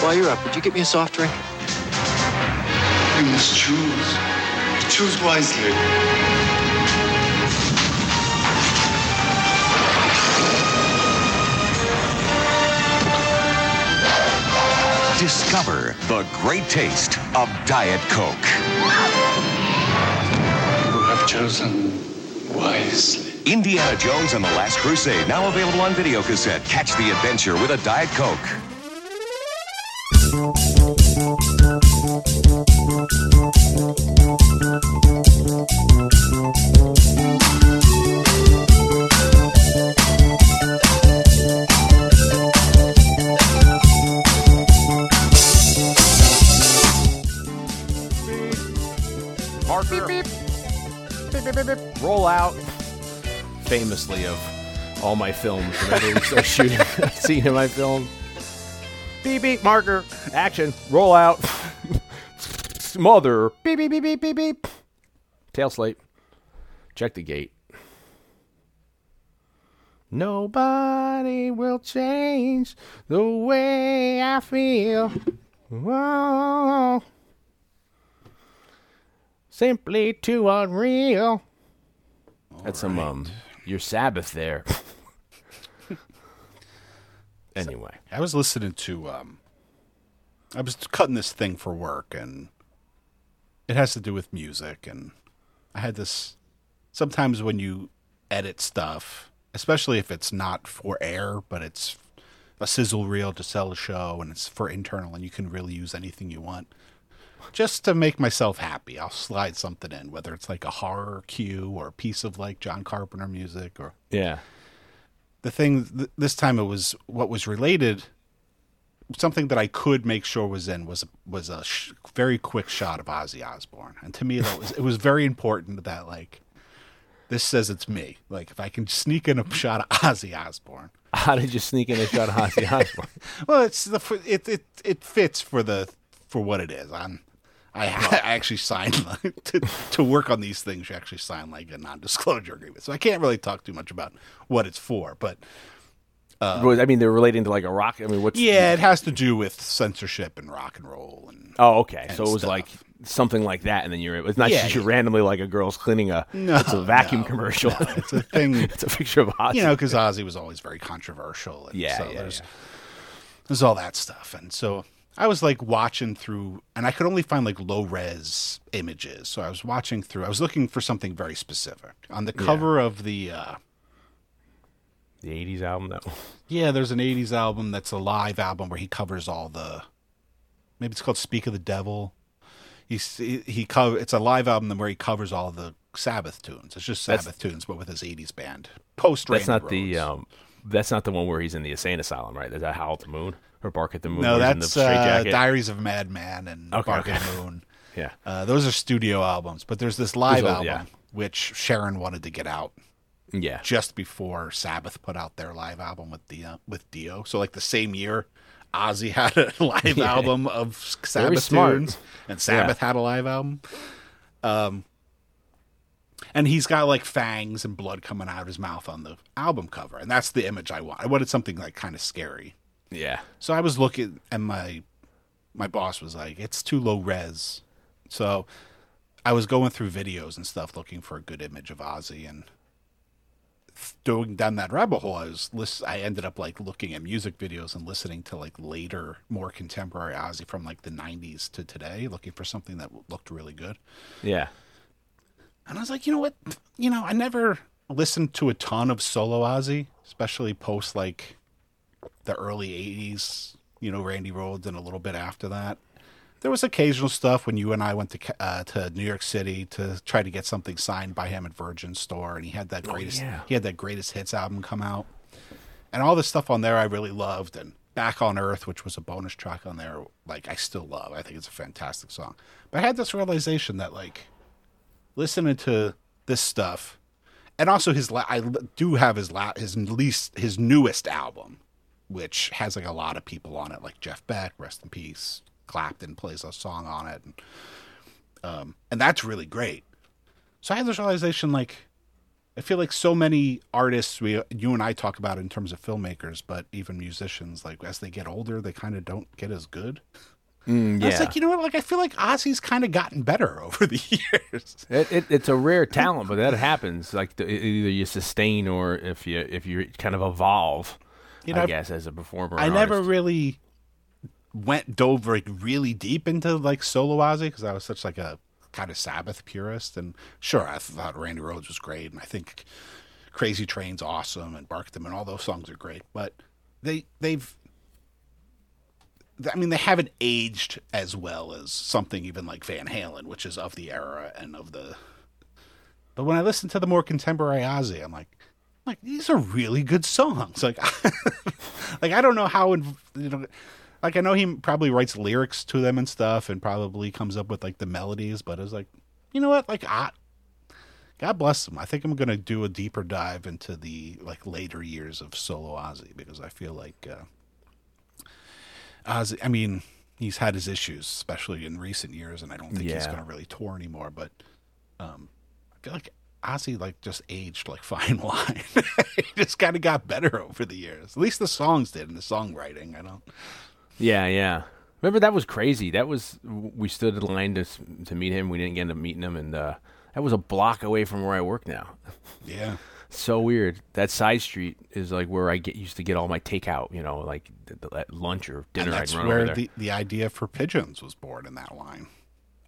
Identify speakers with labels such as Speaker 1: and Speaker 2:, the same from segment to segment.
Speaker 1: While you're up, would you get me a soft drink?
Speaker 2: You must choose. Choose wisely.
Speaker 3: Discover the great taste of Diet Coke.
Speaker 2: You have chosen wisely.
Speaker 3: Indiana Jones and the Last Crusade, now available on video cassette. Catch the adventure with a Diet Coke.
Speaker 4: Roll out. Famously of all my films whenever a scene in my film. Beep beep marker. Action. Roll out. Mother. Beep beep beep beep beep beep. Tail slate. Check the gate. Nobody will change the way I feel. Whoa. Simply too unreal. That's some um your Sabbath there. anyway,
Speaker 5: I was listening to um I was cutting this thing for work and it has to do with music and I had this sometimes when you edit stuff, especially if it's not for air, but it's a sizzle reel to sell a show and it's for internal and you can really use anything you want. Just to make myself happy, I'll slide something in, whether it's like a horror cue or a piece of like John Carpenter music or
Speaker 4: yeah,
Speaker 5: the thing th- this time it was what was related something that I could make sure was in was was a sh- very quick shot of Ozzy Osbourne, and to me that was it was very important that like this says it's me. Like if I can sneak in a shot of Ozzy Osbourne,
Speaker 4: how did you sneak in a shot of Ozzy Osbourne?
Speaker 5: well, it's the it it it fits for the for what it is. I'm I, I actually signed like, to to work on these things. You actually sign like a non-disclosure agreement, so I can't really talk too much about what it's for. But uh,
Speaker 4: Was- I mean, they're relating to like a rock. I mean, what's
Speaker 5: yeah, it has to do with censorship and rock and roll and
Speaker 4: Oh, okay.
Speaker 5: and
Speaker 4: So it was
Speaker 5: stuff.
Speaker 4: like something like that, and then you're. It's not
Speaker 5: Yeah,
Speaker 4: just you
Speaker 5: yeah.
Speaker 4: randomly like a girl's cleaning a.
Speaker 5: No,
Speaker 4: it's a vacuum
Speaker 5: no,
Speaker 4: commercial.
Speaker 5: no, it's a thing.
Speaker 4: it's a picture of Ozzy.
Speaker 5: you know, because Ozzy was always very controversial. And
Speaker 4: Yeah,
Speaker 5: so
Speaker 4: yeah,
Speaker 5: there's,
Speaker 4: yeah.
Speaker 5: there's all that stuff. And so I was like watching through, and I could only find like low res images. So I was watching through, I was looking for something very specific. On the cover of the, uh,
Speaker 4: the '80s album. That
Speaker 5: yeah, there's an 80s album that's a live album where he covers all the, maybe it's called Speak of the Devil. He's, he, he cover, it's a live album where he covers all the Sabbath tunes. It's just
Speaker 4: That's-
Speaker 5: Sabbath tunes, but with his 80s band. Post
Speaker 4: that's not the. Um That's not the one where he's in the insane asylum, right? Is that Howl at the Moon or Bark at the Moon?
Speaker 5: No,
Speaker 4: where he's in the
Speaker 5: that's uh. Diaries of a Madman and
Speaker 4: Okay,
Speaker 5: Bark
Speaker 4: okay.
Speaker 5: at the Moon.
Speaker 4: Yeah.
Speaker 5: Uh, those are studio albums, but there's this live
Speaker 4: There's a-
Speaker 5: album
Speaker 4: yeah.
Speaker 5: which Sharon wanted to get out
Speaker 4: Yeah.
Speaker 5: just before Sabbath put out their live album with the with Dio. So like the same year, Ozzy had a live
Speaker 4: Yeah.
Speaker 5: album of Sabbath tunes, and Sabbath had a live album. Um, and he's got like fangs and blood coming out of his mouth on the album cover, and that's the image I want. I wanted something like kind of scary.
Speaker 4: Yeah.
Speaker 5: So I was looking, and my my boss was like, "It's too low res." So I was going through videos and stuff looking for a good image of Ozzy, and going down that rabbit hole, I was list- I ended up like looking at music videos and listening to like later, more contemporary Ozzy from like the '90s to today, looking for something that looked really good.
Speaker 4: Yeah.
Speaker 5: And I was like, you know what? You know, I never listened to a ton of solo Ozzy, especially post like the early 80s, you know, Randy Rhoads and a little bit after that. There was occasional stuff when you and I went to uh, to New York City to try to get something signed by him at Virgin Store, and he had that greatest
Speaker 4: yeah.
Speaker 5: he had that greatest hits album come out, and all the stuff on there I really loved, and Back on Earth, which was a bonus track on there, like I still love. I think it's a fantastic song. But I had this realization that like listening to this stuff, and also his la- I do have his la- his least his newest album, which has like a lot of people on it, like Jeff Beck, rest in peace. Clapton plays a song on it, and, um, and that's really great. So I had this realization, like, I feel like so many artists we you and I talk about in terms of filmmakers, but even musicians, like as they get older, they kind of don't get as good.
Speaker 4: Mm, yeah.
Speaker 5: like, you know what? Like I feel like Ozzy's kind of gotten better over the years.
Speaker 4: It, it, it's a rare talent, but that happens. Like the, either you sustain or if you if you kind of evolve.
Speaker 5: You know,
Speaker 4: I guess as a performer.
Speaker 5: I never
Speaker 4: artist.
Speaker 5: really went dove like really deep into like solo Ozzy because I was such like a kind of Sabbath purist, and sure, I thought Randy Rhoads was great, and I think Crazy Train's awesome, and Bark Them, and all those songs are great, but they they've. I mean, they haven't aged as well as something even like Van Halen, which is of the era and of the. But when I listen to the more contemporary Ozzy, I'm like, like these are really good songs. Like, like I don't know how in, you know, like I know he probably writes lyrics to them and stuff, and probably comes up with like the melodies. But it's like, you know what? Like, I, God bless him. I think I'm gonna do a deeper dive into the like later years of solo Ozzy because I feel like uh, Ozzy. I mean, he's had his issues, especially in recent years, and I don't think he's gonna really tour anymore. But um, I feel like Ozzy like just aged like fine wine. he just kind of got better over the years. At least the songs did, and the songwriting. I don't.
Speaker 4: Yeah, yeah. Remember that was crazy. That was we stood in line to to meet him. We didn't get to meeting him, and uh, that was a block away from where I work now.
Speaker 5: Yeah.
Speaker 4: so weird. That side street is like where I get used to get all my takeout. You know, like at lunch or dinner.
Speaker 5: And
Speaker 4: I'd
Speaker 5: that's where
Speaker 4: there.
Speaker 5: the, the idea for pigeons was born in that line.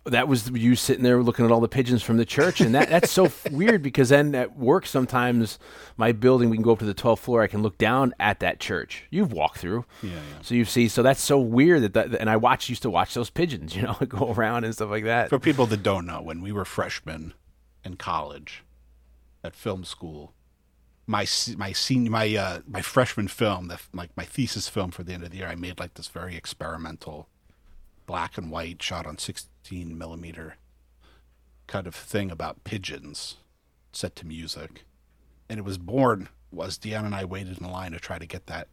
Speaker 4: That was you sitting there looking at all the pigeons from the church, and that that's so f- weird because then at work sometimes my building we can go up to the 12th floor. I can look down at that church. You've walked through,
Speaker 5: Yeah, yeah.
Speaker 4: So you see, so that's so weird that, that and I watch used to watch those pigeons, you know, go around and stuff like that.
Speaker 5: For people that don't know, when we were freshmen in college at film school, my my senior my uh, my freshman film, the, like my thesis film for the end of the year, I made like this very experimental, black and white, shot on sixteen millimeter, kind of thing about pigeons, set to music, and it was born was Dion and I waited in line to try to get that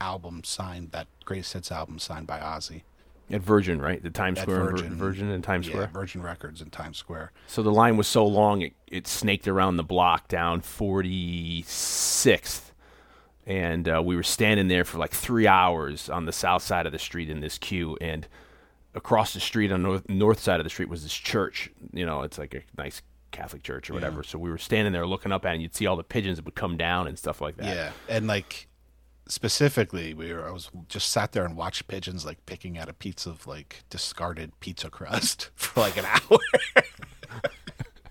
Speaker 5: album signed, that Greatest Hits album signed by Ozzy.
Speaker 4: At Virgin, right? The Times
Speaker 5: At
Speaker 4: Square, Vir-
Speaker 5: Virgin.
Speaker 4: Virgin in Times
Speaker 5: Yeah,
Speaker 4: Square.
Speaker 5: Virgin Records in Times Square.
Speaker 4: So the line was so long, it, it snaked around the block down 46th. And uh, we were standing there for like three hours on the south side of the street in this queue. And across the street on north, north side of the street was this church. You know, it's like a nice Catholic church or whatever. So we were standing there looking up at it, and you'd see all the pigeons that would come down and stuff like that.
Speaker 5: Yeah, and like specifically, we were I was just sat there and watched pigeons like picking at a piece of like discarded pizza crust for like an hour,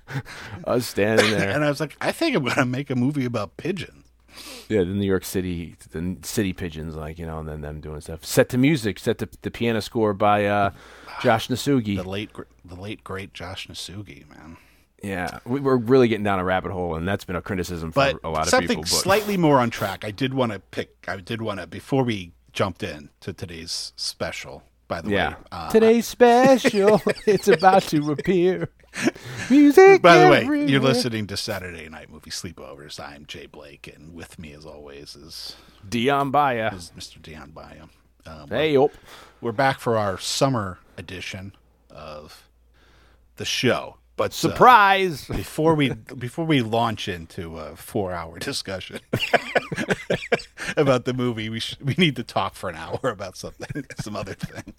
Speaker 4: I was standing there.
Speaker 5: and I was like, I think I'm gonna make a movie about pigeons.
Speaker 4: Yeah, the New York City, the city pigeons, like you know, and then them doing stuff. Set to music, set to the piano score by uh, Josh Nasugi.
Speaker 5: The late, the late great Josh Nasugi, man.
Speaker 4: Yeah, we, we're really getting down a rabbit hole, and that's been a criticism for
Speaker 5: But
Speaker 4: a lot of people. But
Speaker 5: slightly more on track. I did want to pick. I did want to before we jumped in to today's special. By the
Speaker 4: yeah,
Speaker 5: way, uh,
Speaker 4: today's special, it's about to appear. Music.
Speaker 5: By the way, you're listening to Saturday Night Movie Sleepovers. I'm Jay Blake, and with me, as always, is,
Speaker 4: Dion Baia.
Speaker 5: is Mr. Dion Bayam. Um,
Speaker 4: Hey, oh.
Speaker 5: we're back for our summer edition of the show. But uh,
Speaker 4: surprise!
Speaker 5: before we before we launch into a four hour discussion about the movie, we sh- we need to talk for an hour about something, some other things.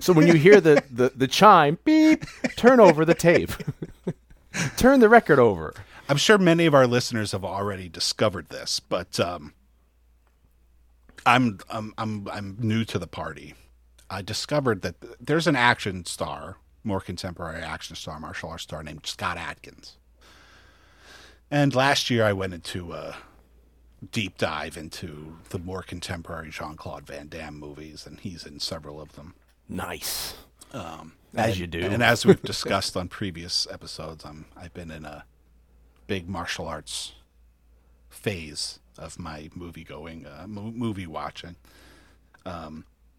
Speaker 4: so when you hear the, the the chime, beep, turn over the tape. turn the record over.
Speaker 5: I'm sure many of our listeners have already discovered this, but um, I'm I'm I'm I'm new to the party. I discovered that there's an action star, more contemporary action star, martial arts star named Scott Adkins. And last year I went into a deep dive into the more contemporary Jean Claude Van Damme movies, and he's in several of them.
Speaker 4: Nice.
Speaker 5: Um,
Speaker 4: As
Speaker 5: and-
Speaker 4: you do.
Speaker 5: And as we've discussed on previous episodes, I'm I've been in a big martial arts phase of my movie going, uh, mo- movie watching.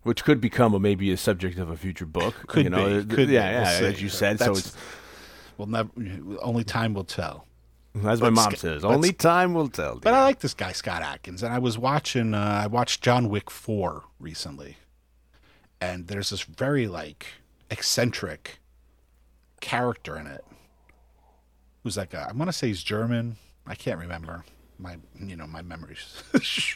Speaker 4: Which could become a, maybe a subject of a future book.
Speaker 5: Could
Speaker 4: you know,
Speaker 5: be, could be.
Speaker 4: yeah,
Speaker 5: We'll
Speaker 4: yeah,
Speaker 5: see.
Speaker 4: as you said. So it's
Speaker 5: Well, never. Only time will tell.
Speaker 4: as my mom says, only time will tell.
Speaker 5: But. I like this guy Scott Adkins, and I was watching. Uh, I watched John Wick Four recently, and there's this very like eccentric character in it, who's like a, I want to say he's German. I can't remember my you know my memories.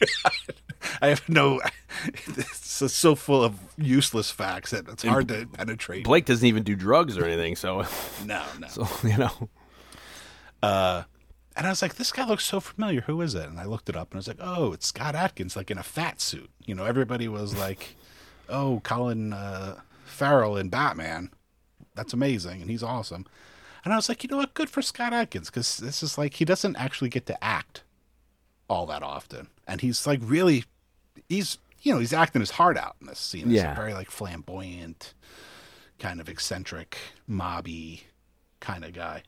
Speaker 5: I have no. It's so full of useless facts that it's hard to penetrate.
Speaker 4: Blake doesn't even do drugs or anything, so,
Speaker 5: No, no.
Speaker 4: so you know.
Speaker 5: And I was like, this guy looks so familiar. Who is it? And I looked it up and I was like, oh, it's Scott Adkins, like in a fat suit. You know, everybody was like, oh, Colin uh, Farrell in Batman. That's amazing. And he's awesome. And I was like, you know what? Good for Scott Adkins because this is like, he doesn't actually get to act all that often. And he's like, really, he's, you know, he's acting his heart out in this scene. He's
Speaker 4: Yeah.
Speaker 5: a very like flamboyant, kind of eccentric, mobby kind of guy.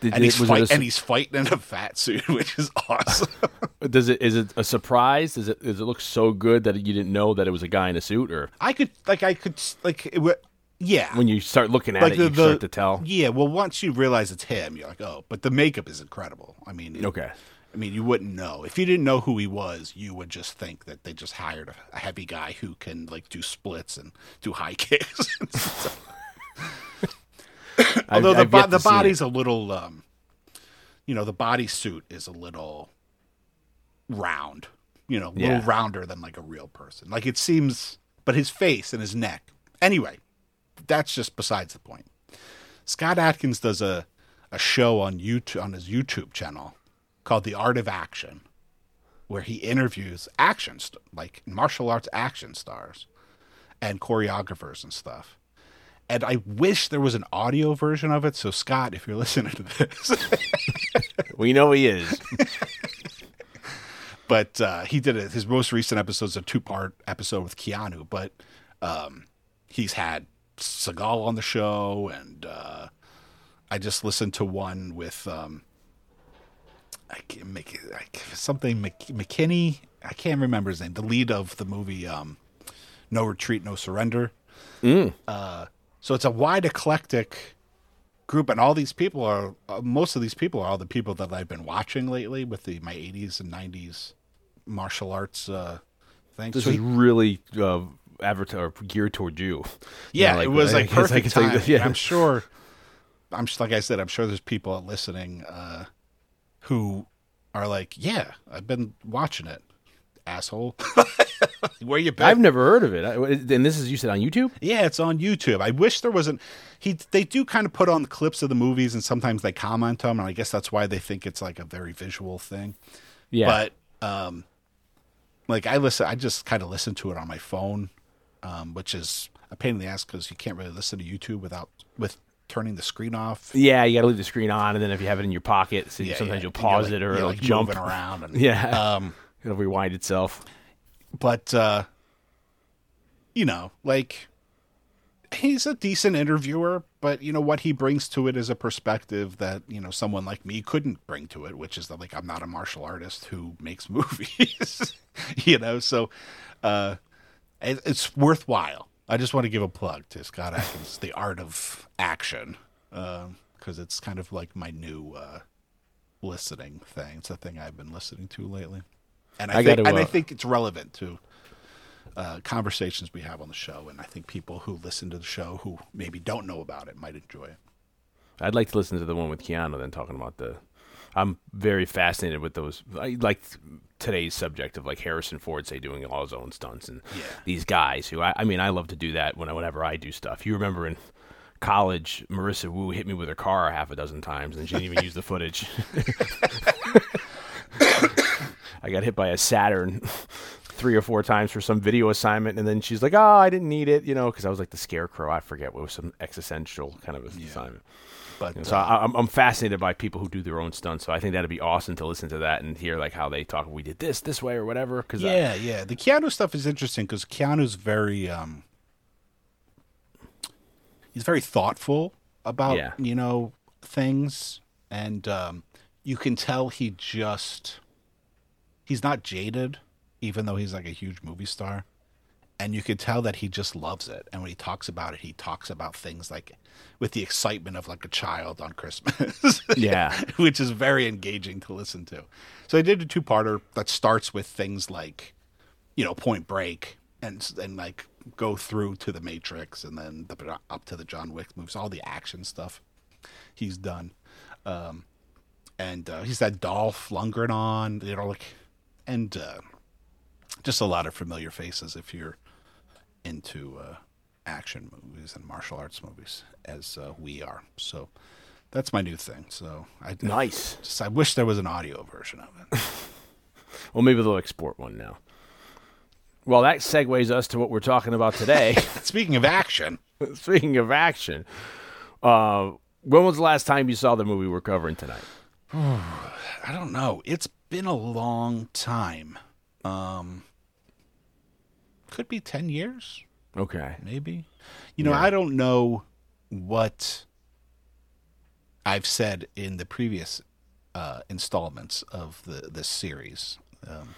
Speaker 4: Did,
Speaker 5: And he's,
Speaker 4: it a
Speaker 5: fight,
Speaker 4: su-
Speaker 5: and he's fighting in a fat suit, which is awesome.
Speaker 4: does it is it a surprise? Does it does it look so good that you didn't know that it was a guy in a suit, or
Speaker 5: I could like I could like it, yeah.
Speaker 4: when you start looking at
Speaker 5: like
Speaker 4: it, you start to tell?
Speaker 5: Yeah, well, once you realize it's him, you're like, oh, but the makeup is incredible. I mean, it-
Speaker 4: Okay.
Speaker 5: I mean, you wouldn't know if you didn't know who he was. You would just think that they just hired a, a heavy guy who can like do splits and do high kicks.
Speaker 4: I've-
Speaker 5: Although the
Speaker 4: I've
Speaker 5: the
Speaker 4: see it.
Speaker 5: body's a little, um, you know, the body suit is a little round. You know, a little
Speaker 4: Yeah.
Speaker 5: rounder than like a real person. Like it seems, but his face and his neck. Anyway, that's just besides the point. Scott Adkins does a a show on YouTube on his YouTube channel called The Art of Action, where he interviews action st- like martial arts action stars and choreographers and stuff. And I wish there was an audio version of it. So Scott, if you're listening to this,
Speaker 4: we know he is.
Speaker 5: but uh, he did it. His most recent episode is a two part episode with Keanu, but um, he's had Seagal on the show, and uh, I just listened to one with um, I can't make it I, something Mc, McKinney. I can't remember his name. The lead of the movie um, No Retreat, No Surrender. Uh, so it's a wide eclectic group, and all these people are uh, most of these people are all the people that I've been watching lately with the my 80s and 90s martial arts uh, things.
Speaker 4: This
Speaker 5: So
Speaker 4: is
Speaker 5: he-
Speaker 4: really uh, geared toward you. You
Speaker 5: yeah,
Speaker 4: know,
Speaker 5: it was like perfect
Speaker 4: like-
Speaker 5: time.
Speaker 4: yeah.
Speaker 5: I'm sure. I'm just like I said. I'm sure there's people listening uh, who are like, "Yeah, I've been watching it, asshole." Where you been?
Speaker 4: I've never heard of it. I- And this is you said on YouTube.
Speaker 5: Yeah, it's on YouTube. I wish there wasn't. He they do kind of put on the clips of the movies, and sometimes they comment on them, and I guess that's why they think it's like a very visual thing.
Speaker 4: Yeah,
Speaker 5: But um, like I listen, I just kind of listen to it on my phone, um, which is a pain in the ass because you can't really listen to YouTube without with turning the screen off.
Speaker 4: yeah, you got to leave the screen on, and then if you have it in your pocket, so
Speaker 5: Yeah,
Speaker 4: sometimes
Speaker 5: yeah.
Speaker 4: you'll pause
Speaker 5: like-
Speaker 4: it or it'll
Speaker 5: like,
Speaker 4: jump
Speaker 5: around. And,
Speaker 4: Yeah,
Speaker 5: Um,
Speaker 4: it'll rewind itself.
Speaker 5: but uh you know like he's a decent interviewer but you know what he brings to it is a perspective that you know someone like me couldn't bring to it which is that like i'm not a martial artist who makes movies you know so uh it, it's worthwhile i just want to give a plug to scott adkins the art of action because it's kind of like my new uh listening thing it's a thing i've been listening to lately and i,
Speaker 4: I
Speaker 5: think
Speaker 4: gotta,
Speaker 5: and i
Speaker 4: uh,
Speaker 5: think it's relevant to uh, conversations we have on the show, and I think people who listen to the show who maybe don't know about it might enjoy it.
Speaker 4: I'd like to listen to the one with Keanu. Then talking about the, I'm very fascinated with those. I like today's subject of like Harrison Ford say doing all his own stunts and
Speaker 5: Yeah.
Speaker 4: these guys who I, I mean I love to do that when whenever I do stuff. You remember in college, Marissa Wu hit me with her car half a dozen times and she didn't even use the footage. I got hit by a Saturn three or four times for some video assignment, and then she's like, "Oh, I didn't need it," you know, because I was like the scarecrow. I forget what was some existential kind of assignment.
Speaker 5: But
Speaker 4: And so
Speaker 5: uh,
Speaker 4: I, I'm, I'm fascinated by people who do their own stunts. So I think that'd be awesome to listen to that and hear like how they talk. We did this this way or whatever. Because
Speaker 5: yeah, yeah, the Keanu stuff is interesting because Keanu's very um, he's very thoughtful about
Speaker 4: Yeah.
Speaker 5: you know things, and um, you can tell he just he's not jaded, even though he's like a huge movie star. And you can tell that he just loves it. And when he talks about it, he talks about things like with the excitement of like a child on Christmas.
Speaker 4: Yeah.
Speaker 5: which is very engaging to listen to. So I did a two parter that starts with things like, you know, Point Break and and like go through to the Matrix and then the, up to the John Wick moves all the action stuff he's done. Um, and uh, he's had Dolph Lundgren on, you know, like, and uh, just a lot of familiar faces if you're into uh, action movies and martial arts movies, as uh, we are. So that's my new thing. So I
Speaker 4: Nice.
Speaker 5: Just, I wish there was an audio version of it.
Speaker 4: Well, maybe they'll export one now. Well, that segues us to what we're talking about today.
Speaker 5: Speaking of action,
Speaker 4: Speaking of action, uh, when was the last time you saw the movie we're covering tonight?
Speaker 5: I don't know. It's been a long time. Um, could be ten years.
Speaker 4: Okay.
Speaker 5: maybe. You know, I don't know what I've said in the previous uh, installments of the this series. Um,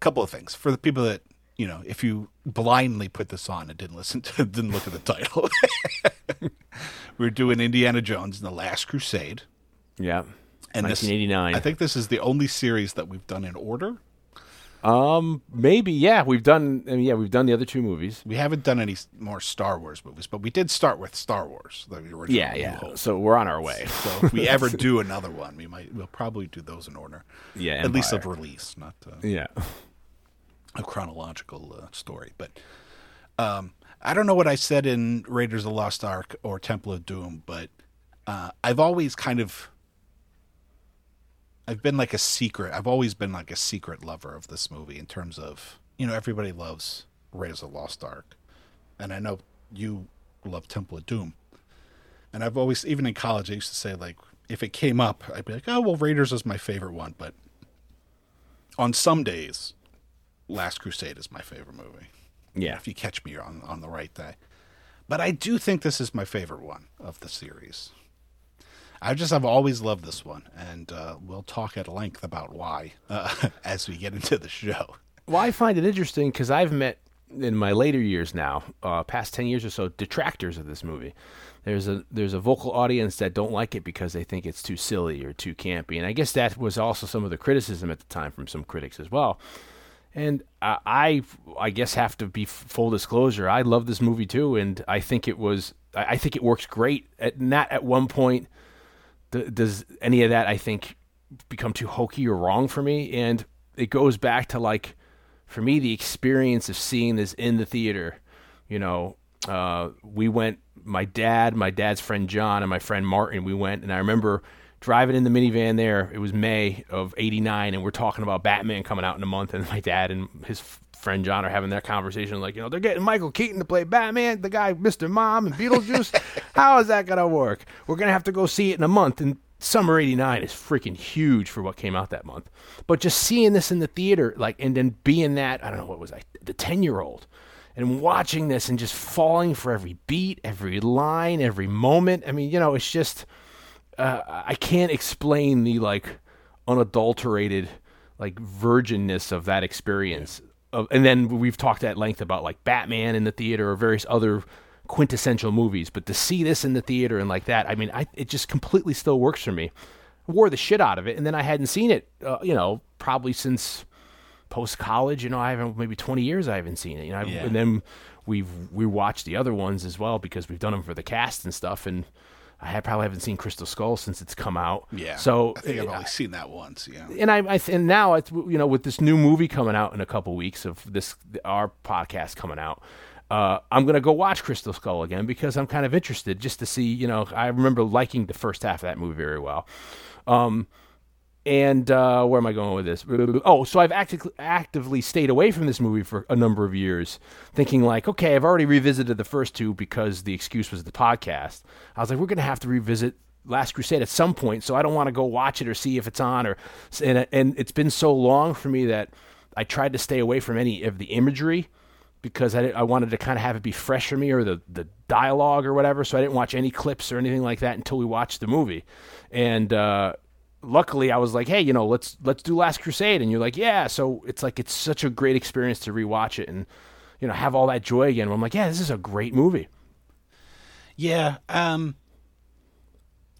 Speaker 5: couple of things for the people that you know, if you blindly put this on and didn't listen to, didn't look at the title. We're doing Indiana Jones and the Last Crusade,
Speaker 4: Yeah.
Speaker 5: and this-
Speaker 4: 1989.
Speaker 5: I think this is the only series that we've done in order.
Speaker 4: Um, maybe. Yeah, we've done. I mean, yeah, we've done the other two movies.
Speaker 5: We haven't done any more Star Wars movies, but we did start with Star Wars, the original.
Speaker 4: Yeah, yeah.
Speaker 5: Hope.
Speaker 4: So we're on our way.
Speaker 5: So if we ever do another one, we might we'll probably do those in order.
Speaker 4: Yeah,
Speaker 5: at least of release, not uh,
Speaker 4: Yeah.
Speaker 5: a chronological uh, story. But um, I don't know what I said in Raiders of the Lost Ark or Temple of Doom, but uh, I've always kind of I've been like a secret. I've always been like a secret lover of this movie in terms of you know everybody loves Raiders of the Lost Ark, and I know you love Temple of Doom. And I've always, even in college, I used to say like, if it came up, I'd be like, oh well, Raiders is my favorite one, but on some days, Last Crusade is my favorite movie.
Speaker 4: Yeah.
Speaker 5: If you catch me on on the right day, but I do think this is my favorite one of the series. I just have always loved this one, and uh, we'll talk at length about why uh, as we get into the show.
Speaker 4: Well, I find it interesting because I've met in my later years now, uh, past ten years or so, detractors of this movie. There's a there's a vocal audience that don't like it because they think it's too silly or too campy, and I guess that was also some of the criticism at the time from some critics as well. And uh, I, I guess, have to be full disclosure. I love this movie too, and I think it was. I I think it works great. At not at one point d- does any of that I think become too hokey or wrong for me, and it goes back to like for me the experience of seeing this in the theater. You know, uh, we went. My dad, my dad's friend John, and my friend Martin. We went, and I remember driving in the minivan there. It was May of '89, and we're talking about Batman coming out in a month. And my dad and his friend John are having that conversation, like, you know, they're getting Michael Keaton to play Batman, the guy Mr. Mom and Beetlejuice. How is that gonna work? We're gonna have to go see it in a month. And summer '89 is freaking huge for what came out that month. But just seeing this in the theater, like, and then being that, I don't know what was I, the ten year old and watching this and just falling for every beat, every line, every moment. I mean, you know, it's just uh, I can't explain the like unadulterated like virginness of that experience. Of, and then we've talked at length about like Batman in the theater or various other quintessential movies, but to see this in the theater and like that, I mean, I, it just completely still works for me. Wore the shit out of it, and then I hadn't seen it, uh, you know, probably since post college. You know, I haven't maybe twenty years. I haven't seen it. You know,
Speaker 5: Yeah.
Speaker 4: and then we've we watched the other ones as well because we've done them for the cast and stuff. And I probably haven't seen Crystal Skull since it's come out.
Speaker 5: Yeah.
Speaker 4: So
Speaker 5: I think I've
Speaker 4: uh,
Speaker 5: only seen that once. Yeah.
Speaker 4: and I, I and now it's you know with this new movie coming out in a couple weeks of this our podcast coming out. Uh, I'm gonna go watch Crystal Skull again because I'm kind of interested just to see. You know, I remember liking the first half of that movie very well. Um, and uh, where am I going with this? Oh, so I've acti- actively stayed away from this movie for a number of years, thinking like, okay, I've already revisited the first two because the excuse was the podcast. I was like, we're going to have to revisit Last Crusade at some point, so I don't want to go watch it or see if it's on or. And and it's been so long for me that I tried to stay away from any of the imagery because I, I wanted to kind of have it be fresh for me or the, the dialogue or whatever. So I didn't watch any clips or anything like that until we watched the movie. And uh, luckily, I was like, hey, you know, let's let's do Last Crusade. And you're like, yeah. So it's like it's such a great experience to rewatch it and you know have all that joy again. I'm like, yeah, this is a great movie.
Speaker 5: Yeah. Um,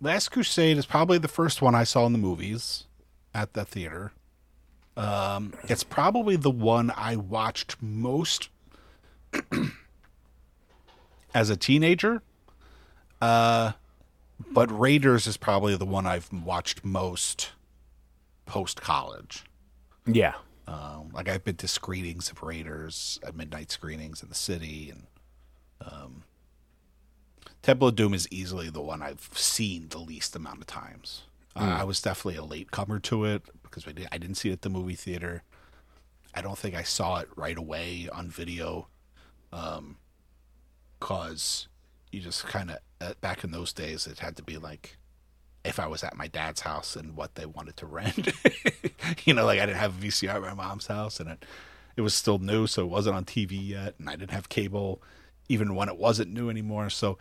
Speaker 5: Last Crusade is probably the first one I saw in the movies at the theater. Um, it's probably the one I watched most as a teenager. Uh, but Raiders is probably the one I've watched most post college.
Speaker 4: Yeah.
Speaker 5: Um, like I've been to screenings of Raiders, at midnight screenings in the city, and um, Temple of Doom is easily the one I've seen the least amount of times. Uh, I was definitely a late comer to it because I, did, I didn't see it at the movie theater. I don't think I saw it right away on video, because you just kind of uh, back in those days it had to be like if I was at my dad's house and what they wanted to rent. you know, like I didn't have a VCR at my mom's house and it it was still new, so it wasn't on TV yet, and I didn't have cable even when it wasn't new anymore. So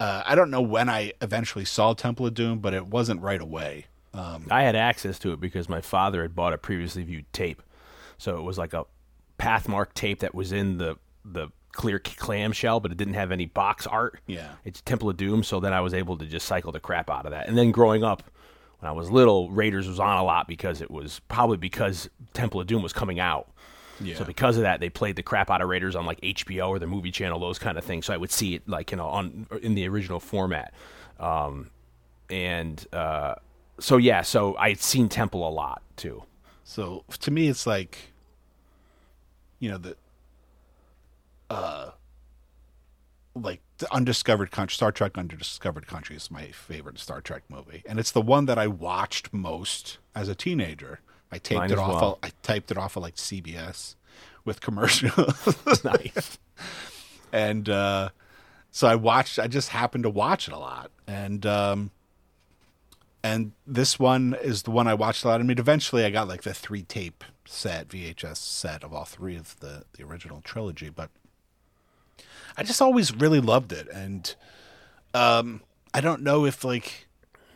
Speaker 5: uh, I don't know when I eventually saw Temple of Doom, but it wasn't right away. Um,
Speaker 4: I had access to it because my father had bought a previously viewed tape. So it was like a Pathmark tape that was in the the clear clamshell, but it didn't have any box art.
Speaker 5: Yeah.
Speaker 4: It's Temple of Doom, so then I was able to just cycle the crap out of that. And then growing up, when I was little, Raiders was on a lot because it was probably because Temple of Doom was coming out.
Speaker 5: Yeah.
Speaker 4: So because of that, they played the crap out of Raiders on like HBO or the movie channel, those kind of things. So I would see it like you know on in the original format, um, and uh, so yeah, so I had seen Temple a lot too.
Speaker 5: So to me, it's like, you know, the, uh, like the Undiscovered Country, Star Trek Undiscovered Country is my favorite Star Trek movie, and it's the one that I watched most as a teenager. I taped
Speaker 4: Mine
Speaker 5: it off.
Speaker 4: well.
Speaker 5: Of, I typed it off of like CBS with commercials,
Speaker 4: nice.
Speaker 5: and uh, so I watched. I just happened to watch it a lot, and um, and this one is the one I watched a lot. I mean, eventually I got like the three tape set, VHS set of all three of the the original trilogy, but I just always really loved it, and um, I don't know if like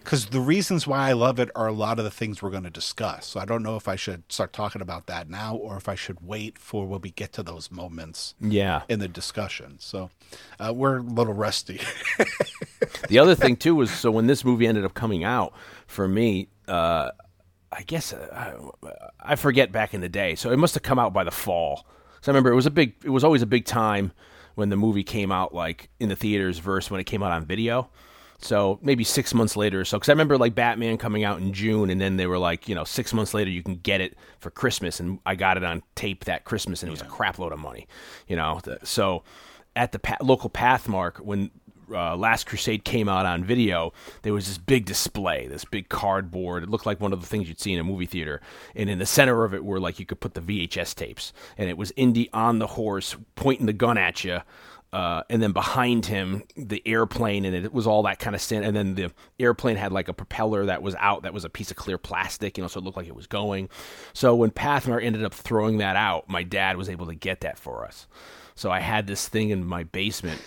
Speaker 5: because the reasons why I love it are a lot of the things we're going to discuss. So I don't know if I should start talking about that now or if I should wait for when we get to those moments
Speaker 4: Yeah.
Speaker 5: in the discussion. So uh, we're a little rusty.
Speaker 4: The other thing too was so when this movie ended up coming out for me, uh, I guess uh, I, I forget back in the day. So it must have come out by the fall. So I remember it was a big. It was always a big time when the movie came out, like in the theaters, versus when it came out on video. So maybe six months later or so. Because I remember like Batman coming out in June, and then they were like, you know, six months later you can get it for Christmas, and I got it on tape that Christmas, and it was a crap load of money, you know. So at the pa- local Pathmark when uh, Last Crusade came out on video, there was this big display, this big cardboard. It looked like one of the things you'd see in a movie theater. And in the center of it were like you could put the VHS tapes. And it was Indy on the horse pointing the gun at you. Uh, and then behind him, the airplane, and it was all that kind of stand. And then the airplane had like a propeller that was out, that was a piece of clear plastic, you know, so it looked like it was going. So when Pathmark ended up throwing that out, my dad was able to get that for us. So I had this thing in my basement,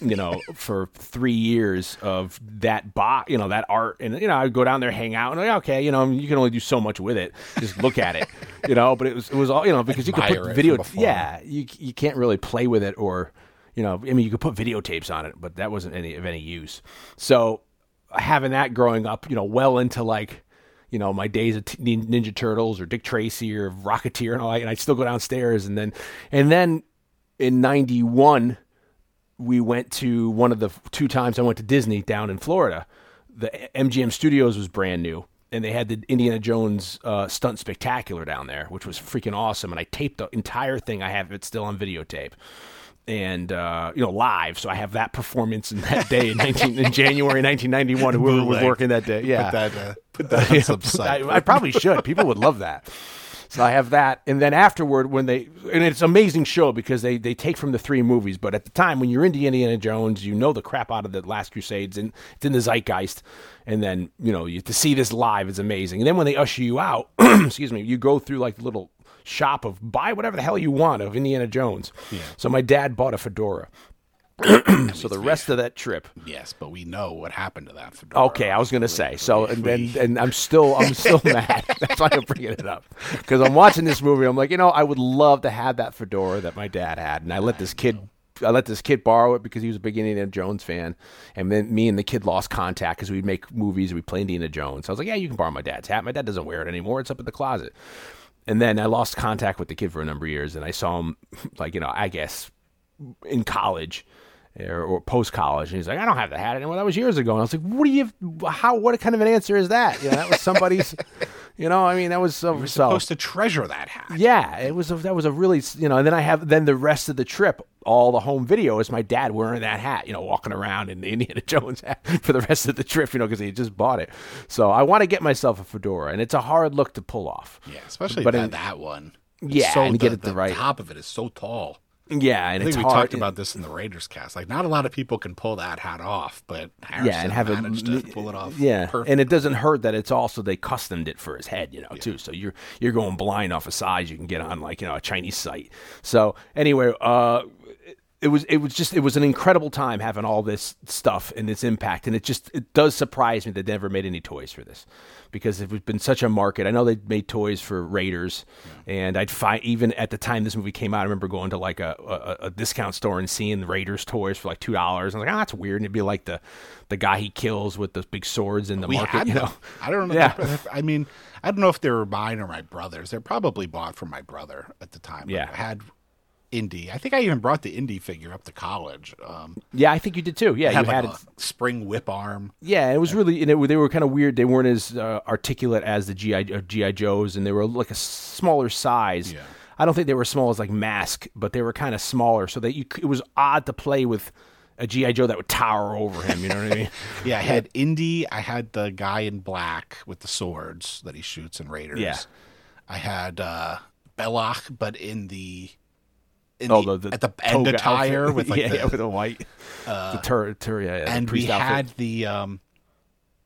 Speaker 4: you know, for three years of that box, you know, that art, and you know, I'd go down there, hang out, and like, okay, you know, you can only do so much with it. Just look at it, you know. But it was it was all you know because you could put video, yeah, you you can't really play with it or, you know, I mean, you could put videotapes on it, but that wasn't any of any use. So having that growing up, you know, well into like you know, my days of t- Ninja Turtles or Dick Tracy or Rocketeer and all that, and I'd still go downstairs and then, and then in 91, we went to one of the two times I went to Disney down in Florida. The MGM Studios was brand new, and they had the Indiana Jones uh, stunt spectacular down there, which was freaking awesome. And I taped the entire thing. I have it still on videotape, and uh, you know live. So I have that performance in that day in 19 in January 1991. Whoever was working that day, yeah,
Speaker 5: Put that, uh, put that on some
Speaker 4: I. I probably should. People would love that. So I have that, and then afterward, when they and it's an amazing show because they they take from the three movies. But at the time, when you're into Indiana Jones, you know the crap out of the Last Crusades, and it's in the zeitgeist. And then you know you, to see this live is amazing. And then when they usher you out, excuse me, you go through like the little shop of buy whatever the hell you want of Indiana Jones. Yeah. So my dad bought a fedora. so the rest of that trip,
Speaker 5: yes, but we know what happened to that fedora.
Speaker 4: Okay, I was gonna say so, and then and I'm still I'm still mad. That's why I'm bringing it up because I'm watching this movie. I'm like, you know, I would love to have that fedora that my dad had, and I let this kid. I let this kid borrow it because he was a big Indiana Jones fan, and then me and the kid lost contact because we'd make movies. We play Indiana Jones. I was like, "Yeah, you can borrow my dad's hat. My dad doesn't wear it anymore. It's up in the closet." And then I lost contact with the kid for a number of years, and I saw him, like you know, I guess in college, or, or post college. And he's like, I don't have the hat anymore. That was years ago. And I was like, what do you? How? What kind of an answer is that? You know, that was somebody's. you know, I mean, that was so.
Speaker 5: Supposed to treasure that hat.
Speaker 4: yeah, it was a, that was a really you know. And then I have then the rest of the trip, all the home video is my dad wearing that hat, you know, walking around in the Indiana Jones hat for the rest of the trip, you know, because he just bought it. So I want to get myself a fedora, and it's a hard look to pull off.
Speaker 5: Yeah, especially
Speaker 4: But
Speaker 5: that,
Speaker 4: in-
Speaker 5: that one.
Speaker 4: Yeah,
Speaker 5: so
Speaker 4: and get it the, the right-
Speaker 5: top of it is so tall.
Speaker 4: Yeah, and
Speaker 5: I
Speaker 4: it's
Speaker 5: think we
Speaker 4: hard.
Speaker 5: talked about this in the Raiders cast. Like, not a lot of people can pull that hat off, but Harrison
Speaker 4: yeah, and have it
Speaker 5: managed to pull it off.
Speaker 4: Yeah,
Speaker 5: perfect.
Speaker 4: and it doesn't hurt that it's also they customed it for his head, you know, too. So you're you're going blind off a size you can get on like you know a Chinese site. So anyway, uh, it- it was it was just it was an incredible time having all this stuff and its impact, and it just it does surprise me that they never made any toys for this because it's been such a market. I know they made toys for Raiders, and I'd find even at the time this movie came out, I remember going to like a, a, a discount store and seeing the Raiders toys for like two dollars. I was like, oh, that's weird. And it'd be like the the guy he kills with the big swords in the
Speaker 5: we
Speaker 4: market,
Speaker 5: had
Speaker 4: you know.
Speaker 5: I don't know.
Speaker 4: Yeah.
Speaker 5: I mean, I don't know if they were mine or my brother's. They're probably bought from my brother at the time.
Speaker 4: Yeah.
Speaker 5: I had Indy. I think I even brought the Indy figure up to college. Um,
Speaker 4: Yeah, I think you did too. Yeah,
Speaker 5: had
Speaker 4: you
Speaker 5: like
Speaker 4: had
Speaker 5: a
Speaker 4: it.
Speaker 5: spring whip arm.
Speaker 4: Yeah, it was really, and it, they were kind of weird. They weren't as uh, articulate as the GI uh, GI Joes, and they were like a smaller size.
Speaker 5: Yeah.
Speaker 4: I don't think they were small as like Mask, but they were kind of smaller, so that you it was odd to play with a GI Joe that would tower over him. You know what I mean?
Speaker 5: Yeah, I had Indy. I had the guy in black with the swords that he shoots in Raiders.
Speaker 4: Yeah.
Speaker 5: I had uh, Belloq, but in the
Speaker 4: Oh,
Speaker 5: the,
Speaker 4: the,
Speaker 5: at the end attire
Speaker 4: outfit.
Speaker 5: with like
Speaker 4: yeah,
Speaker 5: the,
Speaker 4: yeah, with a white the tur, tur yeah, yeah,
Speaker 5: and we
Speaker 4: outfit.
Speaker 5: had the um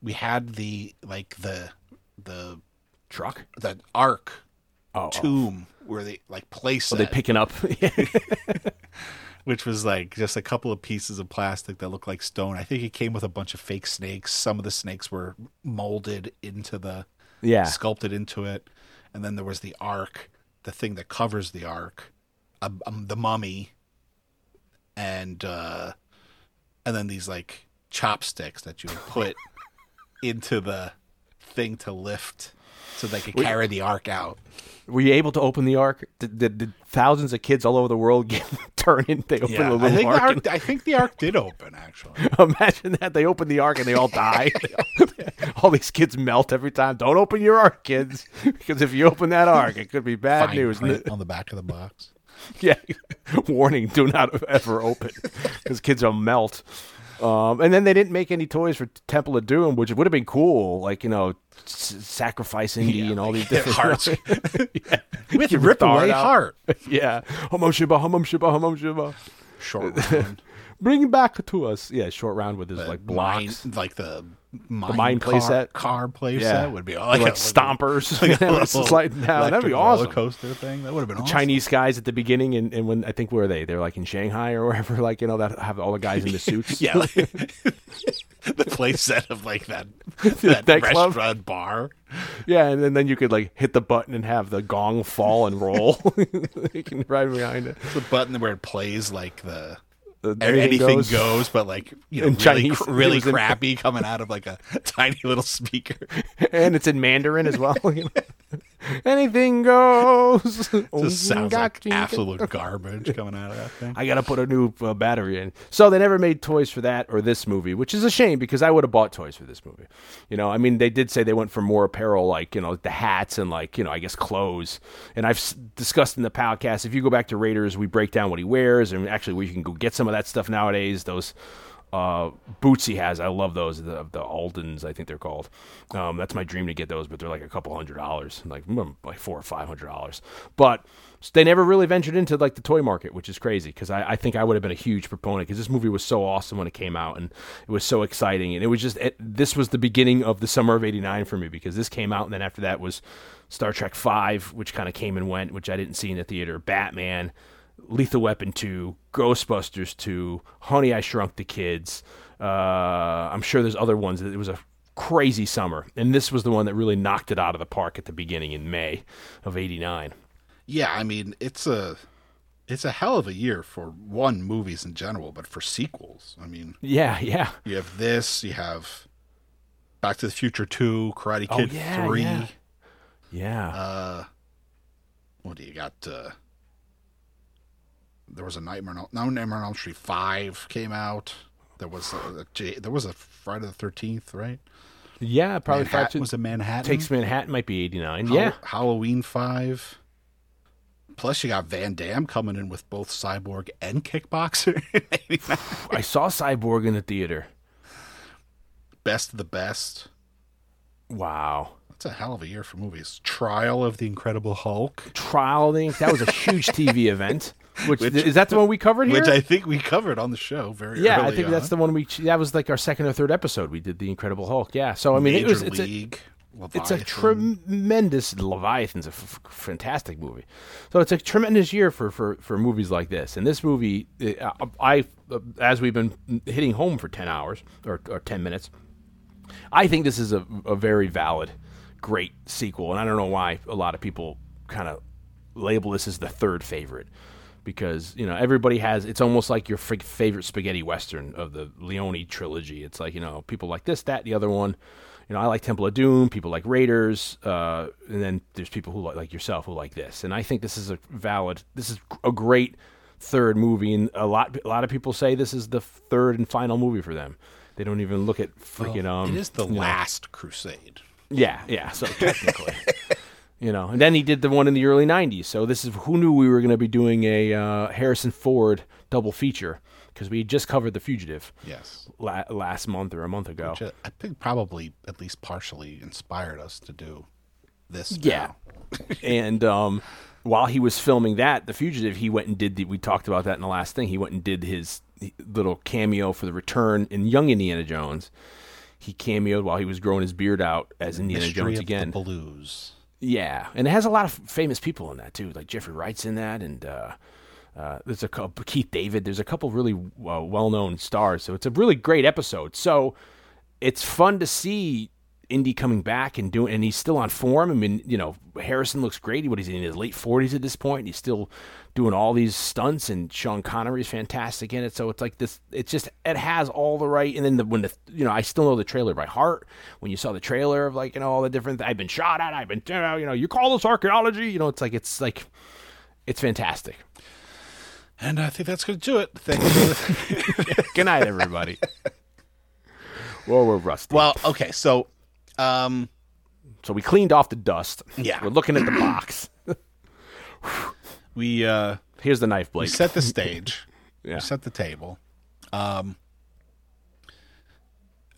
Speaker 5: we had the like the the
Speaker 4: truck.
Speaker 5: the ark
Speaker 4: Oh, oh.
Speaker 5: tomb where they like place
Speaker 4: Are they picking up?
Speaker 5: which was like just a couple of pieces of plastic that looked like stone. I think it came with a bunch of fake snakes. Some of the snakes were molded into the
Speaker 4: yeah,
Speaker 5: sculpted into it, and then there was the ark, the thing that covers the ark, uh, um, the mummy, and uh, and then these like chopsticks that you would put into the thing to lift, so they could carry the ark out.
Speaker 4: Were you able to open the ark? Did, did, did thousands of kids all over the world get turn in? They open
Speaker 5: Yeah,
Speaker 4: the
Speaker 5: I
Speaker 4: little
Speaker 5: the
Speaker 4: ark.
Speaker 5: ark. I think the ark did open actually.
Speaker 4: imagine that they open the ark and they all die. all these kids melt every time. Don't open your ark, kids, because if you open that ark, it could be bad
Speaker 5: Fine
Speaker 4: news.
Speaker 5: on the back of the box.
Speaker 4: yeah, warning: do not ever open, because kids will melt. Um, and then they didn't make any toys for Temple of Doom, which would have been cool, like you know, s- sacrifice Indy and all these different
Speaker 5: hearts.
Speaker 4: yeah.
Speaker 5: With
Speaker 4: Give
Speaker 5: rip away
Speaker 4: out.
Speaker 5: heart.
Speaker 4: yeah, Humum Shiba, Humum Shiba, Humum Shiba.
Speaker 5: Short round.
Speaker 4: Bring back to us. Yeah, short round with his like
Speaker 5: mine,
Speaker 4: blocks,
Speaker 5: like the mine,
Speaker 4: mine
Speaker 5: car,
Speaker 4: playset?
Speaker 5: car playset
Speaker 4: Yeah.
Speaker 5: would be
Speaker 4: like,
Speaker 5: like, a-
Speaker 4: stompers.
Speaker 5: like a
Speaker 4: It was sliding down. That'd be awesome.
Speaker 5: Roller coaster thing. That would have been awesome.
Speaker 4: Chinese guys at the beginning, and, and when I think where are they? They're like in Shanghai or wherever, like you know that have all the guys in the suits.
Speaker 5: Yeah, like, the playset of like that that
Speaker 4: That club?
Speaker 5: restaurant bar.
Speaker 4: yeah, and then, then you could like hit the button and have the gong fall and roll. you can ride behind it.
Speaker 5: It's The button where it plays like the Anything, goes. but like you know,
Speaker 4: In
Speaker 5: really,
Speaker 4: Chinese.
Speaker 5: cr- really
Speaker 4: was in-
Speaker 5: crappy coming out of like a tiny little speaker.
Speaker 4: and it's in Mandarin as well. you know. Anything goes.
Speaker 5: Just sounds like absolute garbage coming out of that thing.
Speaker 4: I gotta put a new uh, battery in. So they never made toys for that or this movie, which is a shame because I would have bought toys for this movie. You know, I mean, they did say they went for more apparel, like you know, the hats and like you know, I guess clothes. And I've s- discussed in the podcast. If you go back to Raiders, we break down what he wears, and actually, where you can go get some of that stuff nowadays. Those uh, boots he has, I love those. The the Aldens, I think they're called. Um, that's my dream to get those, but they're like a couple hundred dollars, like mm, like four or five hundred dollars. But they never really ventured into like the toy market, which is crazy because I, I think I would have been a huge proponent because this movie was so awesome when it came out and it was so exciting and it was just it, this was the beginning of the summer of '89 for me because this came out and then after that was Star Trek Five, which kind of came and went, which I didn't see in the theater. Batman. Lethal Weapon 2, Ghostbusters 2, Honey, I Shrunk the Kids. Uh, I'm sure there's other ones. It was a crazy summer. And this was the one that really knocked it out of the park at the beginning in May of 89.
Speaker 5: Yeah, I mean it's a it's a hell of a year for one movies in general, but for sequels, I mean
Speaker 4: Yeah, yeah.
Speaker 5: you have this, you have Back to the Future Two, Karate
Speaker 4: Oh,
Speaker 5: Kid
Speaker 4: yeah,
Speaker 5: Three.
Speaker 4: yeah. Yeah.
Speaker 5: Uh, what do you got? Uh, there was a Nightmare on no, Nightmare on Elm Street five came out. There was a, a there was a Friday the Thirteenth, right?
Speaker 4: Yeah, probably five. To,
Speaker 5: was it Manhattan?
Speaker 4: takes Manhattan might be eighty nine. Yeah,
Speaker 5: Halloween five. Plus, you got Van Damme coming in with both Cyborg and Kickboxer.
Speaker 4: I saw Cyborg in the theater.
Speaker 5: best of the best.
Speaker 4: Wow.
Speaker 5: That's a hell of a year for movies. Trial of the Incredible Hulk,
Speaker 4: Trial thing. That was a huge TV event. Which,
Speaker 5: Which-
Speaker 4: is that the one we covered here?
Speaker 5: which I think we covered on the show very
Speaker 4: yeah, I think that's the one we. That was like our second or third episode. We did the Incredible Hulk. Yeah. So I mean,
Speaker 5: Major
Speaker 4: it was. It's a,
Speaker 5: League.
Speaker 4: it's a
Speaker 5: Leviathan.
Speaker 4: tremendous Leviathan's a f- fantastic movie. So it's a tremendous year for, for, for movies like this. And this movie, uh, I uh, as we've been hitting home for ten hours or, or ten minutes, I think this is a, a very valid, great sequel. And I don't know why a lot of people kind of label this as the third favorite. Because you know everybody has, it's almost like your favorite spaghetti western of the Leone trilogy. It's like you know people like this, that, the other one you know, I like Temple of Doom. People like Raiders, uh, and then there's people who like, like yourself who like this. And I think this is a valid. This is a great third movie, and a lot a lot of people say this is the third and final movie for them. They don't even look at freaking. um,
Speaker 5: it is the
Speaker 4: you know-
Speaker 5: last Crusade.
Speaker 4: yeah, yeah. So technically, you know, and then he did the one in the early '90s. So this is who knew we were going to be doing a uh, Harrison Ford double feature because we had just covered The Fugitive
Speaker 5: Yes,
Speaker 4: la- last month or a month ago.
Speaker 5: which uh, I think probably at least partially inspired us to do this.
Speaker 4: Yeah. and um, while he was filming that, The Fugitive, he went and did the. We talked about that in the last thing. He went and did his little cameo for the return in Young Indiana Jones. He cameoed while he was growing his beard out as Indiana
Speaker 5: Mystery
Speaker 4: Jones again.
Speaker 5: the Blues.
Speaker 4: Yeah, and it has a lot of famous people in that too, like Jeffrey Wright's in that, and uh, uh, there's a couple Keith David. There's a couple really uh, well-known stars, so it's a really great episode. So it's fun to see Indy coming back and doing, and he's still on form. I mean, you know, Harrison looks great. What he's in his late 40s at this point, and he's still doing all these stunts, and Sean Connery's fantastic in it. So it's like this. It's just it has all the right. And then the, when the you know, I still know the trailer by heart. When you saw the trailer of like you know all the different, I've been shot at. I've been you know, you know, you call this archaeology. You know, it's like it's like it's fantastic.
Speaker 5: And I think that's going to do it. Thank you.
Speaker 4: Good night, everybody. well, we're rusty.
Speaker 5: well, okay, so um,
Speaker 4: so we cleaned off the dust.
Speaker 5: Yeah.
Speaker 4: we're looking at the box.
Speaker 5: we uh,
Speaker 4: Here's the knife blade.
Speaker 5: we set the stage.
Speaker 4: Yeah.
Speaker 5: We set the table. Um,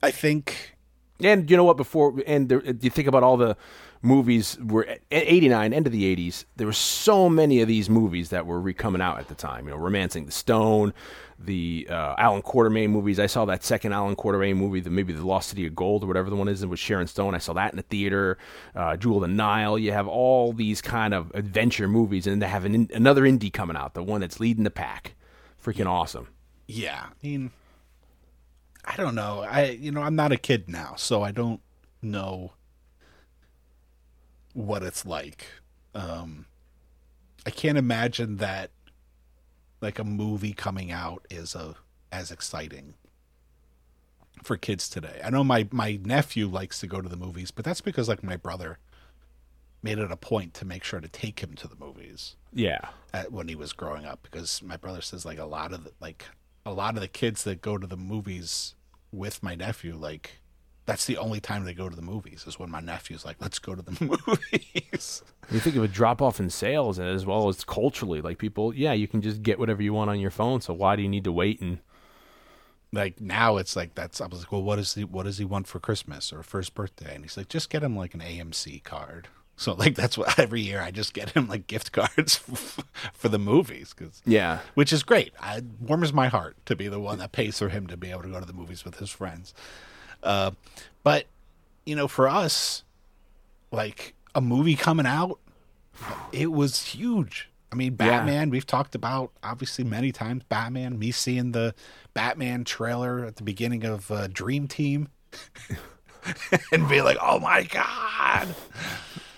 Speaker 5: I think
Speaker 4: And you know what? Before and there, you think about all the movies were at '89, end of the '80s. There were so many of these movies that were re coming out at the time. You know, *Romancing the Stone*, the uh, Allan Quatermain movies. I saw that second Allan Quatermain movie, the maybe the *Lost City of Gold* or whatever the one is, with Sharon Stone. I saw that in the theater. Uh, *Jewel of the Nile*. You have all these kind of adventure movies, and they have an, another Indy coming out, the one that's leading the pack. Freaking awesome.
Speaker 5: Yeah, I mean, I don't know. I you know I'm not a kid now, so I don't know what it's like. Um, I can't imagine that like a movie coming out is a as exciting for kids today. I know my my nephew likes to go to the movies, but that's because like my brother made it a point to make sure to take him to the movies
Speaker 4: Yeah.
Speaker 5: at, when he was growing up because my brother says like a lot of the, like a lot of the kids that go to the movies with my nephew like that's the only time they go to the movies is when my nephew's like let's go to the movies
Speaker 4: You think of a drop off in sales as well as culturally, like people, yeah, you can just get whatever you want on your phone. So why do you need to wait? And
Speaker 5: like now it's like that's I was like well what is he what does he want for Christmas or first birthday and he's like just get him like an AMC card so like that's what every year I just get him like gift cards for the movies because
Speaker 4: yeah,
Speaker 5: which is great. I, it warms my heart to be the one that pays for him to be able to go to the movies with his friends. Uh, but you know, for us, like a movie coming out, it was huge. I mean,
Speaker 4: Yeah.
Speaker 5: Batman. We've talked about obviously many times. Batman. Me seeing the Batman trailer at the beginning of uh, Dream Team. and be like, "Oh my god!"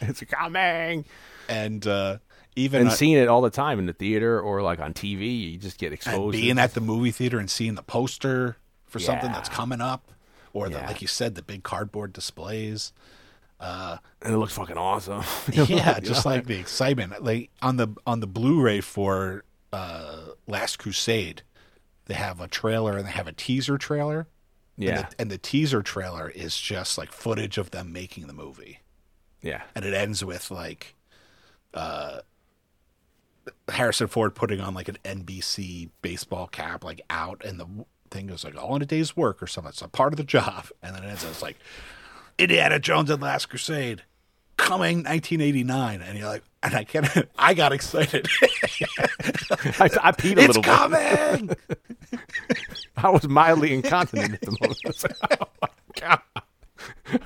Speaker 4: it's coming.
Speaker 5: And uh, even
Speaker 4: And
Speaker 5: uh,
Speaker 4: seeing it all the time in the theater or like on TV, you just get exposed.
Speaker 5: being at the movie theater and seeing the poster for something that's coming up, or the
Speaker 4: Yeah.
Speaker 5: like you said, the big cardboard displays.
Speaker 4: and it looks fucking awesome.
Speaker 5: yeah, just like the excitement, like on the on the Blu-ray for uh, Last Crusade, they have a trailer and they have a teaser trailer.
Speaker 4: Yeah.
Speaker 5: And the, and the teaser trailer is just like footage of them making the movie.
Speaker 4: yeah.
Speaker 5: And it ends with like uh Harrison Ford putting on like an NBC baseball cap, like out, and the thing goes like all in a day's work or something. It's a part of the job. And then it ends, it's like Indiana Jones and the Last Crusade coming 1989. And you're like, and I can't, I got excited.
Speaker 4: I, I peed a
Speaker 5: it's
Speaker 4: little bit.
Speaker 5: It's coming.
Speaker 4: I was mildly incontinent at the moment. Like, oh my god.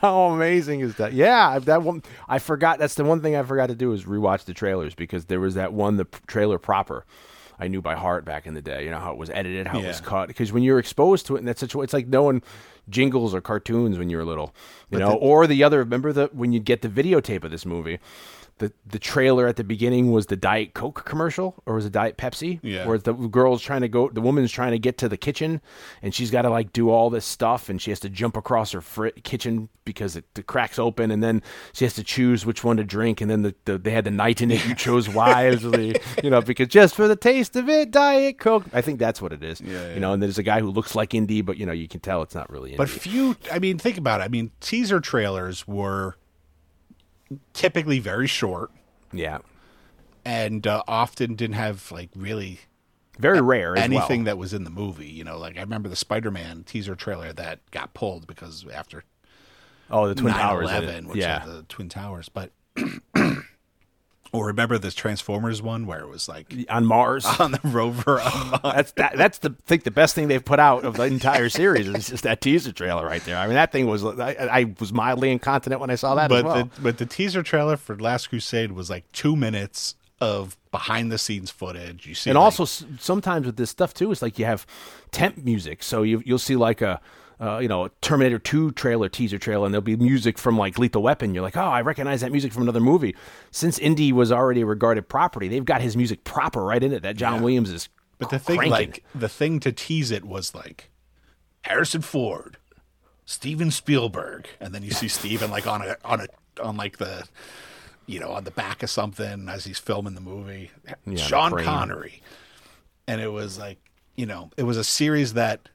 Speaker 4: How amazing is that? Yeah, that one I forgot. That's the one thing I forgot to do is rewatch the trailers because there was that one the trailer proper. I knew by heart back in the day. You know how it was edited, how it was cut. Because when you're exposed to it, and that's such, it's like knowing jingles or cartoons when you were little, you know. or the other, remember the when you get the videotape of this movie, the the trailer at the beginning was the Diet Coke commercial, or was it Diet Pepsi?
Speaker 5: Yeah.
Speaker 4: Where the girl's trying to go, the woman's trying to get to the kitchen, and she's got to like do all this stuff, and she has to jump across her fri- kitchen because it the cracks open, and then she has to choose which one to drink, and then the, the they had the knight in it, you chose wisely, you know, because just for the taste of it, Diet Coke. I think that's what it is.
Speaker 5: Yeah,
Speaker 4: You know, and there's a guy who looks like Indy, but you know, you can tell it's not really Indy.
Speaker 5: But few, I mean, think about it. I mean, teaser trailers were typically very short
Speaker 4: yeah,
Speaker 5: and uh, often didn't have like really
Speaker 4: very rare.
Speaker 5: Anything
Speaker 4: well.
Speaker 5: that was in the movie. You know, like I remember the Spider-Man teaser trailer that got pulled because after
Speaker 4: Oh, the Twin Towers.
Speaker 5: 11, which
Speaker 4: yeah.
Speaker 5: the Twin Towers, but. Or remember this Transformers one where it was like
Speaker 4: on Mars.
Speaker 5: on the rover on Mars.
Speaker 4: That's that, that's the think the best thing they've put out of the entire series is just that teaser trailer right there. I mean, that thing was I, I was mildly incontinent when I saw that as
Speaker 5: but
Speaker 4: well.
Speaker 5: the but the teaser trailer for Last Crusade was like two minutes of behind the scenes footage. You see,
Speaker 4: and
Speaker 5: like-
Speaker 4: also s- sometimes with this stuff too, it's like you have temp music. So you you'll see like a uh, you know Terminator Two trailer teaser trailer, and there'll be music from like Lethal Weapon. You're like, oh, I recognize that music from another movie. Since Indy was already a regarded property, they've got his music proper right in it. That John Williams is.
Speaker 5: But the thing,
Speaker 4: cranking.
Speaker 5: like the thing to tease it was like Harrison Ford, Steven Spielberg, and then you see Steven like on a on a on like the you know on the back of something as he's filming the movie.
Speaker 4: the
Speaker 5: Sean. Connery, and it was like you know it was a series that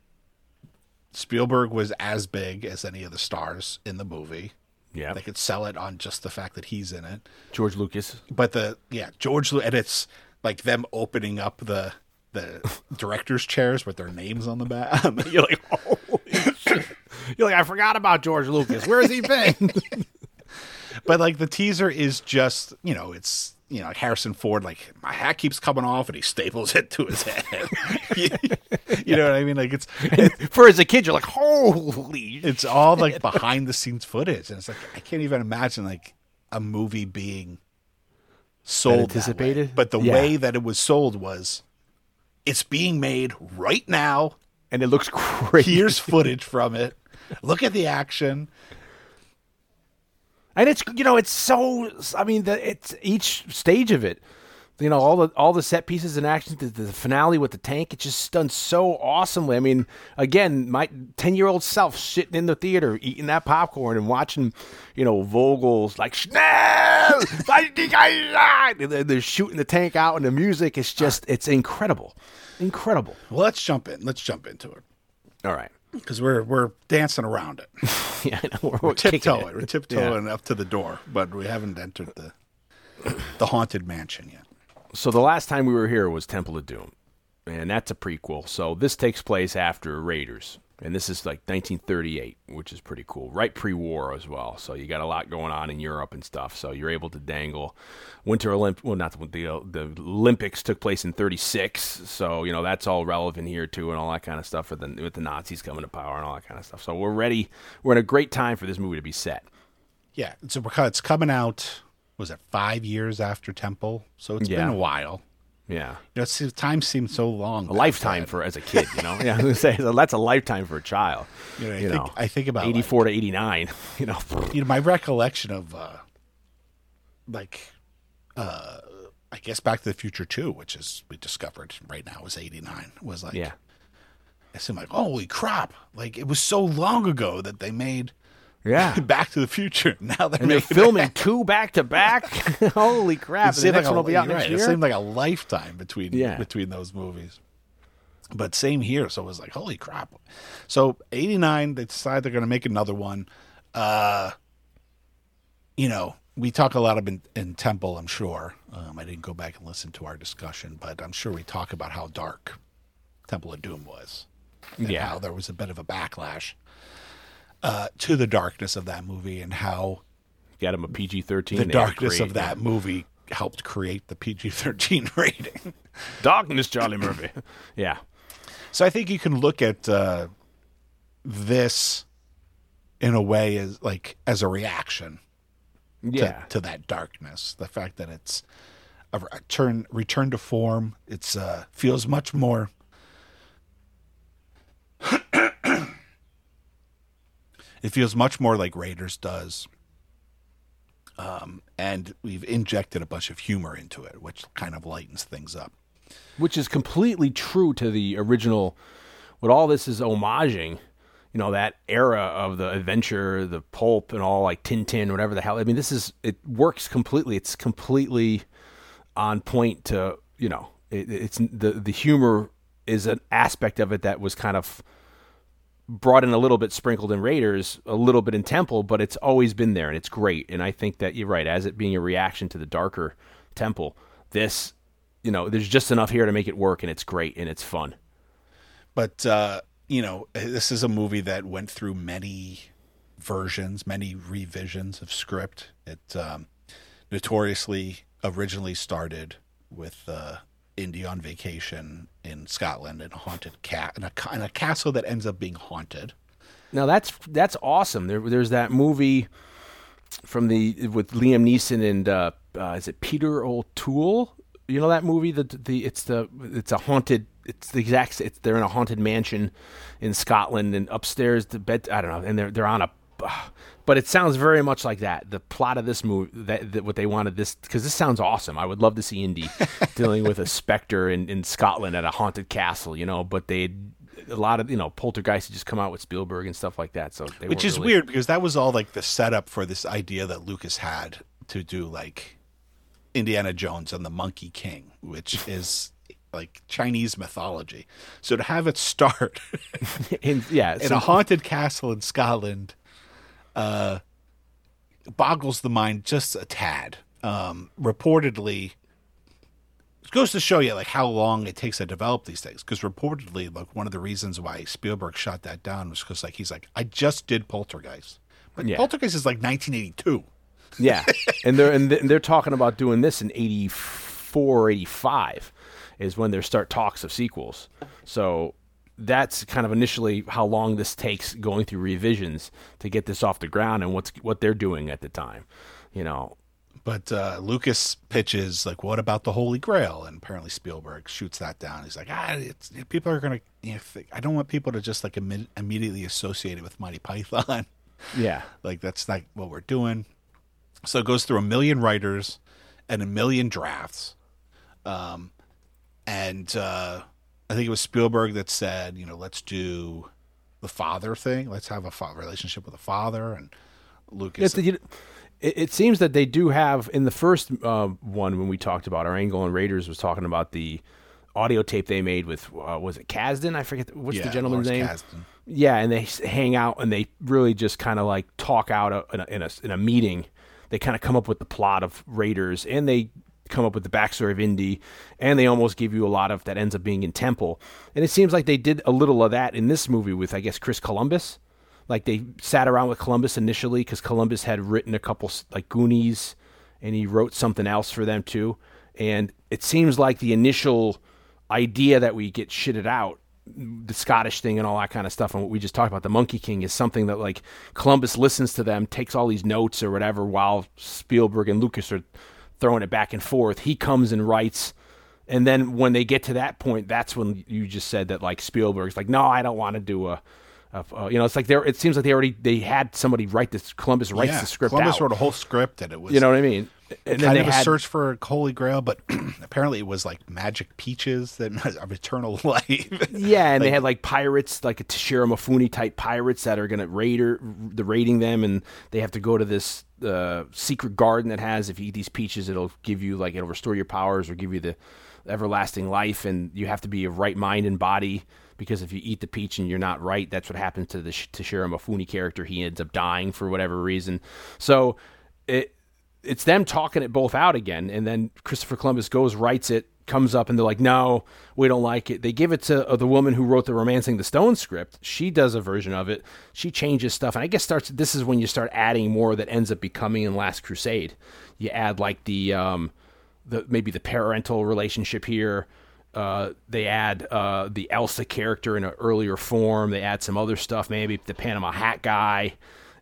Speaker 5: Spielberg was as big as any of the stars in the movie.
Speaker 4: yeah,
Speaker 5: They could sell it on just the fact that he's in it.
Speaker 4: George Lucas.
Speaker 5: But the yeah, George and it's like them opening up the the directors' chairs with their names on the back.
Speaker 4: You're like, holy shit. You're like, I forgot about George Lucas. Where has he been?
Speaker 5: but like the teaser is just you know it's you know like Harrison Ford like my hat keeps coming off and he staples it to his head. you, you know what I mean? Like it's
Speaker 4: For as a kid, you're like, holy.
Speaker 5: it's all like behind the scenes footage, and it's like I can't even imagine like a movie being sold that way.
Speaker 4: anticipated?
Speaker 5: But the
Speaker 4: Yeah.
Speaker 5: way that it was sold was it's being made right now.
Speaker 4: And it looks great.
Speaker 5: Here's footage from it. Look at the action.
Speaker 4: And it's you know it's so I mean the, it's each stage of it. You know all the all the set pieces and action, the, the finale with the tank. It's just done so awesomely. I mean, again, my ten year old self sitting in the theater eating that popcorn and watching, you know, Vogel's like Schnell, they're shooting the tank out, and the music is just it's incredible, incredible.
Speaker 5: Well, let's jump in. Let's jump into it
Speaker 4: All right,
Speaker 5: because we're we're dancing around it.
Speaker 4: yeah, I know, we're, we're
Speaker 5: tiptoeing.
Speaker 4: it.
Speaker 5: We're tiptoeing up to the door, but we haven't entered the the haunted mansion yet.
Speaker 4: So the last time we were here was Temple of Doom, and that's a prequel. So this takes place after Raiders, and this is like 1938, which is pretty cool. Right pre-war as well. So you got a lot going on in Europe and stuff. So you're able to dangle Winter Olymp. Well, not the the, the Olympics took place in 36. So you know that's all relevant here too, and all that kind of stuff with the with the Nazis coming to power and all that kind of stuff. So we're ready. We're in a great time for this movie to be set.
Speaker 5: Yeah, so it's coming out. Was it five years after Temple? So it's
Speaker 4: Yeah.
Speaker 5: been a while.
Speaker 4: Yeah.
Speaker 5: You know, it's, time seems so long.
Speaker 4: A lifetime for as a kid, you know. Yeah, I was say that's a lifetime for a child.
Speaker 5: You know, I
Speaker 4: you
Speaker 5: think-
Speaker 4: know,
Speaker 5: I think about,
Speaker 4: eighty four to eighty nine. You know,
Speaker 5: you know my recollection of uh like uh I guess Back to the Future 2, which is we discovered right now is 89, was like
Speaker 4: yeah,
Speaker 5: it seemed like holy crap! Like it was so long ago that they made
Speaker 4: Yeah.
Speaker 5: Back to the Future. Now they're
Speaker 4: and they're
Speaker 5: making
Speaker 4: filming two back to back. Holy crap!
Speaker 5: It
Speaker 4: And the
Speaker 5: seemed
Speaker 4: next
Speaker 5: like
Speaker 4: one
Speaker 5: a,
Speaker 4: will be out
Speaker 5: you're
Speaker 4: next
Speaker 5: right,
Speaker 4: year.
Speaker 5: It seemed like a lifetime between
Speaker 4: Yeah.
Speaker 5: between those movies. But same here. So it was like, holy crap. So eighty nine, they decide they're gonna make another one. Uh you know, we talk a lot of in, in Temple, I'm sure. Um, I didn't go back and listen to our discussion, but I'm sure we talk about how dark Temple of Doom was. And
Speaker 4: Yeah.
Speaker 5: How there was a bit of a backlash uh, to the darkness of that movie and how
Speaker 4: got him a PG thirteen.
Speaker 5: the darkness of that movie helped create the PG 13 rating.
Speaker 4: darkness, Charlie Murphy. yeah,
Speaker 5: So I think you can look at uh, this in a way as like as a reaction to,
Speaker 4: yeah.
Speaker 5: to that darkness. The fact that it's a return return to form. It's uh, feels much more. It feels much more like Raiders does. Um, and we've injected a bunch of humor into it, which kind of lightens things up.
Speaker 4: which is completely true to the original. What all this is homaging, you know, that era of the adventure, the pulp, and all like Tintin, whatever the hell. I mean, this is it works completely. It's completely on point to you know, it, it's the the humor is an aspect of it that was kind of brought in a little bit sprinkled in Raiders, a little bit in Temple, but it's always been there and it's great. And I think that you're right, as it being a reaction to the darker Temple, this, you know, there's just enough here to make it work and it's great and it's fun.
Speaker 5: But uh, you know, this is a movie that went through many versions, many revisions of script. It um, notoriously originally started with uh, Indy on vacation in Scotland in a haunted cat in a, a castle that ends up being haunted.
Speaker 4: Now that's that's awesome. There, there's that movie from the with Liam Neeson and uh, uh, is it Peter O'Toole? You know that movie? The the it's the it's a haunted. It's the exact. It's they're in a haunted mansion in Scotland and upstairs the bed. I don't know, and they're they're on a. But it sounds very much like that. The plot of this movie, that, that what they wanted this, because this sounds awesome. I would love to see Indy dealing with a specter in, in Scotland at a haunted castle, you know. But they, a lot of you know, Poltergeist had just come out with Spielberg and stuff like that. So they
Speaker 5: which is
Speaker 4: really-
Speaker 5: weird because that was all like the setup for this idea that Lucas had to do like Indiana Jones and the Monkey King, which is like Chinese mythology. So to have it start
Speaker 4: And, yeah,
Speaker 5: in
Speaker 4: so-
Speaker 5: a haunted castle in Scotland uh, boggles the mind just a tad. Um, reportedly, it goes to show you like how long it takes to develop these things. Because reportedly, like one of the reasons why Spielberg shot that down was because like he's like, I just did Poltergeist, but
Speaker 4: Yeah.
Speaker 5: Poltergeist is like 1982.
Speaker 4: Yeah, and they're and they're talking about doing this in 84, 85 is when there start talks of sequels. So that's kind of initially how long this takes going through revisions to get this off the ground and what's what they're doing at the time. You know,
Speaker 5: But uh, Lucas pitches like, "What about the Holy Grail?" And apparently Spielberg shoots that down. He's like, "Ah, it's, people are gonna. You know, think, I don't want people to just like imme- immediately associate it with Monty Python.
Speaker 4: yeah,
Speaker 5: like that's not what we're doing." So it goes through a million writers and a million drafts, um, and uh, I think it was Spielberg that said, "You know, let's do the father thing. Let's have a fa- relationship with a father." And Lucas,
Speaker 4: you- it, it seems that they do have in the first uh, one when we talked about our angle and Raiders was talking about the audio tape they made with uh, was it Kasdan? I forget what's the gentleman's
Speaker 5: Lawrence
Speaker 4: name.
Speaker 5: Kasdan.
Speaker 4: Yeah, and they hang out and they really just kind of like talk out a, in, a, in a in a meeting. They kind of come up with the plot of Raiders and they come up with the backstory of Indy, and they almost give you a lot of that ends up being in Temple. And it seems like they did a little of that in this movie with I guess Chris Columbus. Like they sat around with Columbus initially because Columbus had written a couple like Goonies, and he wrote something else for them too. And it seems like the initial idea that we get shitted out the Scottish thing and all that kind of stuff, and what we just talked about, the Monkey King is something that like Columbus listens to them, takes all these notes or whatever, while Spielberg and Lucas are throwing it back and forth. He comes and writes, and then when they get to that point, that's when you just said that like Spielberg's like, no, I don't want to do a, a, a- you know, it's like there. It seems like they already they had somebody write this. Columbus writes
Speaker 5: yeah,
Speaker 4: the script
Speaker 5: Columbus
Speaker 4: out.
Speaker 5: wrote a whole script, and it was
Speaker 4: you know what I mean? And
Speaker 5: kind
Speaker 4: they
Speaker 5: of a
Speaker 4: had-
Speaker 5: search for a holy grail, but apparently it was like magic peaches that of eternal life.
Speaker 4: Yeah, and they had like pirates, like a Toshiro Mifune type pirates that are going to raid her, the raiding them, and they have to go to this uh, secret garden that has if you eat these peaches, it'll give you like it'll restore your powers or give you the everlasting life, and you have to be of right mind and body because if you eat the peach and you're not right, that's what happens to the Sh- Toshiro Mifune character. He ends up dying for whatever reason. So it it's them talking it both out again, and then Christopher Columbus goes, writes it, comes up, and they're like, "No, we don't like it." They give it to uh, the woman who wrote the *Romancing the Stone* script. She does a version of it. She changes stuff, and I guess starts. This is when you start adding more that ends up becoming in *Last Crusade*. You add like the um, the maybe the parental relationship here. Uh, they add uh, the Elsa character in an earlier form. They add some other stuff, maybe the Panama Hat guy,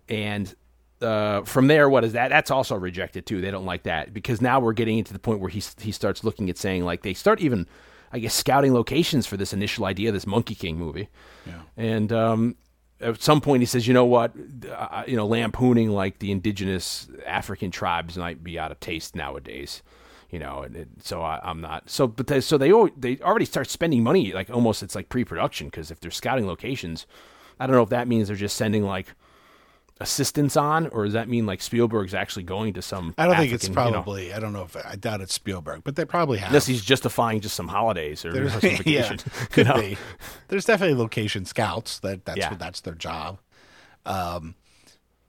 Speaker 4: and uh, from there, what is that? That's also rejected too. They don't like that because now we're getting into the point where he he starts looking at saying like they start even, I guess, scouting locations for this initial idea, this Monkey King movie. Yeah. And um, at some point, he says, you know what, uh, you know, lampooning like the indigenous African tribes might be out of taste nowadays. You know, and it, so I, I'm not so. But they, so they they already start spending money like almost it's like pre-production because if they're scouting locations, I don't know if that means they're just sending like assistance on, or does that mean like Spielberg's actually going to some?
Speaker 5: I don't think it's
Speaker 4: African, you know,
Speaker 5: probably. I don't know if I doubt it's Spielberg, but they probably have.
Speaker 4: unless he's justifying just some holidays or
Speaker 5: There's,
Speaker 4: some
Speaker 5: yeah, could
Speaker 4: know?
Speaker 5: be. There's definitely location scouts. That that's
Speaker 4: Yeah.
Speaker 5: what that's their job. Um,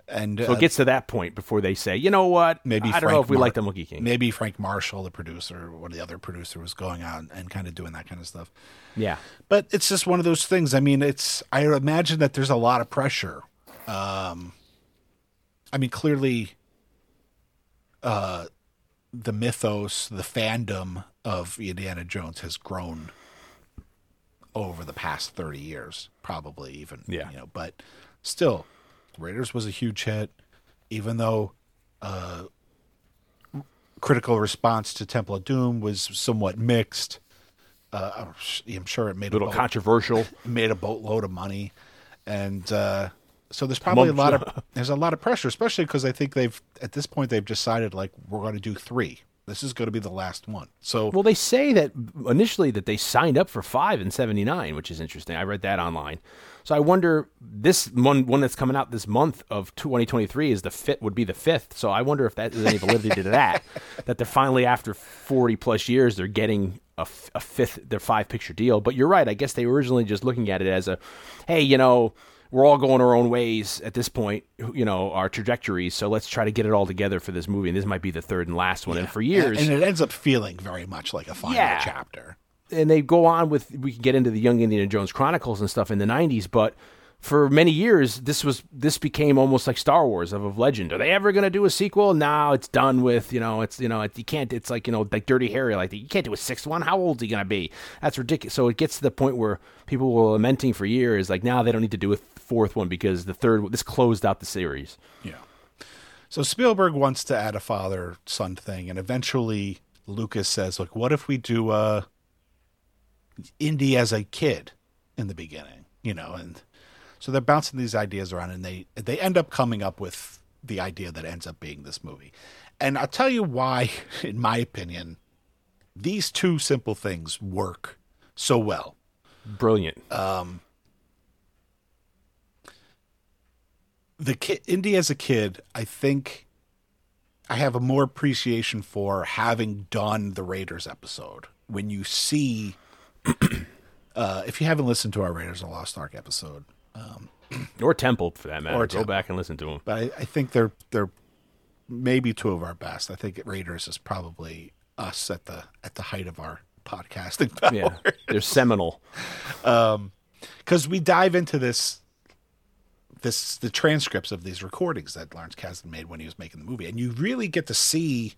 Speaker 5: and
Speaker 4: So
Speaker 5: uh,
Speaker 4: it gets to that point before they say, you know what?
Speaker 5: maybe
Speaker 4: I don't
Speaker 5: Frank
Speaker 4: know if we
Speaker 5: Mar-
Speaker 4: like the Monkey King.
Speaker 5: Maybe Frank Marshall, the producer, or the other producer, was going out and kind of doing that kind of stuff.
Speaker 4: Yeah,
Speaker 5: But it's just one of those things. I mean, it's. I imagine that there's a lot of pressure. Um, I mean, clearly, uh, the mythos, the fandom of Indiana Jones has grown over the past thirty years, probably even.
Speaker 4: Yeah.
Speaker 5: You know, but still, Raiders was a huge hit, even though. Uh, critical response to Temple of Doom was somewhat mixed. Uh, I'm sure it made
Speaker 4: a little
Speaker 5: a boat,
Speaker 4: controversial.
Speaker 5: made a boatload of money, and uh, so there's probably a lot of there's a lot of pressure, especially because I think they've at this point they've decided like we're going to do three. This is going to be the last one. So
Speaker 4: Well, they say that initially that they signed up for five in '79, which is interesting. I read that online. So I wonder this one one that's coming out this month of 2023 is the fit would be the fifth. So I wonder if that is any validity to that. That they're finally after 40 plus years they're getting a, f- a fifth their five picture deal. But you're right. I guess they were originally just looking at it as a, hey, you know. We're all going our own ways at this point, you know, our trajectories. So let's try to get it all together for this movie. And this might be the third and last one. And for years,
Speaker 5: and, and it ends up feeling very much like a final
Speaker 4: Yeah.
Speaker 5: chapter.
Speaker 4: and they go on with we can get into the young indiana jones chronicles and stuff in the 90s but for many years this was this became almost like star wars of, of legend are they ever going to do a sequel Now it's done with you know it's you know it, you can't it's like you know like dirty harry like you can't do a sixth one how old is he going to be that's ridiculous so it gets to the point where people were lamenting for years like now they don't need to do a fourth one because the third this closed out the series
Speaker 5: Yeah. So Spielberg wants to add a father son thing, and eventually Lucas says, "Look, what if we do uh, Indy as a kid in the beginning?" You know, and so they're bouncing these ideas around, and they they end up coming up with the idea that ends up being this movie. And I'll tell you why, in my opinion, these two simple things work so well.
Speaker 4: brilliant
Speaker 5: the kid Indy as a kid, I think I have a more appreciation for having done the Raiders episode. When you see, uh, if you haven't listened to our Raiders of the Lost Ark episode,
Speaker 4: or temple for that matter
Speaker 5: Or
Speaker 4: go
Speaker 5: Temple.
Speaker 4: back and listen to them
Speaker 5: but I, I think they're they're maybe two of our best. I think Raiders is probably us at the at the height of our podcasting power.
Speaker 4: yeah they're seminal
Speaker 5: because we dive into this this the transcripts of these recordings that Lawrence Kasdan made when he was making the movie, and you really get to see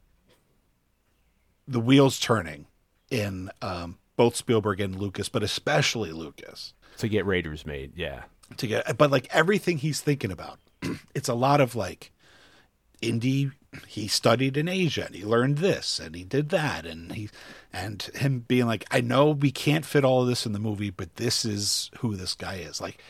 Speaker 5: the wheels turning in um, both Spielberg and Lucas, but especially Lucas
Speaker 4: to get raiders made yeah
Speaker 5: to get. But like everything he's thinking about, it's a lot of like Indy. He studied in Asia and he learned this and he did that and he and him being like, I know we can't fit all of this in the movie, but this is who this guy is. Like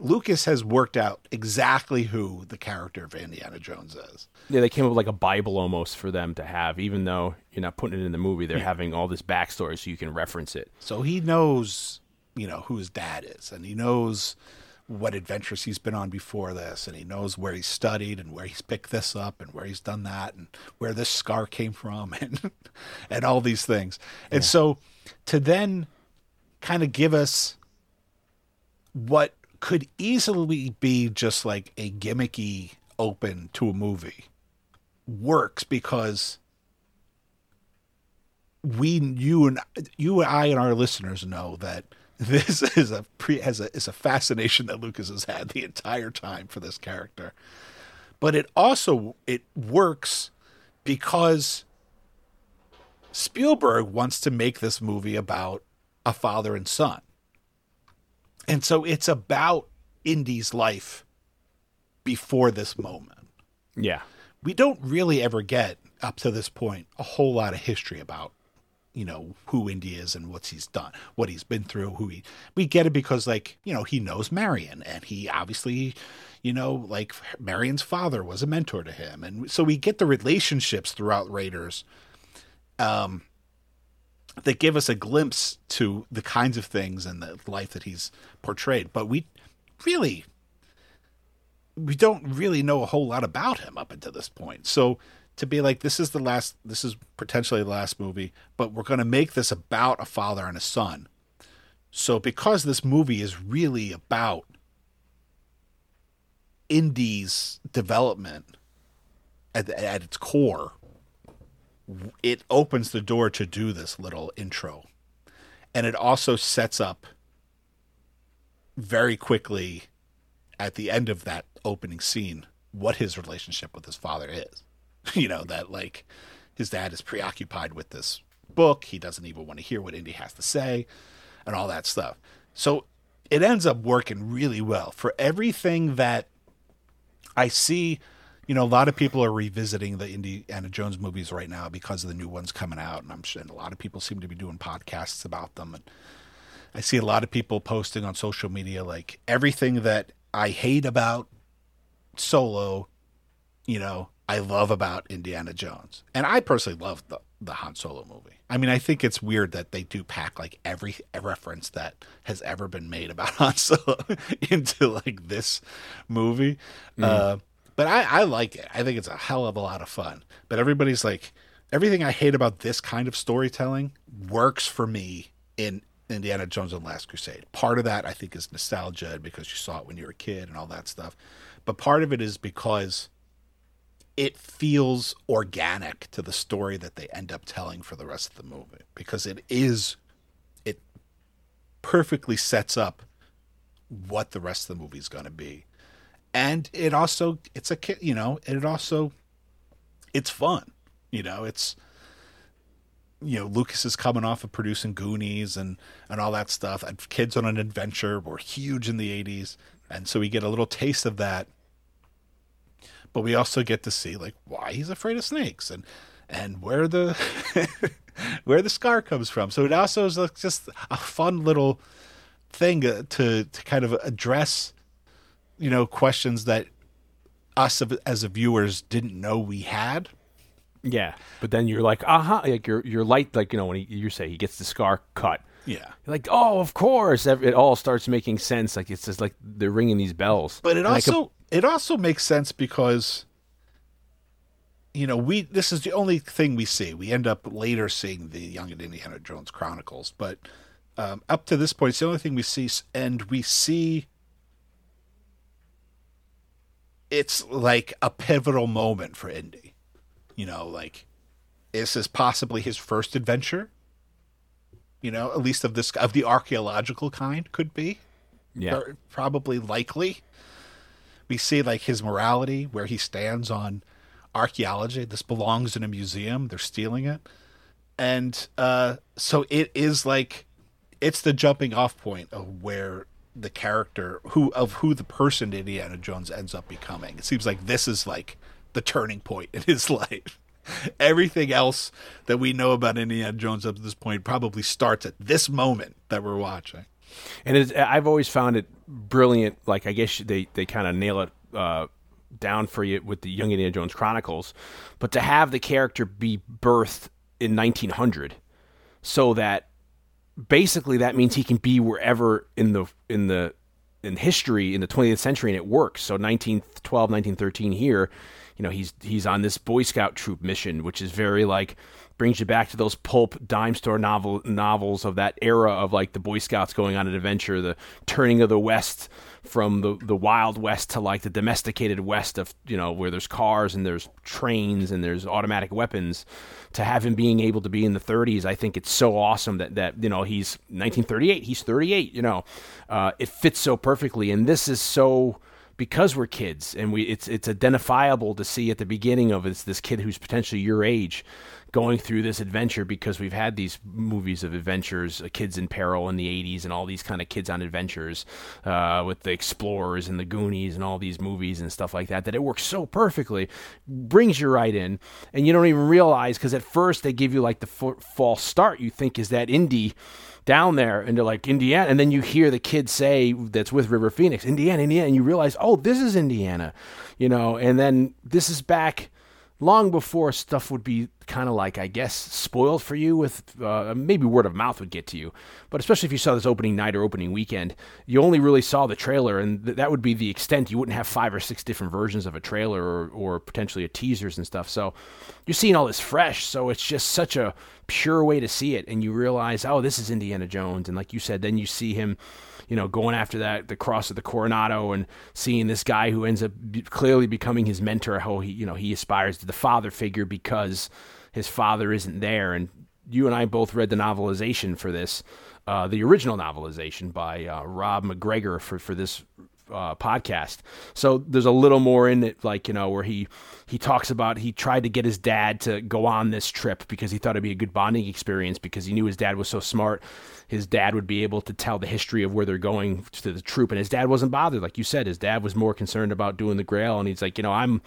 Speaker 5: Lucas has worked out exactly who the character of Indiana Jones is.
Speaker 4: Yeah, they came up with like a Bible almost for them to have, even though you're not putting it in the movie. They're having all this backstory so you can reference it.
Speaker 5: So he knows, you know, who his dad is, and he knows what adventures he's been on before this, and he knows where he's studied and where he's picked this up and where he's done that and where this scar came from and and all these things. And so to then kind of give us what could easily be just like a gimmicky open to a movie works because we you and you and I and our listeners know that this is a pre has a is a fascination that Lucas has had the entire time for this character. But it also it works because Spielberg wants to make this movie about a father and son. And so it's about Indy's life before this moment.
Speaker 4: Yeah.
Speaker 5: We don't really ever get up to this point a whole lot of history about you know who Indy is and what he's done, what he's been through, who he we get it because like you know he knows Marion and he obviously you know like Marion's father was a mentor to him and so we get the relationships throughout Raiders um that give us a glimpse to the kinds of things and the life that he's portrayed. But we really we don't really know a whole lot about him up until this point. So to be like this is the last this is potentially the last movie but we're going to make this about a father and a son. So because this movie is really about Indy's development at, at its core it opens the door to do this little intro. And it also sets up very quickly at the end of that opening scene what his relationship with his father is. You know that like his dad is preoccupied with this book. He doesn't even want to hear what indy has to say and all that stuff. So it ends up working really well. For everything that i see you know a lot of people are revisiting the indiana jones movies right now because of the new ones coming out and i'm sure and a lot of people seem to be doing podcasts about them and i see a lot of people posting on social media like everything that i hate about solo you know I love about Indiana Jones. And I personally love the, the Han Solo movie. I mean, I think it's weird that they do pack like every reference that has ever been made about Han Solo into like this movie. Uh, but I, I like it. I think it's a hell of a lot of fun. But everybody's like, everything I hate about this kind of storytelling works for me in Indiana Jones and the Last Crusade. Part of that I think is nostalgia because you saw it when you were a kid and all that stuff. But part of it is because it feels organic to the story that they end up telling for the rest of the movie because it is it perfectly sets up what the rest of the movie is going to be and it also it's a you know it also it's fun you know it's you know lucas is coming off of producing goonies and and all that stuff. And kids on an adventure were huge in the 80s and so we get a little taste of that. But we also get to see like why he's afraid of snakes and and where the where the scar comes from. So it also is like just a fun little thing uh, to to kind of address, you know, questions that us as a viewers didn't know we had.
Speaker 4: Yeah. But then you're like, uh huh. Like you're, you're light, like, you know, when he, you say he gets the scar cut.
Speaker 5: Yeah.
Speaker 4: You're like, oh, of course. It all starts making sense. Like it's just like they're ringing these bells.
Speaker 5: But it
Speaker 4: And I could-
Speaker 5: also it also makes sense because you know, we this is the only thing we see. We end up later seeing the Young and Indiana Jones Chronicles, but um, up to this point, it's the only thing we see, and we see it's like a pivotal moment for Indy. You know, like this is this possibly his first adventure? You know, at least of this of the archaeological kind could be
Speaker 4: yeah.
Speaker 5: probably likely. We see like his morality, where he stands on archaeology. This belongs in a museum. They're stealing it, and uh, so it is like it's the jumping off point of where the character who of who the person Indiana Jones ends up becoming. It seems like this is like the turning point in his life. Everything else that we know about Indiana Jones up to this point probably starts at this moment that we're watching.
Speaker 4: and I've always found it brilliant. Like I guess they they kind of nail it uh, down for you with the Young Indiana Jones Chronicles, but to have the character be birthed in 1900, so that basically that means he can be wherever in the in the in history in the 20th century and it works. So 1912, 1913 here, you know, he's he's on this Boy Scout troop mission, which is very like brings you back to those pulp dime store novel novels of that era of like the Boy Scouts going on an adventure, the turning of the West from the the wild west to like the domesticated west of you know where there's cars and there's trains and there's automatic weapons to have him being able to be in the 30s i think it's so awesome that that you know he's 1938 he's 38 you know. Uh, it fits so perfectly and this is so because we're kids and we it's it's identifiable to see at the beginning of it's this kid who's potentially your age going through this adventure because we've had these movies of adventures, uh, Kids in Peril in the 80s, and all these kind of kids on adventures uh, with the Explorers and the Goonies and all these movies and stuff like that, that it works so perfectly, brings you right in, and you don't even realize because at first they give you like the f- false start. You think, is that Indy? down there they're like Indiana and then you hear the kid say that's with River Phoenix Indiana Indiana and you realize oh this is Indiana you know and then this is back long before stuff would be kind of like, I guess, spoiled for you with uh, maybe word of mouth would get to you. But especially if you saw this opening night or opening weekend, you only really saw the trailer, and th- that would be the extent. You wouldn't have five or six different versions of a trailer or, or potentially a teasers and stuff. So you're seeing all this fresh. So it's just such a pure way to see it. And you realize, oh, this is Indiana Jones. And like you said, then you see him you know, going after that the cross of the Coronado and seeing this guy who ends up clearly becoming his mentor, how he you know he aspires to the father figure because his father isn't there. And you and I both read the novelization for this, uh, the original novelization by uh, Rob MacGregor for for this uh, podcast. So there's a little more in it, like you know, where he he talks about he tried to get his dad to go on this trip because he thought it'd be a good bonding experience because he knew his dad was so smart. His dad would be able to tell the history of where they're going to the troop, and his dad wasn't bothered. Like you said, his dad was more concerned about doing the Grail, and he's like, you know, I'm.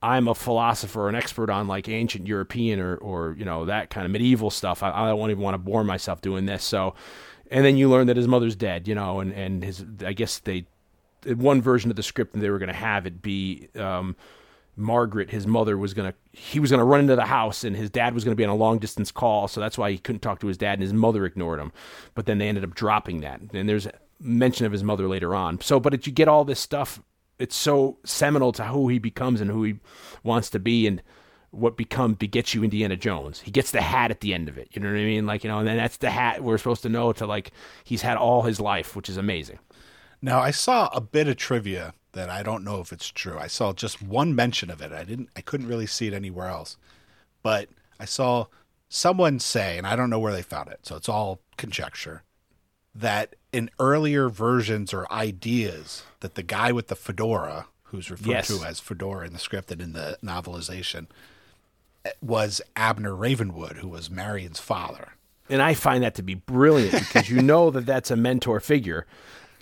Speaker 4: I'm a philosopher, an expert on like ancient European or, or you know that kind of medieval stuff. I, I don't even want to bore myself doing this. So, and then you learn that his mother's dead, you know, and and his I guess they one version of the script they were going to have it be um, Margaret, his mother, was going to he was going to run into the house and his dad was going to be on a long distance call, so that's why he couldn't talk to his dad and his mother ignored him. But then they ended up dropping that, and there's mention of his mother later on. So, but you get all this stuff. It's so seminal to who he becomes and who he wants to be, and what become begets you Indiana Jones. He gets the hat at the end of it. You know what I mean? Like you know, and then that's the hat we're supposed to know to like he's had all his life, which is amazing.
Speaker 5: Now I saw a bit of trivia that I don't know if it's true. I saw just one mention of it. I didn't I couldn't really see it anywhere else. But I saw someone say, and I don't know where they found it, so it's all conjecture, that in earlier versions or ideas that the guy with the fedora, who's referred
Speaker 4: Yes.
Speaker 5: to as Fedora in the script and in the novelization, was Abner Ravenwood, who was Marion's father.
Speaker 4: and I find that to be brilliant because you know that that's a mentor figure,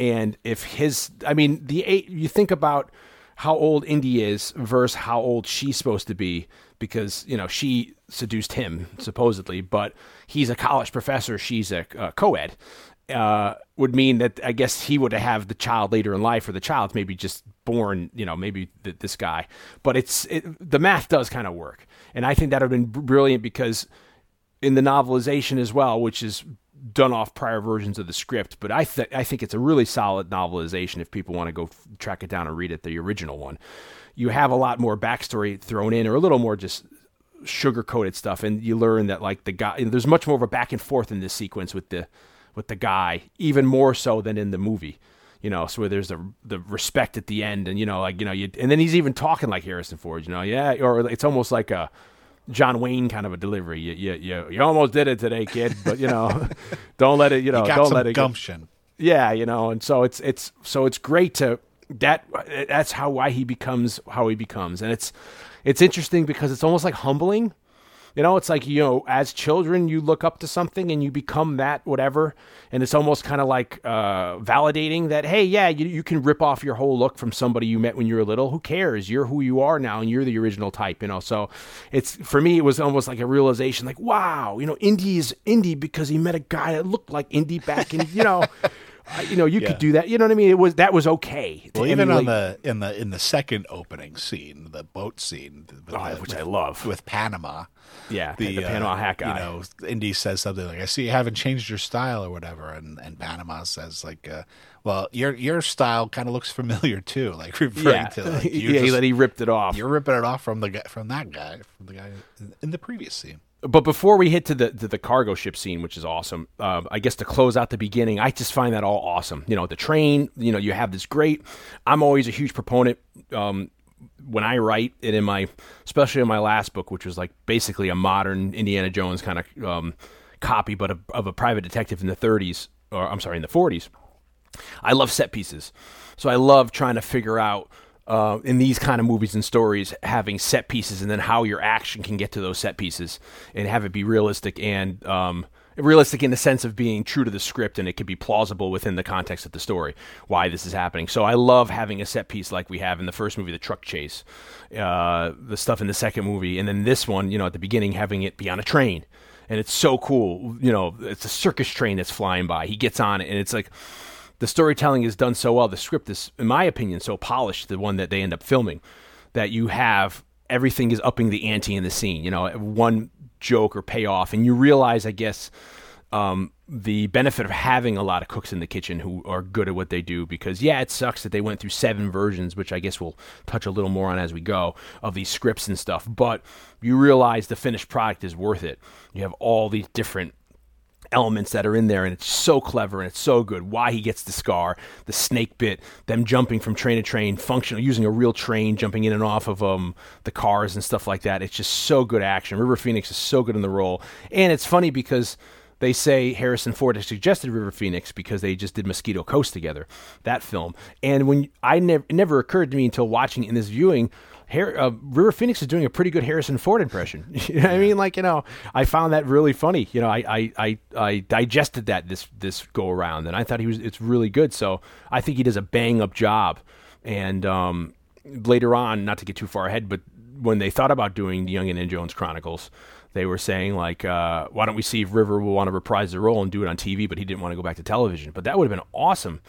Speaker 4: and if his, I mean, the eight, you think about how old Indy is versus how old she's supposed to be because you know she seduced him supposedly, but he's a college professor, she's a uh, co-ed. Uh, would mean that I guess he would have the child later in life, or the child's maybe just born, you know, maybe th- this guy. But it's it, the math does kind of work, and I think that would have been brilliant because in the novelization as well, which is done off prior versions of the script. But I th- I think it's a really solid novelization if people want to go f- track it down and read it, the original one. You have a lot more backstory thrown in, or a little more just sugar coated stuff, and you learn that like the guy, there's much more of a back and forth in this sequence with the with the guy, even more so than in the movie. You know, so where there's the the respect at the end, and you know, like you know, you and then he's even talking like Harrison Ford. You know, yeah, or it's almost like a John Wayne kind of a delivery. You you you, you almost did it today, kid, but you know, don't let it. You know,
Speaker 5: got
Speaker 4: don't let it. get-
Speaker 5: gumption.
Speaker 4: yeah, you know, and so it's it's so it's great to that that's how why he becomes how he becomes, and it's it's interesting because it's almost like humbling. You know, it's like you know, as children, you look up to something and you become that whatever, and it's almost kind of like uh, validating that hey, yeah, you you can rip off your whole look from somebody you met when you were little. Who cares? You're who you are now, and you're the original type. You know, so it's for me, it was almost like a realization, like wow, you know, Indy is Indy because he met a guy that looked like Indy back in you know you know, you
Speaker 5: Yeah.
Speaker 4: could do that. You know what I mean? It was that was okay.
Speaker 5: Well, even on the in the in the second opening scene, the boat scene,
Speaker 4: Oh,
Speaker 5: the-
Speaker 4: which
Speaker 5: with-
Speaker 4: I love.
Speaker 5: with Panama.
Speaker 4: yeah, the,
Speaker 5: uh,
Speaker 4: Panama hat guy.
Speaker 5: You know, Indy says something like, "I see you haven't changed your style or whatever," and and Panama says like, uh, "Well, your your style kind of looks familiar too," like referring
Speaker 4: yeah,
Speaker 5: to like, you
Speaker 4: yeah,
Speaker 5: just-
Speaker 4: that he ripped it off.
Speaker 5: you're ripping it off from the guy from that guy from the guy in the previous scene.
Speaker 4: But before we hit to the to the cargo ship scene, which is awesome, um, I guess to close out the beginning, I just find that all awesome. You know, the train. You know, you have this great. I'm always a huge proponent. Um, when I write it in my, especially in my last book, which was like basically a modern Indiana Jones kind of um, copy, but of a private detective in the 30s, or I'm sorry, in the 40s. I love set pieces. So I love trying to figure out uh, in these kind of movies and stories having set pieces and then how your action can get to those set pieces and have it be realistic and um, realistic in the sense of being true to the script and it could be plausible within the context of the story why this is happening. So I love having a set piece like we have in the first movie, the truck chase, uh, the stuff in the second movie, and then this one, you know, at the beginning having it be on a train and it's so cool. You know, it's a circus train that's flying by. He gets on it, and it's like the storytelling is done so well. The script is, in my opinion, so polished. The one that they end up filming, that you have everything is upping the ante in the scene. You know, one joke or payoff, and you realize, I guess. Um, the benefit of having a lot of cooks in the kitchen who are good at what they do because yeah it sucks that they went through seven versions which i guess we'll touch a little more on as we go of these scripts and stuff but you realize the finished product is worth it you have all these different elements that are in there and it's so clever and it's so good. Why he gets the scar the snake bit them jumping from train to train functional using a real train jumping in and off of um the cars and stuff like that. It's just so good action. River phoenix is so good in the role. And it's funny because they say Harrison Ford suggested River Phoenix because they just did Mosquito Coast together, that film. And when I never, it never occurred to me until watching in this viewing, Har- uh, River Phoenix is doing a pretty good Harrison Ford impression. you know I mean? Like you know, I found that really funny. You know, I I, I, I digested that this this go around, and I thought he was it's really good. So I think he does a bang up job. And um, later on, not to get too far ahead, but when they thought about doing the Young and Jones Chronicles, they were saying like, uh, why don't we see if River will want to reprise the role and do it on TV? But he didn't want to go back to television. But that would have been awesome,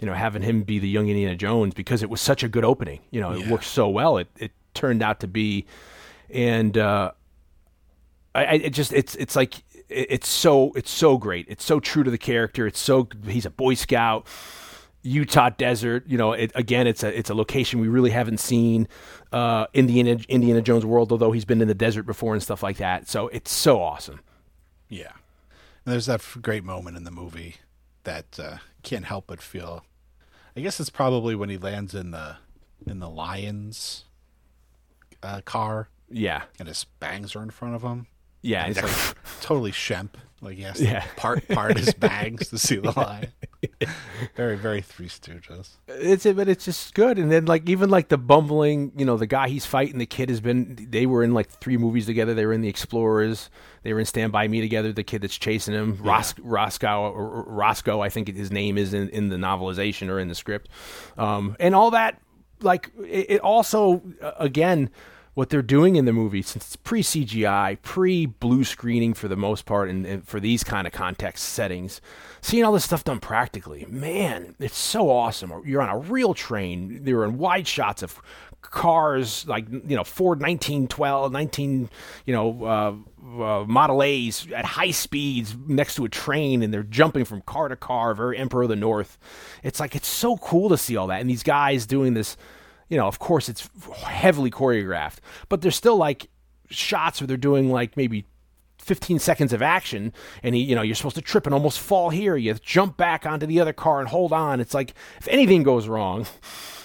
Speaker 4: you know, having him be the young Indiana Jones because it was such a good opening. You know, it worked so well. It it turned out to be, and uh, I, I it just it's it's like it, it's so it's so great. It's so true to the character. It's so he's a Boy Scout. Utah desert, you know, it, again, it's a it's a location we really haven't seen uh, Indiana Indiana Jones world, although he's been in the desert before and stuff like that. So it's so awesome.
Speaker 5: Yeah. And there's that f- great moment in the movie that uh, can't help but feel. I guess it's probably when he lands in the in the Lions uh, car
Speaker 4: Yeah,
Speaker 5: and his bangs are in front of him.
Speaker 4: yeah,
Speaker 5: And
Speaker 4: it's
Speaker 5: he's
Speaker 4: like,
Speaker 5: like totally Shemp. Like he has to
Speaker 4: Yeah.
Speaker 5: part part his bangs to see the lion. very very Three Stooges.
Speaker 4: it's it, but it's just good. And then like even like the bumbling, you know, the guy he's fighting, the kid has been. They were in like three movies together. They were in the Explorers. They were in Stand by Me together. The kid that's chasing him, Ros- Roscoe, or Roscoe, I think his name is in, in the novelization or in the script, um, and all that. Like it, it also again. What they're doing in the movie, since it's pre CGI, pre blue screening for the most part, and, and for these kind of context settings, seeing all this stuff done practically, man, it's so awesome. You're on a real train. They're in wide shots of cars, like you know Ford 1912, 19, you know uh, uh, Model A's at high speeds next to a train, and they're jumping from car to car, very Emperor of the North. It's like it's so cool to see all that, and these guys doing this. You know, of course, it's heavily choreographed, but there's still like shots where they're doing like maybe 15 seconds of action and he, you know you're supposed to trip and almost fall here. You jump back onto the other car and hold on. It's like if anything goes wrong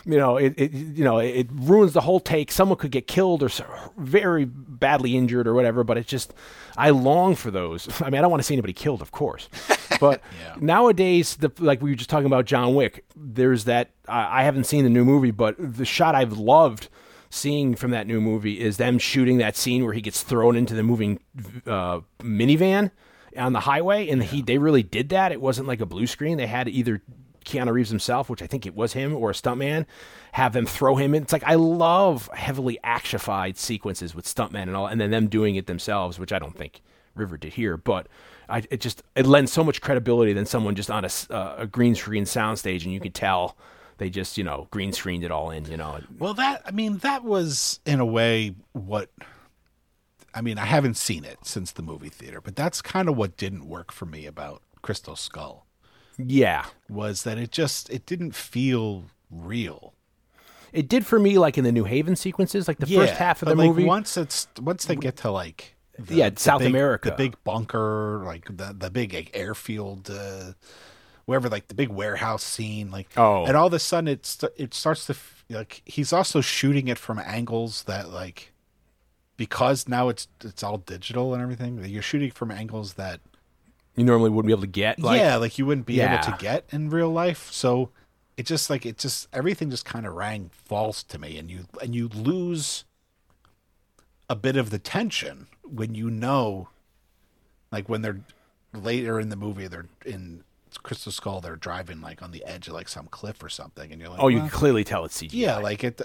Speaker 4: you know it, it you know it ruins the whole take. Someone could get killed or very badly injured or whatever but it's just i long for those. I mean i don't want to see anybody killed of course. But nowadays the like we were just talking about john wick there's that i, I haven't seen the new movie but the shot i've loved seeing from that new movie is them shooting that scene where he gets thrown into the moving uh, minivan on the highway, and he they really did that. It wasn't like a blue screen. They had either Keanu Reeves himself, which I think it was him, or a stuntman, have them throw him in. It's like I love heavily actionified sequences with stuntmen and all, and then them doing it themselves, which I don't think River did here, but I it just it lends so much credibility than someone just on a, uh, a green screen soundstage, and you could tell they just you know green screened it all in. You know,
Speaker 5: Well, that I mean, that was in a way what. I mean, I haven't seen it since the movie theater, but that's kind of what didn't work for me about Crystal Skull
Speaker 4: yeah,
Speaker 5: was that it just it didn't feel real.
Speaker 4: it did for me. Like in the New Haven sequences, like the first half of the
Speaker 5: like,
Speaker 4: movie.
Speaker 5: Once it's once they get to like the,
Speaker 4: Yeah,
Speaker 5: the
Speaker 4: South
Speaker 5: big-
Speaker 4: America.
Speaker 5: the big bunker, like the the big like, airfield, uh, wherever, like the big warehouse scene, like
Speaker 4: Oh.
Speaker 5: and all of a sudden it's it starts to like he's also shooting it from angles that like because now it's it's all digital and everything. You're shooting from angles that
Speaker 4: you normally wouldn't be able to get. Like,
Speaker 5: yeah, like you wouldn't be able to get in real life. So it just like it just everything just kind of rang false to me, and you and you lose a bit of the tension when you know, like when they're later in the movie, they're in Crystal Skull, they're driving like on the edge of like some cliff or something, and you're like,
Speaker 4: Oh, you
Speaker 5: well,
Speaker 4: can clearly tell it's CGI.
Speaker 5: yeah, like it.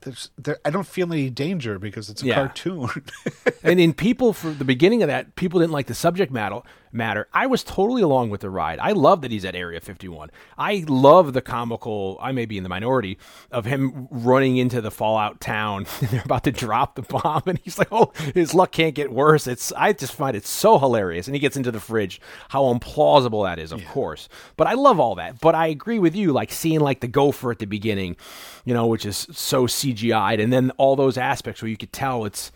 Speaker 5: There's, there, I don't feel any danger because it's a
Speaker 4: Yeah.
Speaker 5: cartoon.
Speaker 4: and in people for the beginning of that, people didn't like the subject matter. Matter. I was totally along with the ride. I love that he's at Area 51. I love the comical. I may be in the minority of him running into the Fallout town. and They're about to drop the bomb, and he's like, "Oh, his luck can't get worse." It's. I just find it so hilarious. And he gets into the fridge. How implausible that is, of course. But I love all that. But I agree with you. Like seeing like the gopher at the beginning, you know, which is so CGI'd, and then all those aspects where you could tell it's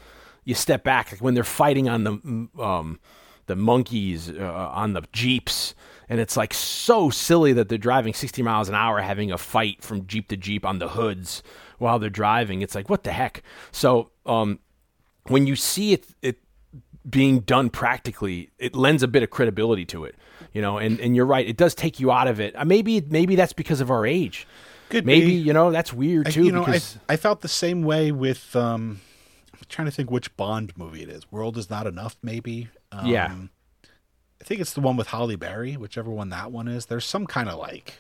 Speaker 4: you step back like when they're fighting on the um, the monkeys uh, on the jeeps. And it's like so silly that they're driving 60 miles an hour having a fight from jeep to jeep on the hoods while they're driving. It's like what the heck? So um, when you see it it being done practically it lends a bit of credibility to it you know? And and you're right it does take you out of it. Uh, maybe maybe that's because of our age.
Speaker 5: Could
Speaker 4: maybe
Speaker 5: be.
Speaker 4: you know that's weird
Speaker 5: I-
Speaker 4: too
Speaker 5: you know,
Speaker 4: because
Speaker 5: I I felt the same way with um trying to think which Bond movie it is. World is not enough, maybe. Um,
Speaker 4: Yeah.
Speaker 5: I think it's the one with Halle Berry, whichever one that one is. There's some kind of like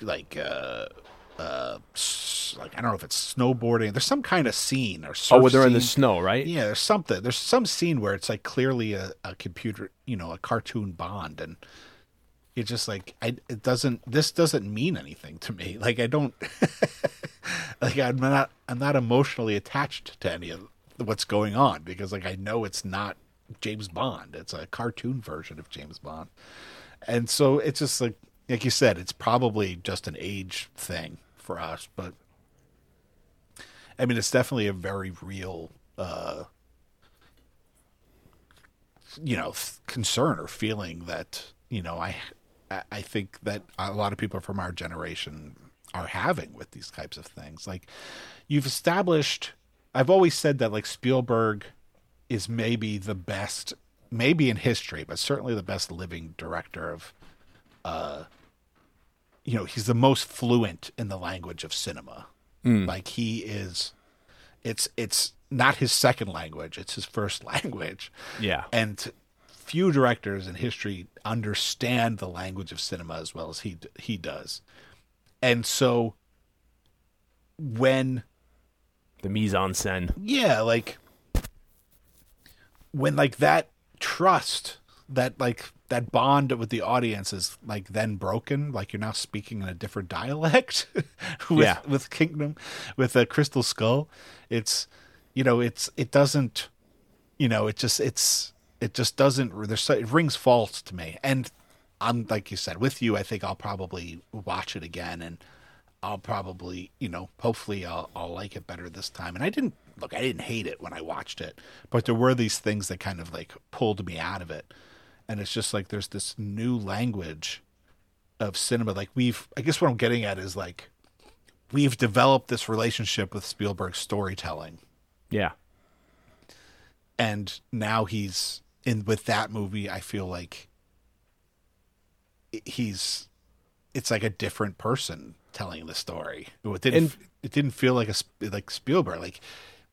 Speaker 5: like uh uh like I don't know if it's snowboarding. There's some kind of scene or
Speaker 4: oh where they're in the snow right
Speaker 5: Yeah, there's something. There's some scene where it's like clearly a, a computer, you know, a cartoon Bond, and it's just like I. It doesn't. This doesn't mean anything to me. Like I don't. like I'm not. I'm not emotionally attached to any of what's going on because like I know it's not James Bond. It's a cartoon version of James Bond, and so it's just like like you said. It's probably just an age thing for us, but. I mean, it's definitely a very real, uh, you know, concern or feeling that you know I- I think that a lot of people from our generation are having with these types of things. Like, you've established. I've always said that like Spielberg is maybe the best, maybe in history, but certainly the best living director of. Uh, you know, he's the most fluent in the language of cinema. Like he is it's it's not his second language, it's his first language.
Speaker 4: yeah
Speaker 5: And few directors in history understand the language of cinema as well as he he does. And so when
Speaker 4: the mise en scène
Speaker 5: yeah, like when like that trust, that like that bond with the audience is like then broken, like you're now speaking in a different dialect with
Speaker 4: Yeah.
Speaker 5: with Kingdom, with a Crystal Skull. It's you know, it's it doesn't you know, it just it's it just doesn't there's it rings false to me. And I'm like you said, with you I think I'll probably watch it again and I'll probably, you know, hopefully I'll I'll like it better this time. And I didn't look, I didn't hate it when I watched it, but there were these things that kind of like pulled me out of it. And it's just like there's this new language of cinema. Like we've, I guess what I'm getting at is like we've developed this relationship with Spielberg's storytelling,
Speaker 4: yeah
Speaker 5: and now he's in with that movie. I feel like he's it's like a different person telling the story. It didn't.
Speaker 4: And-
Speaker 5: it didn't feel like a like Spielberg. Like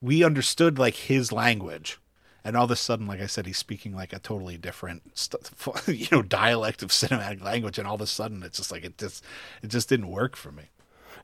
Speaker 5: we understood like his language, and all of a sudden, like I said, he's speaking like a totally different, st- you know, dialect of cinematic language, and all of a sudden, it's just like it just it just didn't work for me.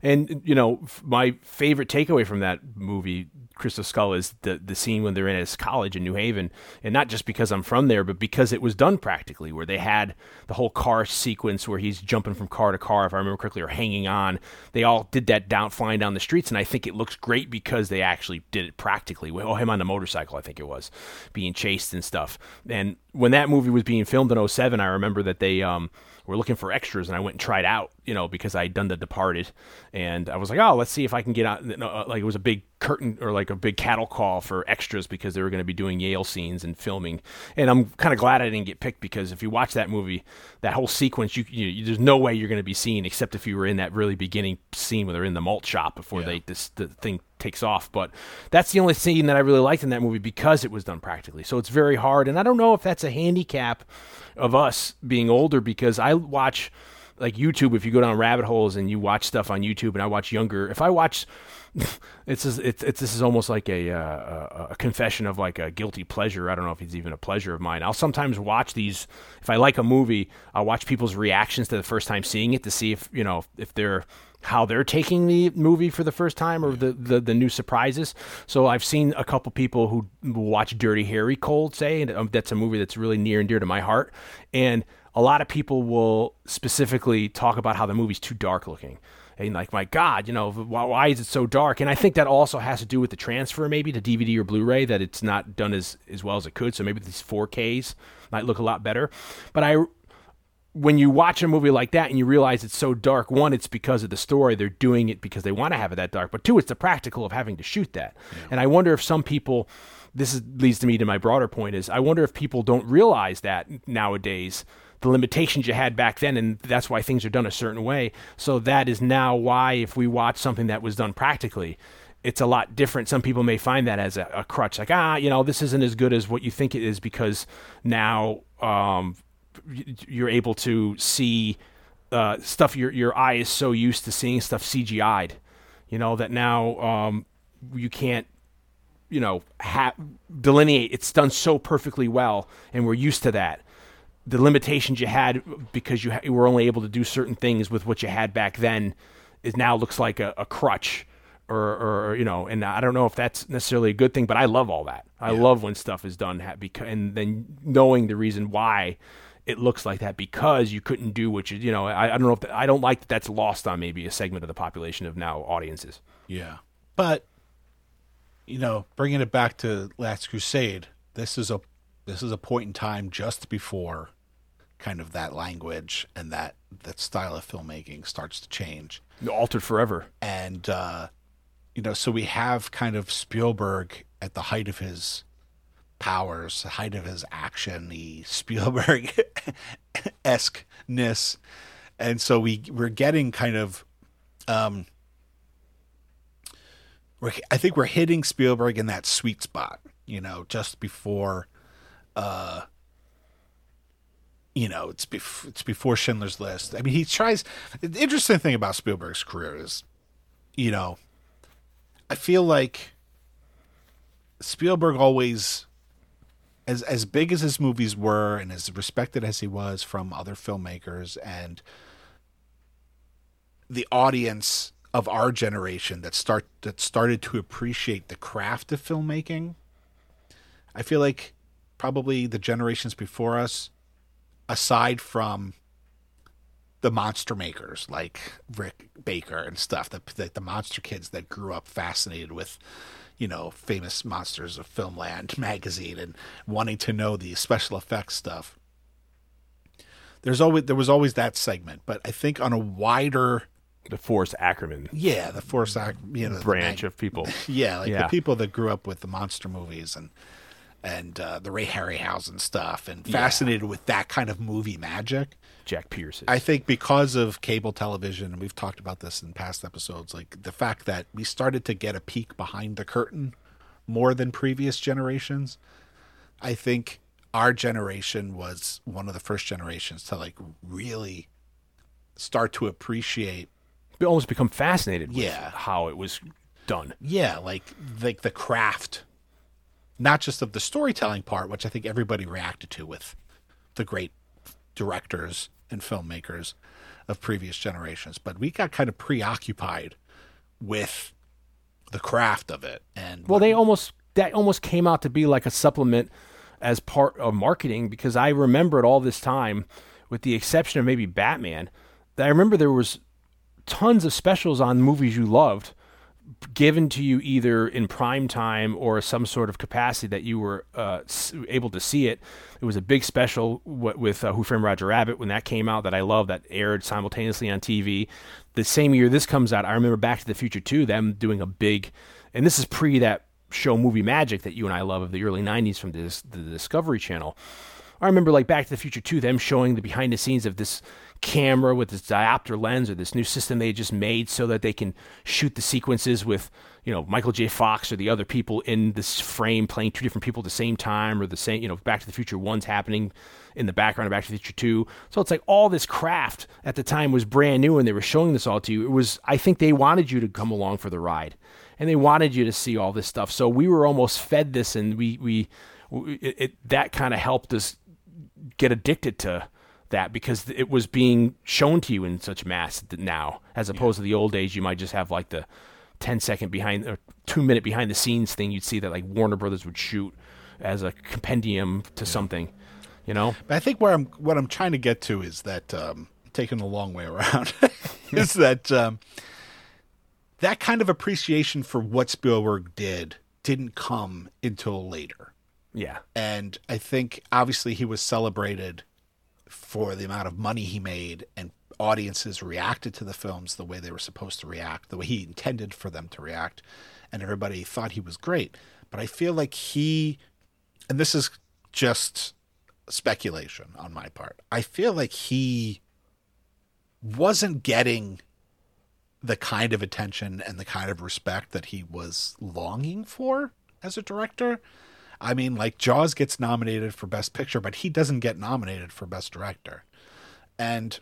Speaker 4: And you know, f- my favorite takeaway from that movie, Crystal Skull, is the the scene when they're in his college in New Haven, and not just because I'm from there, but because it was done practically, where they had the whole car sequence where he's jumping from car to car, if I remember correctly, or hanging on. They all did that down, flying down the streets, and I think it looks great because they actually did it practically. Well, him on the motorcycle, I think it was, being chased and stuff. And when that movie was being filmed in 07, I remember that they um were looking for extras, and I went and tried out, you know, because I had done The Departed, and I was like, oh, let's see if I can get out. no, uh, Like it was a big curtain or like a big cattle call for extras because they were going to be doing Yale scenes and filming, and I'm kind of glad I didn't get picked because if you watch that movie, that whole sequence, you, you there's no way you're going to be seen except if you were in that really beginning scene where they're in the malt shop before they this the thing takes off. But that's the only scene that I really liked in that movie because it was done practically. So it's very hard, and I don't know if that's a handicap of us being older because I watch like YouTube. If you go down rabbit holes and you watch stuff on YouTube, and I watch younger, if I watch. It's, it's it's this is almost like a, uh, a a confession of like a guilty pleasure. I don't know if it's even a pleasure of mine. I'll sometimes watch these if I like a movie. I'll watch people's reactions to the first time seeing it to see if you know if they're how they're taking the movie for the first time or the, the, the new surprises. So I've seen a couple people who watch Dirty Harry cold say, and um, that's a movie that's really near and dear to my heart. And a lot of people will specifically talk about how the movie's too dark looking. And like, my God, you know, why, why is it so dark? And I think that also has to do with the transfer, maybe to DVD or Blu-ray, that it's not done as as well as it could. So maybe these 4Ks might look a lot better. But I when you watch a movie like that and you realize it's so dark, one, it's because of the story. They're doing it because they want to have it that dark. But two, it's the practical of having to shoot that. And I wonder if some people, this is, leads to me to my broader point is, I wonder if people don't realize that nowadays, the limitations you had back then, and that's why things are done a certain way. So that is now why, if we watch something that was done practically, it's a lot different. Some people may find that as a, a crutch, like ah, you know, this isn't as good as what you think it is because now um, you're able to see uh, stuff. Your your eye is so used to seeing stuff CGI'd, you know, that now um, you can't, you know, ha- delineate. It's done so perfectly well, and we're used to that. The limitations you had because you, ha- you were only able to do certain things with what you had back then, is now looks like a, a crutch. Or, or you know, and I don't know if that's necessarily a good thing, but I love all that. I love when stuff is done, ha- because, and then knowing the reason why it looks like that because you couldn't do what you, you know. I, I don't know if I don't like that that's lost on maybe a segment of the population of now audiences.
Speaker 5: Yeah. But you know, bringing it back to Last Crusade, this is a this is a point in time just before kind of that language and that that style of filmmaking starts to change.
Speaker 4: Altered forever.
Speaker 5: And uh you know, so we have kind of Spielberg at the height of his powers, the height of his action, the Spielberg esqueness. And so we we're getting kind of um we're, I think we're hitting Spielberg in that sweet spot, you know, just before, uh, you know, it's bef- it's before Schindler's List. I mean, he tries. The interesting thing about Spielberg's career is, you know, I feel like Spielberg always, as as big as his movies were, and as respected as he was from other filmmakers, and the audience of our generation that start that started to appreciate the craft of filmmaking. I feel like probably the generations before us, aside from the monster makers like Rick Baker and stuff, the the, the monster kids that grew up fascinated with, you know, famous monsters of Filmland magazine and wanting to know the special effects stuff. There's always there was always that segment, but I think on a wider
Speaker 4: The Forrest Ackerman
Speaker 5: yeah, the Force Act, you know,
Speaker 4: branch
Speaker 5: mag-
Speaker 4: of people.
Speaker 5: yeah, like
Speaker 4: Yeah.
Speaker 5: the people that grew up with the monster movies and and uh, the Ray Harryhausen stuff, and fascinated with that kind of movie magic.
Speaker 4: Jack Pierce. is.
Speaker 5: I think because of cable television, and we've talked about this in past episodes, like the fact that we started to get a peek behind the curtain more than previous generations. I think our generation was one of the first generations to like really start to appreciate
Speaker 4: Be- almost become fascinated with
Speaker 5: Yeah.
Speaker 4: how it was done.
Speaker 5: yeah like like the craft not just of the storytelling part which i think everybody reacted to with the great directors and filmmakers of previous generations, but we got kind of preoccupied with the craft of it. And
Speaker 4: Well, they almost that almost came out to be like a supplement as part of marketing because I remember it all this time, with the exception of maybe Batman. That I remember there was tons of specials on movies you loved given to you either in prime time or some sort of capacity that you were uh, able to see it. It was a big special with uh, Who Framed Roger Rabbit when that came out that I love that aired simultaneously on TV. The same year this comes out, I remember Back to the Future 2, them doing a big, and this is pre that show Movie Magic that you and I love of the early 90s from this, the Discovery Channel. I remember like Back to the Future 2, them showing the behind the scenes of this camera with this diopter lens or this new system they just made so that they can shoot the sequences with, you know, Michael J. Fox or the other people in this frame playing two different people at the same time or the same, you know, Back to the Future 1's happening in the background of Back to the Future 2. So it's like all this craft at the time was brand new and they were showing this all to you. It was, I think they wanted you to come along for the ride and they wanted you to see all this stuff. So we were almost fed this and we, we, it, it that kind of helped us get addicted to that because it was being shown to you in such mass now, as opposed to the old days. You might just have like the 10 second behind or two minute behind the scenes thing. You'd see that like Warner Brothers would shoot as a compendium to something, you know?
Speaker 5: But I think where I'm what I'm trying to get to is that um, taking a long way around is that um, that kind of appreciation for what Spielberg did didn't come until later.
Speaker 4: Yeah.
Speaker 5: And I think obviously he was celebrated for the amount of money he made and audiences reacted to the films the way they were supposed to react, the way he intended for them to react, and everybody thought he was great. But I feel like he and this is just speculation on my part. I feel like he wasn't getting the kind of attention and the kind of respect that he was longing for as a director. I mean, like Jaws gets nominated for Best Picture, but he doesn't get nominated for Best Director. And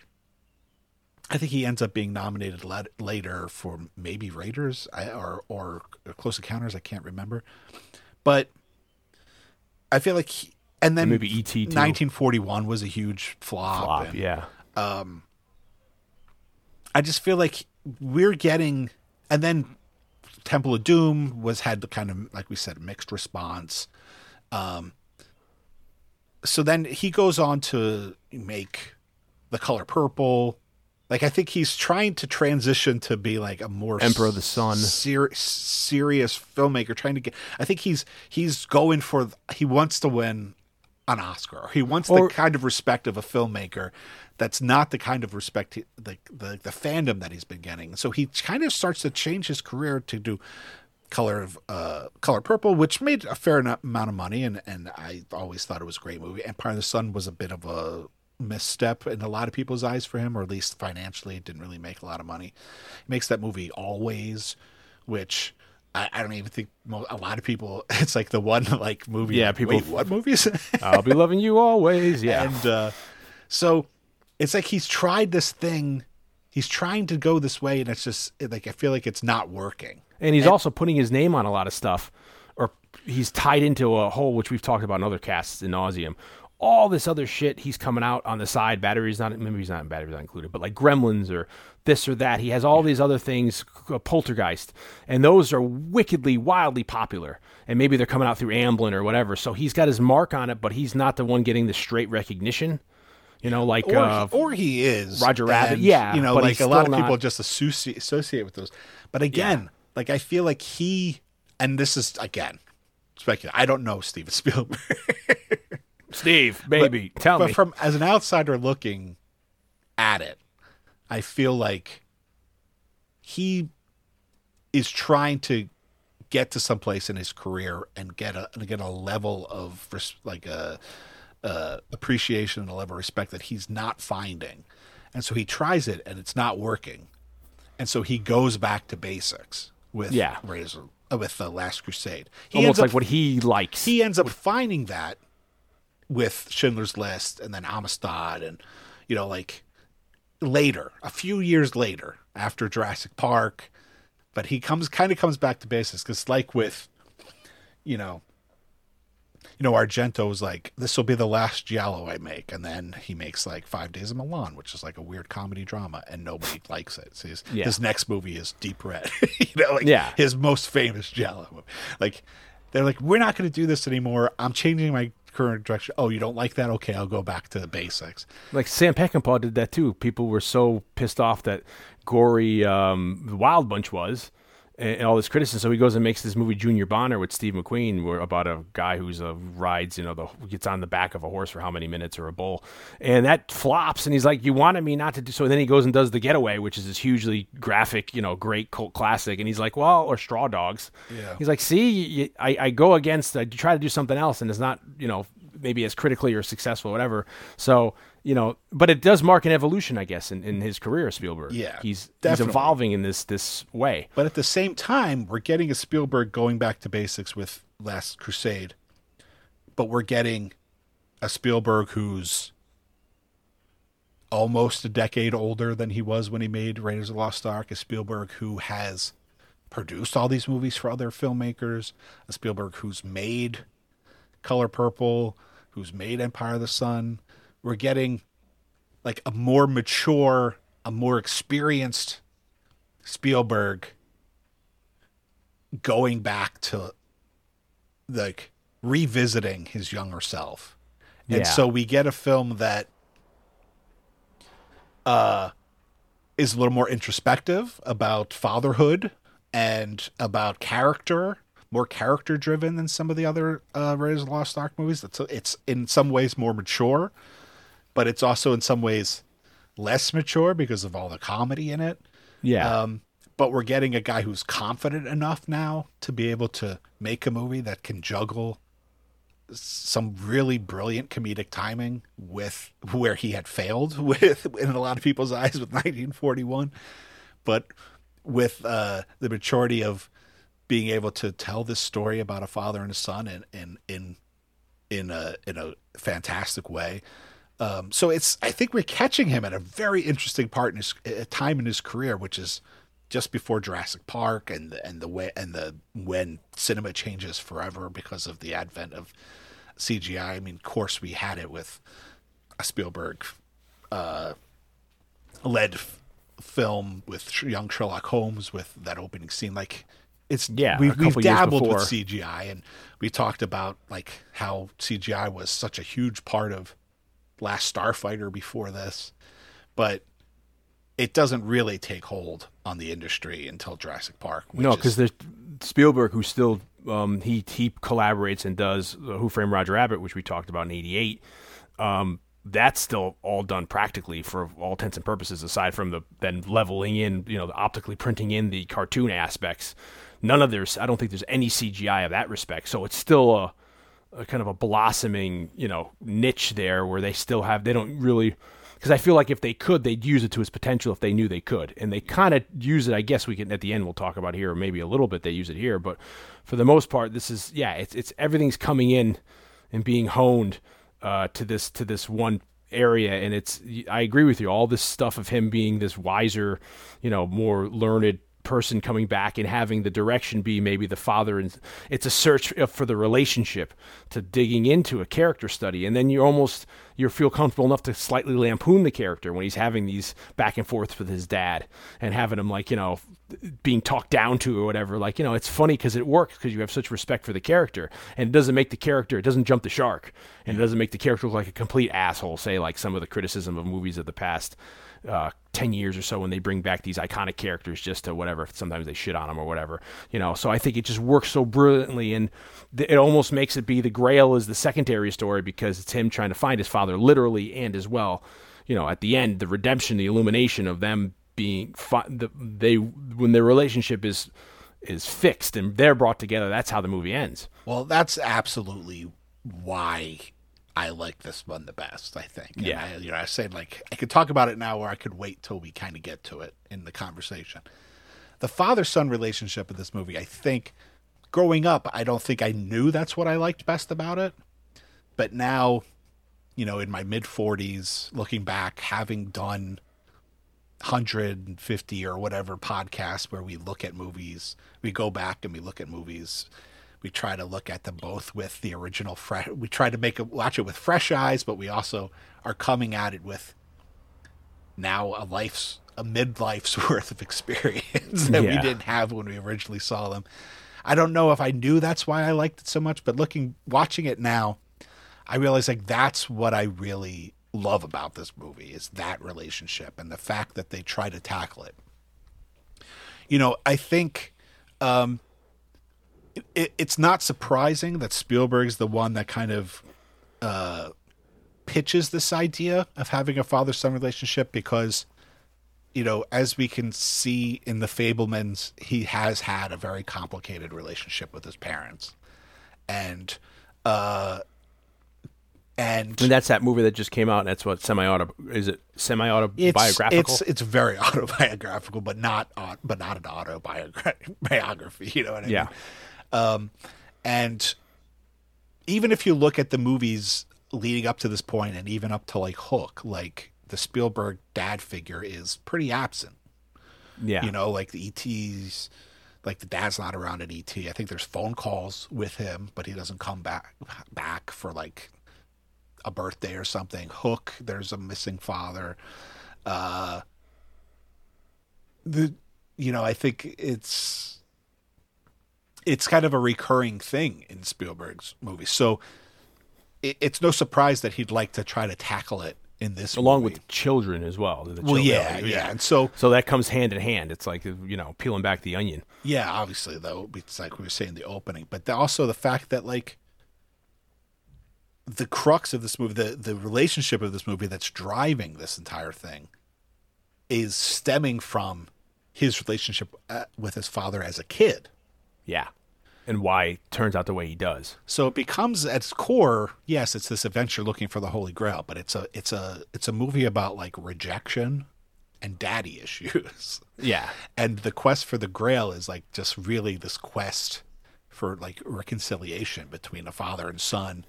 Speaker 5: I think he ends up being nominated lat- later for maybe Raiders or or Close Encounters. I can't remember, but I feel like he, and then
Speaker 4: Maybe E.T.
Speaker 5: 1941 was a huge flop.
Speaker 4: Flop,
Speaker 5: and-
Speaker 4: yeah.
Speaker 5: Um, I just feel like we're getting, and then Temple of Doom was had the kind of like we said mixed response. Um, so then he goes on to make the color purple. Like I think he's trying to transition to be like a more
Speaker 4: Emperor of the Sun.
Speaker 5: ser- serious filmmaker. Trying to get. I think he's he's going for. He wants to win an Oscar. He wants
Speaker 4: Or-
Speaker 5: the kind of respect of a filmmaker that's not the kind of respect he, the, the the fandom that he's been getting. So he kind of starts to change his career to do color of uh color purple which made a fair amount of money and and i always thought it was a great movie empire of the sun was a bit of a misstep in a lot of people's eyes for him or at least financially it didn't really make a lot of money he makes that movie always which I, I don't even think mo- a lot of people. It's like the one like movie.
Speaker 4: Yeah, people-
Speaker 5: Wait, what movies?
Speaker 4: I'll be loving you always. Yeah.
Speaker 5: And uh, so it's like he's tried this thing. He's trying to go this way, and it's just like I feel like it's not working.
Speaker 4: And he's also putting his name on a lot of stuff, or he's tied into a whole, which we've talked about in other casts in nauseum. All this other shit he's coming out on the side. Batteries not, maybe he's not batteries not included, but like Gremlins or this or that. He has all these other things, Poltergeist, and those are wickedly, wildly popular. And maybe they're coming out through Amblin or whatever. So he's got his mark on it, but he's not the one getting the straight recognition. You know, like
Speaker 5: Or,
Speaker 4: uh,
Speaker 5: or he is
Speaker 4: Roger Rabbit,
Speaker 5: and,
Speaker 4: yeah,
Speaker 5: You know, like a lot of people
Speaker 4: not-
Speaker 5: just associate associate with those. But again, like I feel like he, and this is again speculate. I don't know Steven Spielberg.
Speaker 4: Steve, baby, tell
Speaker 5: but
Speaker 4: me.
Speaker 5: But from as an outsider looking at it, I feel like he is trying to get to some place in his career and get a and get a level of res- like a uh, appreciation and a level of respect that he's not finding, and so he tries it and it's not working, and so he goes back to basics with
Speaker 4: Yeah.
Speaker 5: Razor, uh, with the Last Crusade. He
Speaker 4: Almost
Speaker 5: ends up
Speaker 4: like what he likes.
Speaker 5: he ends up finding that with Schindler's List and then Amistad and you know like later, a few years later after Jurassic Park, but he comes kind of comes back to basics cuz like with you know you know, Argento was like, "This will be the last giallo I make," and then he makes like Five Days of Milan, which is like a weird comedy drama, and nobody likes it. So his,
Speaker 4: Yeah.
Speaker 5: his next movie is Deep Red, you know, like
Speaker 4: Yeah.
Speaker 5: his most famous giallo movie. Like they're like, "We're not going to do this anymore. I'm changing my current direction." Oh, you don't like that? Okay, I'll go back to the basics.
Speaker 4: Like Sam Peckinpah did that too. People were so pissed off that gory um, Wild Bunch was, and, all this criticism. So he goes and makes this movie Junior Bonner with Steve McQueen, where about a guy who's uh, rides, you know, the gets on the back of a horse for how many minutes or a bull, and that flops. And he's like, "You wanted me not to do so." And then he goes and does The Getaway, which is this hugely graphic, you know, great cult classic. And he's like, "Well," or Straw Dogs.
Speaker 5: Yeah.
Speaker 4: He's like, "See, I, I go against. I try to do something else, and it's not, you know." Maybe as critically or successful, whatever. So you know, but it does mark an evolution, I guess, in, in his career, Spielberg.
Speaker 5: Yeah,
Speaker 4: he's he's evolving in this this way.
Speaker 5: But at the same time, we're getting a Spielberg going back to basics with Last Crusade. But we're getting a Spielberg who's almost a decade older than he was when he made Raiders of the Lost Ark. A Spielberg who has produced all these movies for other filmmakers. A Spielberg who's made Color Purple, who's made Empire of the Sun. We're getting like a more mature, a more experienced Spielberg going back to like revisiting his younger self. And
Speaker 4: Yeah.
Speaker 5: so we get a film that uh is a little more introspective about fatherhood and about character, more character driven than some of the other uh Raiders of the Lost Ark movies. It's it's in some ways more mature, but it's also in some ways less mature because of all the comedy in it.
Speaker 4: Yeah,
Speaker 5: Um, but we're getting a guy who's confident enough now to be able to make a movie that can juggle some really brilliant comedic timing with where he had failed with in a lot of people's eyes with 1941 but with uh, the maturity of being able to tell this story about a father and a son in in in in a in a fantastic way. Um, so it's I think we're catching him at a very interesting part in his time in his career, which is just before Jurassic Park and and the way and the when cinema changes forever because of the advent of CGI. I mean, of course, we had it with a Spielberg uh, led f- film with young Sherlock Holmes with that opening scene. Like it's
Speaker 4: Yeah,
Speaker 5: we've, we've dabbled with. CGI and we talked about like how CGI was such a huge part of Last Starfighter before this, but it doesn't really take hold on the industry until Jurassic Park. which
Speaker 4: no, because there's Spielberg who still um, he he collaborates and does uh, Who Framed Roger Rabbit, which we talked about in '88. Um, that's still all done practically for all intents and purposes, aside from the then leveling in, you know, the optically printing in the cartoon aspects. None of there's, I don't think there's any CGI of that respect. So it's still a, a kind of a blossoming, you know, niche there where they still have, they don't really, because I feel like if they could, they'd use it to its potential if they knew they could. And they kind of use it, I guess we can, at the end, we'll talk about here, or maybe a little bit they use it here. But for the most part, this is, yeah, it's, it's everything's coming in and being honed uh, to this to this one area. And it's I agree with you all this stuff of him being this wiser you know more learned person coming back and having the direction be maybe the father. And it's a search for the relationship to digging into a character study. And then you're almost you feel comfortable enough to slightly lampoon the character when he's having these back and forths with his dad and having him like you know being talked down to or whatever. Like you know it's funny because it works because you have such respect for the character. And it doesn't make the character it doesn't jump the shark. And it doesn't make the character look like a complete asshole say like some of the criticism of movies of the past uh, 10 years or so when they bring back these iconic characters just to whatever sometimes they shit on them or whatever you know? So i think it just works so brilliantly and th- it almost makes it be the grail is the secondary story because it's him trying to find his father literally and as well you know at the end the redemption the illumination of them being fi- the, they when their relationship is is fixed and they're brought together that's how the movie ends.
Speaker 5: Well, that's absolutely why I like this one the best. I think. And
Speaker 4: Yeah.
Speaker 5: I, you know, I said like I could talk about it now, or I could wait till we kind of get to it in the conversation. The father-son relationship in this movie, I think, growing up, I don't think I knew that's what I liked best about it, but now, you know, in my mid forties, looking back, having done 150 or whatever podcasts where we look at movies, we go back and we look at movies we try to look at them both with the original fresh. We try to make it watch it with fresh eyes, but we also are coming at it with now a life's a midlife's worth of experience that we didn't have when we originally saw them. I don't know if I knew that's why I liked it so much, but looking watching it now, I realize like that's what I really love about this movie is that relationship and the fact that they try to tackle it. You know, I think um, it, it's not surprising that Spielberg's the one that kind of uh, pitches this idea of having a father son relationship because, you know, as we can see in the Fabelmans, he has had a very complicated relationship with his parents. And, uh, and
Speaker 4: And that's that movie that just came out. And that's what semi auto is it semi autobiographical?
Speaker 5: It's it's very autobiographical, but not but not an autobiography. You know what I
Speaker 4: Yeah.
Speaker 5: mean? And even if you look at the movies leading up to this point, and even up to like Hook, like the Spielberg dad figure is pretty absent.
Speaker 4: yeah.
Speaker 5: You know, like the ET's, like the dad's not around at ET. I think there's phone calls with him, but he doesn't come back back for like a birthday or something. Hook, there's a missing father. Uh, the you know, I think it's it's kind of a recurring thing in Spielberg's movies. So it, it's no surprise that he'd like to try to tackle it in this
Speaker 4: along
Speaker 5: movie.
Speaker 4: with children as well.
Speaker 5: well,
Speaker 4: children,
Speaker 5: yeah, yeah, and so
Speaker 4: So that comes hand in hand. It's like you know peeling back the onion.
Speaker 5: Yeah, obviously though, it's like we were saying the opening, but the, also the fact that like the crux of this movie, the the relationship of this movie that's driving this entire thing, is stemming from his relationship uh, with his father as a kid.
Speaker 4: Yeah, and why it turns out the way he does.
Speaker 5: So it becomes at its core, yes, it's this adventure looking for the Holy Grail, but it's a it's a it's a movie about like rejection and daddy issues.
Speaker 4: Yeah,
Speaker 5: and the quest for the grail is like just really this quest for like reconciliation between a father and son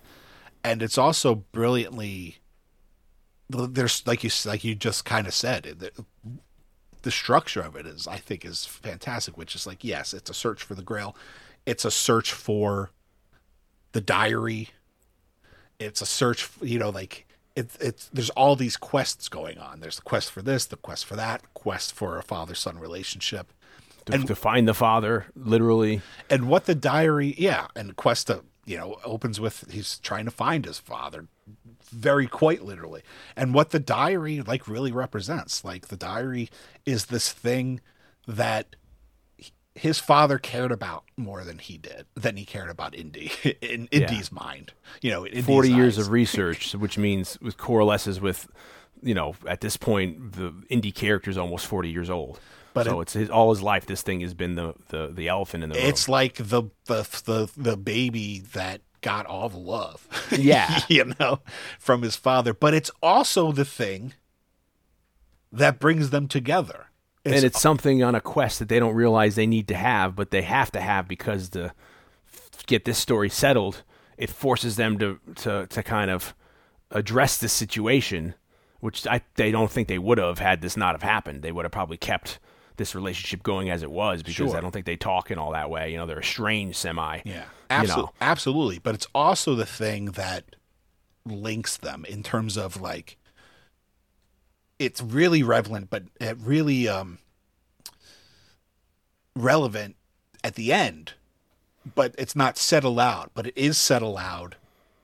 Speaker 5: and it's also brilliantly there's like you like you just kind of said the, the structure of it is i think is fantastic which is like yes it's a search for the grail it's a search for the diary. It's a search f- you know like it's it's there's all these quests going on. There's the quest for this the quest for that quest for a father son relationship.
Speaker 4: To, to find the father, literally.
Speaker 5: and what the diary yeah and quest to you know opens with he's trying to find his father very quite literally. And what the diary like really represents like the diary is this thing that his father cared about more than he did than he cared about indy in indy's mind you know Indy's
Speaker 4: Forty years of research, which means with coalesces with, you know, at this point the Indy character is almost forty years old.
Speaker 5: But
Speaker 4: so
Speaker 5: it-
Speaker 4: it's his, all his life. This thing has been the the, the elephant in the room.
Speaker 5: it's like the the the the baby that got all the love.
Speaker 4: Yeah.
Speaker 5: you know, from his father, but it's also the thing that brings them together.
Speaker 4: And it's something on a quest that they don't realize they need to have, but they have to have because to get this story settled, it forces them to to to kind of address this situation, which I they don't think they would have had this not have happened. They would have probably kept this relationship going as it was because
Speaker 5: Sure.
Speaker 4: I don't think they talk in all that way. You know, they're estranged semi.
Speaker 5: yeah,
Speaker 4: you
Speaker 5: absolutely,
Speaker 4: know.
Speaker 5: absolutely. But it's also the thing that links them in terms of like it's really relevant, but it really um relevant at the end. But it's not said aloud. But it is said aloud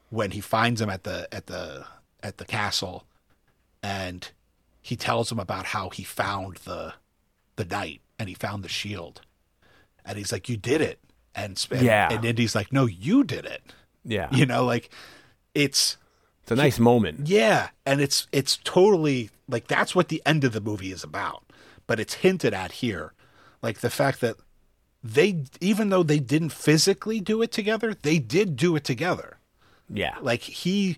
Speaker 5: when he finds him at the at the at the castle, and he tells him about how he found the the knight and he found the shield, and he's like, "You did it," and Sp-
Speaker 4: Yeah.
Speaker 5: and Indy's like, "No, you did it."
Speaker 4: Yeah,
Speaker 5: You know, like it's
Speaker 4: it's a nice moment.
Speaker 5: yeah, and it's it's totally like that's what the end of the movie is about. But it's hinted at here, like the fact that they even though they didn't physically do it together, they did do it together.
Speaker 4: Yeah,
Speaker 5: Like he,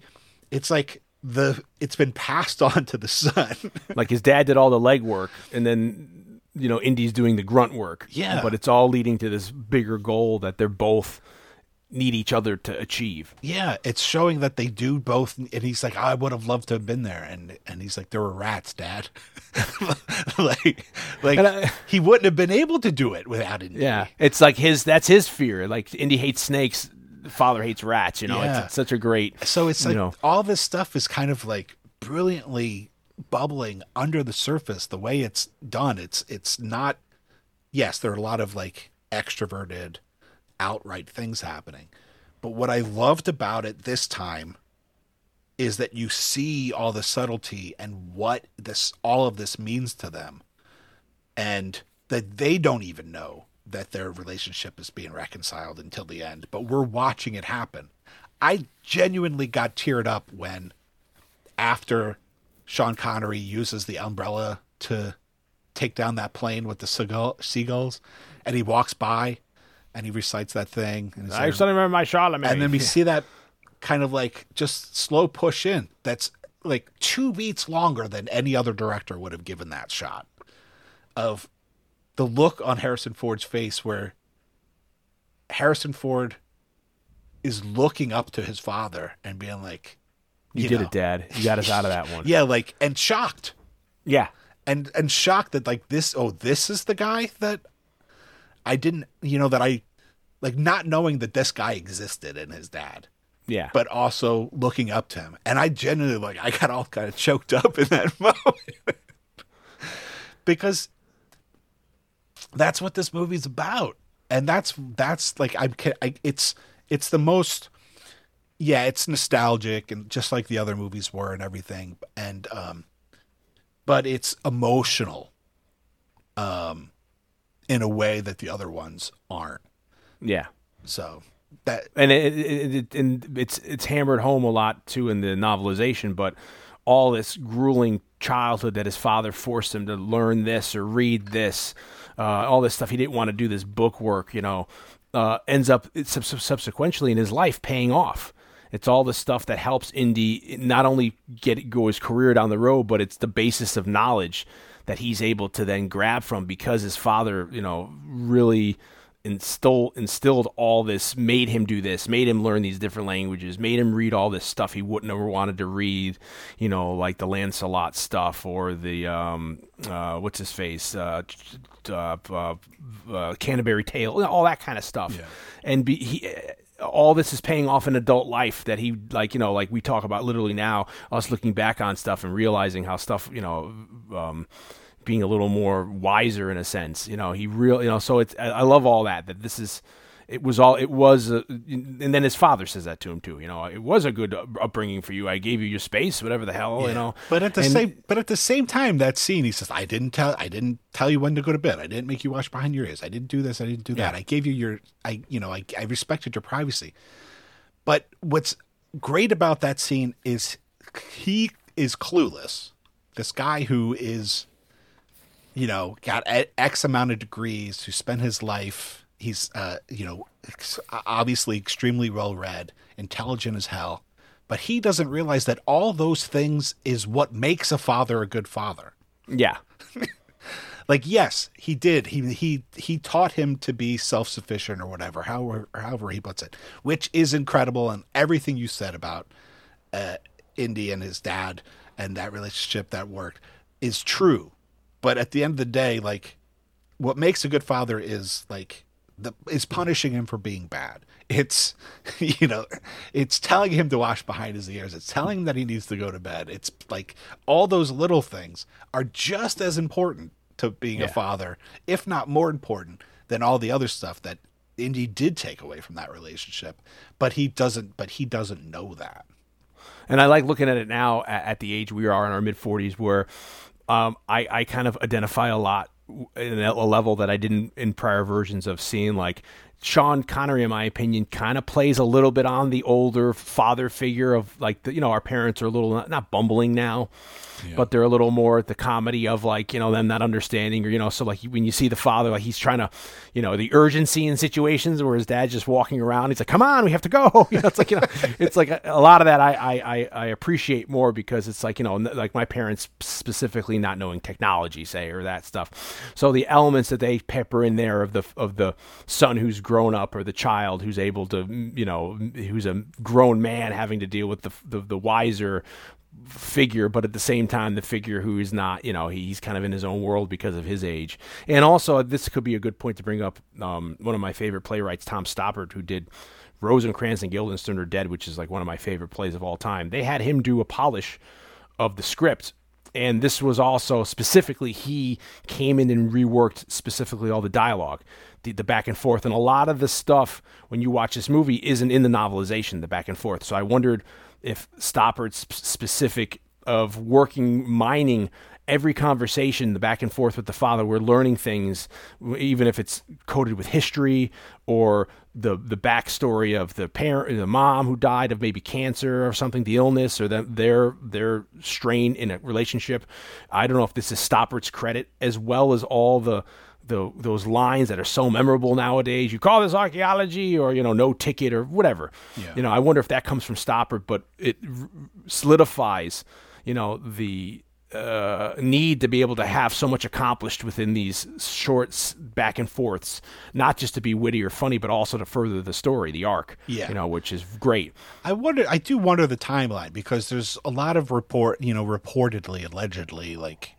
Speaker 5: it's like the it's been passed on to the son.
Speaker 4: like his dad did all the legwork, and then you know Indy's doing the grunt work.
Speaker 5: Yeah.
Speaker 4: but it's all leading to this bigger goal that they're both need each other to achieve.
Speaker 5: yeah, it's showing that they do both. And he's like, I would have loved to have been there, and and he's like, there were rats, Dad. like like
Speaker 4: I-
Speaker 5: he wouldn't have been able to do it without Indy.
Speaker 4: Yeah, it's like his. That's his fear. Like Indy hates snakes. Father hates rats. You know,
Speaker 5: Yeah.
Speaker 4: it's, it's such a great.
Speaker 5: So it's
Speaker 4: you
Speaker 5: like
Speaker 4: know,
Speaker 5: all this stuff is kind of like brilliantly bubbling under the surface. The way it's done, it's it's not. Yes, there are a lot of like extroverted, outright things happening, but what I loved about it this time is that you see all the subtlety and what this all of this means to them, and that they don't even know that their relationship is being reconciled until the end. But we're watching it happen. I genuinely got teared up when, after Sean Connery uses the umbrella to take down that plane with the seagull, seagulls, and he walks by and he recites that thing. And, he's
Speaker 4: I
Speaker 5: like-
Speaker 4: still remember my Charlemagne.
Speaker 5: and then we see that kind of like just slow push in. That's like two beats longer than any other director would have given that shot of the look on Harrison Ford's face where Harrison Ford is looking up to his father and being like,
Speaker 4: you,
Speaker 5: you
Speaker 4: did
Speaker 5: know.
Speaker 4: it, Dad. You got us out of that one.
Speaker 5: yeah, like, and shocked
Speaker 4: yeah.
Speaker 5: and and shocked that like this oh this is the guy that I didn't you know that I like not knowing that this guy existed and his dad
Speaker 4: Yeah.
Speaker 5: but also looking up to him. And I genuinely like I got all kind of choked up in that moment because that's what this movie's about, and that's that's like I'm I, it's it's the most yeah it's nostalgic and just like the other movies were and everything and um but it's emotional um in a way that the other ones aren't
Speaker 4: yeah.
Speaker 5: so that
Speaker 4: and it, it, it, and it's it's hammered home a lot too in the novelization, but all this grueling childhood that his father forced him to learn this or read this, uh, all this stuff he didn't want to do this book work, you know, uh, ends up it's sub- sub- subsequently in his life paying off. It's all the stuff that helps Indy not only get go his career down the road, but it's the basis of knowledge that he's able to then grab from because his father, you know, really instilled instilled all this, made him do this, made him learn these different languages, made him read all this stuff he wouldn't have wanted to read, you know, like the Lancelot stuff or the um, uh, what's his face, uh, uh, uh, uh, Canterbury Tale, all that kind of stuff, and be, he. All this is paying off in adult life that he like you know like we talk about literally now us looking back on stuff and realizing how stuff you know um, being a little more wiser in a sense. You know, he real, you know, so it's, I I love all that, that this is, it was all, it was, and then his father says that to him too, you know, it was a good upbringing for you. I gave you your space, whatever the hell, you know.
Speaker 5: But at the
Speaker 4: And-
Speaker 5: same but at the same time, that scene, he says, "I didn't tell I didn't tell you when to go to bed. I didn't make you wash behind your ears. I didn't do this. I didn't do that.
Speaker 4: Yeah.
Speaker 5: I gave you your I you know I I respected your privacy." But what's great about that scene is he is clueless. This guy who is, you know, got X amount of degrees, who spent his life. He's, uh, you know, ex- obviously extremely well read, intelligent as hell, but he doesn't realize that all those things is what makes a father a good father.
Speaker 4: yeah.
Speaker 5: Like, yes, he did. He he he taught him to be self sufficient or whatever, however however he puts it, which is incredible. And everything you said about uh, Indy and his dad and that relationship that worked is true. But at the end of the day, like, what makes a good father is like the is punishing him for being bad. It's you know, it's telling him to wash behind his ears. It's telling him that he needs to go to bed. It's like all those little things are just as important to being a father, if not more important than all the other stuff that Indy did take away from that relationship. But he doesn't but he doesn't know that.
Speaker 4: And I like looking at it now at, at the age we are in our mid 40s, where um, I, I kind of identify a lot in a level that I didn't in prior versions of seeing. Like Sean Connery, in my opinion, kind of plays a little bit on the older father figure of like, the, you know, our parents are a little not, not bumbling now. But they're a little more at the comedy of like you know them not understanding or you know so like when you see the father like he's trying to you know the urgency in situations where his dad's just walking around he's like come on we have to go. You know it's like you know it's like a, a lot of that I, I I I appreciate more because it's like you know like my parents specifically not knowing technology say or that stuff. So the elements that they pepper in there of the of the son who's grown up or the child who's able to you know who's a grown man having to deal with the the, the wiser figure, but at the same time, the figure who is not, you know, he's kind of in his own world because of his age. And also, this could be a good point to bring up um, one of my favorite playwrights, Tom Stoppard, who did Rosencrantz and Guildenstern are Dead, which is like one of my favorite plays of all time. They had him do a polish of the script. And this was also specifically, he came in and reworked specifically all the dialogue, the, the back and forth. And a lot of the stuff, when you watch this movie, isn't in the novelization, the back and forth. So I wondered if Stoppard's specific of working mining every conversation, the back and forth with the father, we're learning things, even if it's coded with history or the the backstory of the parent, the mom who died of maybe cancer or something, the illness or the, their their strain in a relationship. I don't know if this is Stoppard's credit as well as all the the those lines that are so memorable nowadays. You call this archaeology, or you know, no ticket, or whatever.
Speaker 5: Yeah.
Speaker 4: You know, I wonder if that comes from Stoppard, but it r- solidifies, you know, the uh, need to be able to have so much accomplished within these shorts back and forths, not just to be witty or funny, but also to further the story, the arc.
Speaker 5: Yeah.
Speaker 4: you know, which is great.
Speaker 5: I wonder. I do wonder the timeline because there's a lot of report. You know, reportedly, allegedly, like,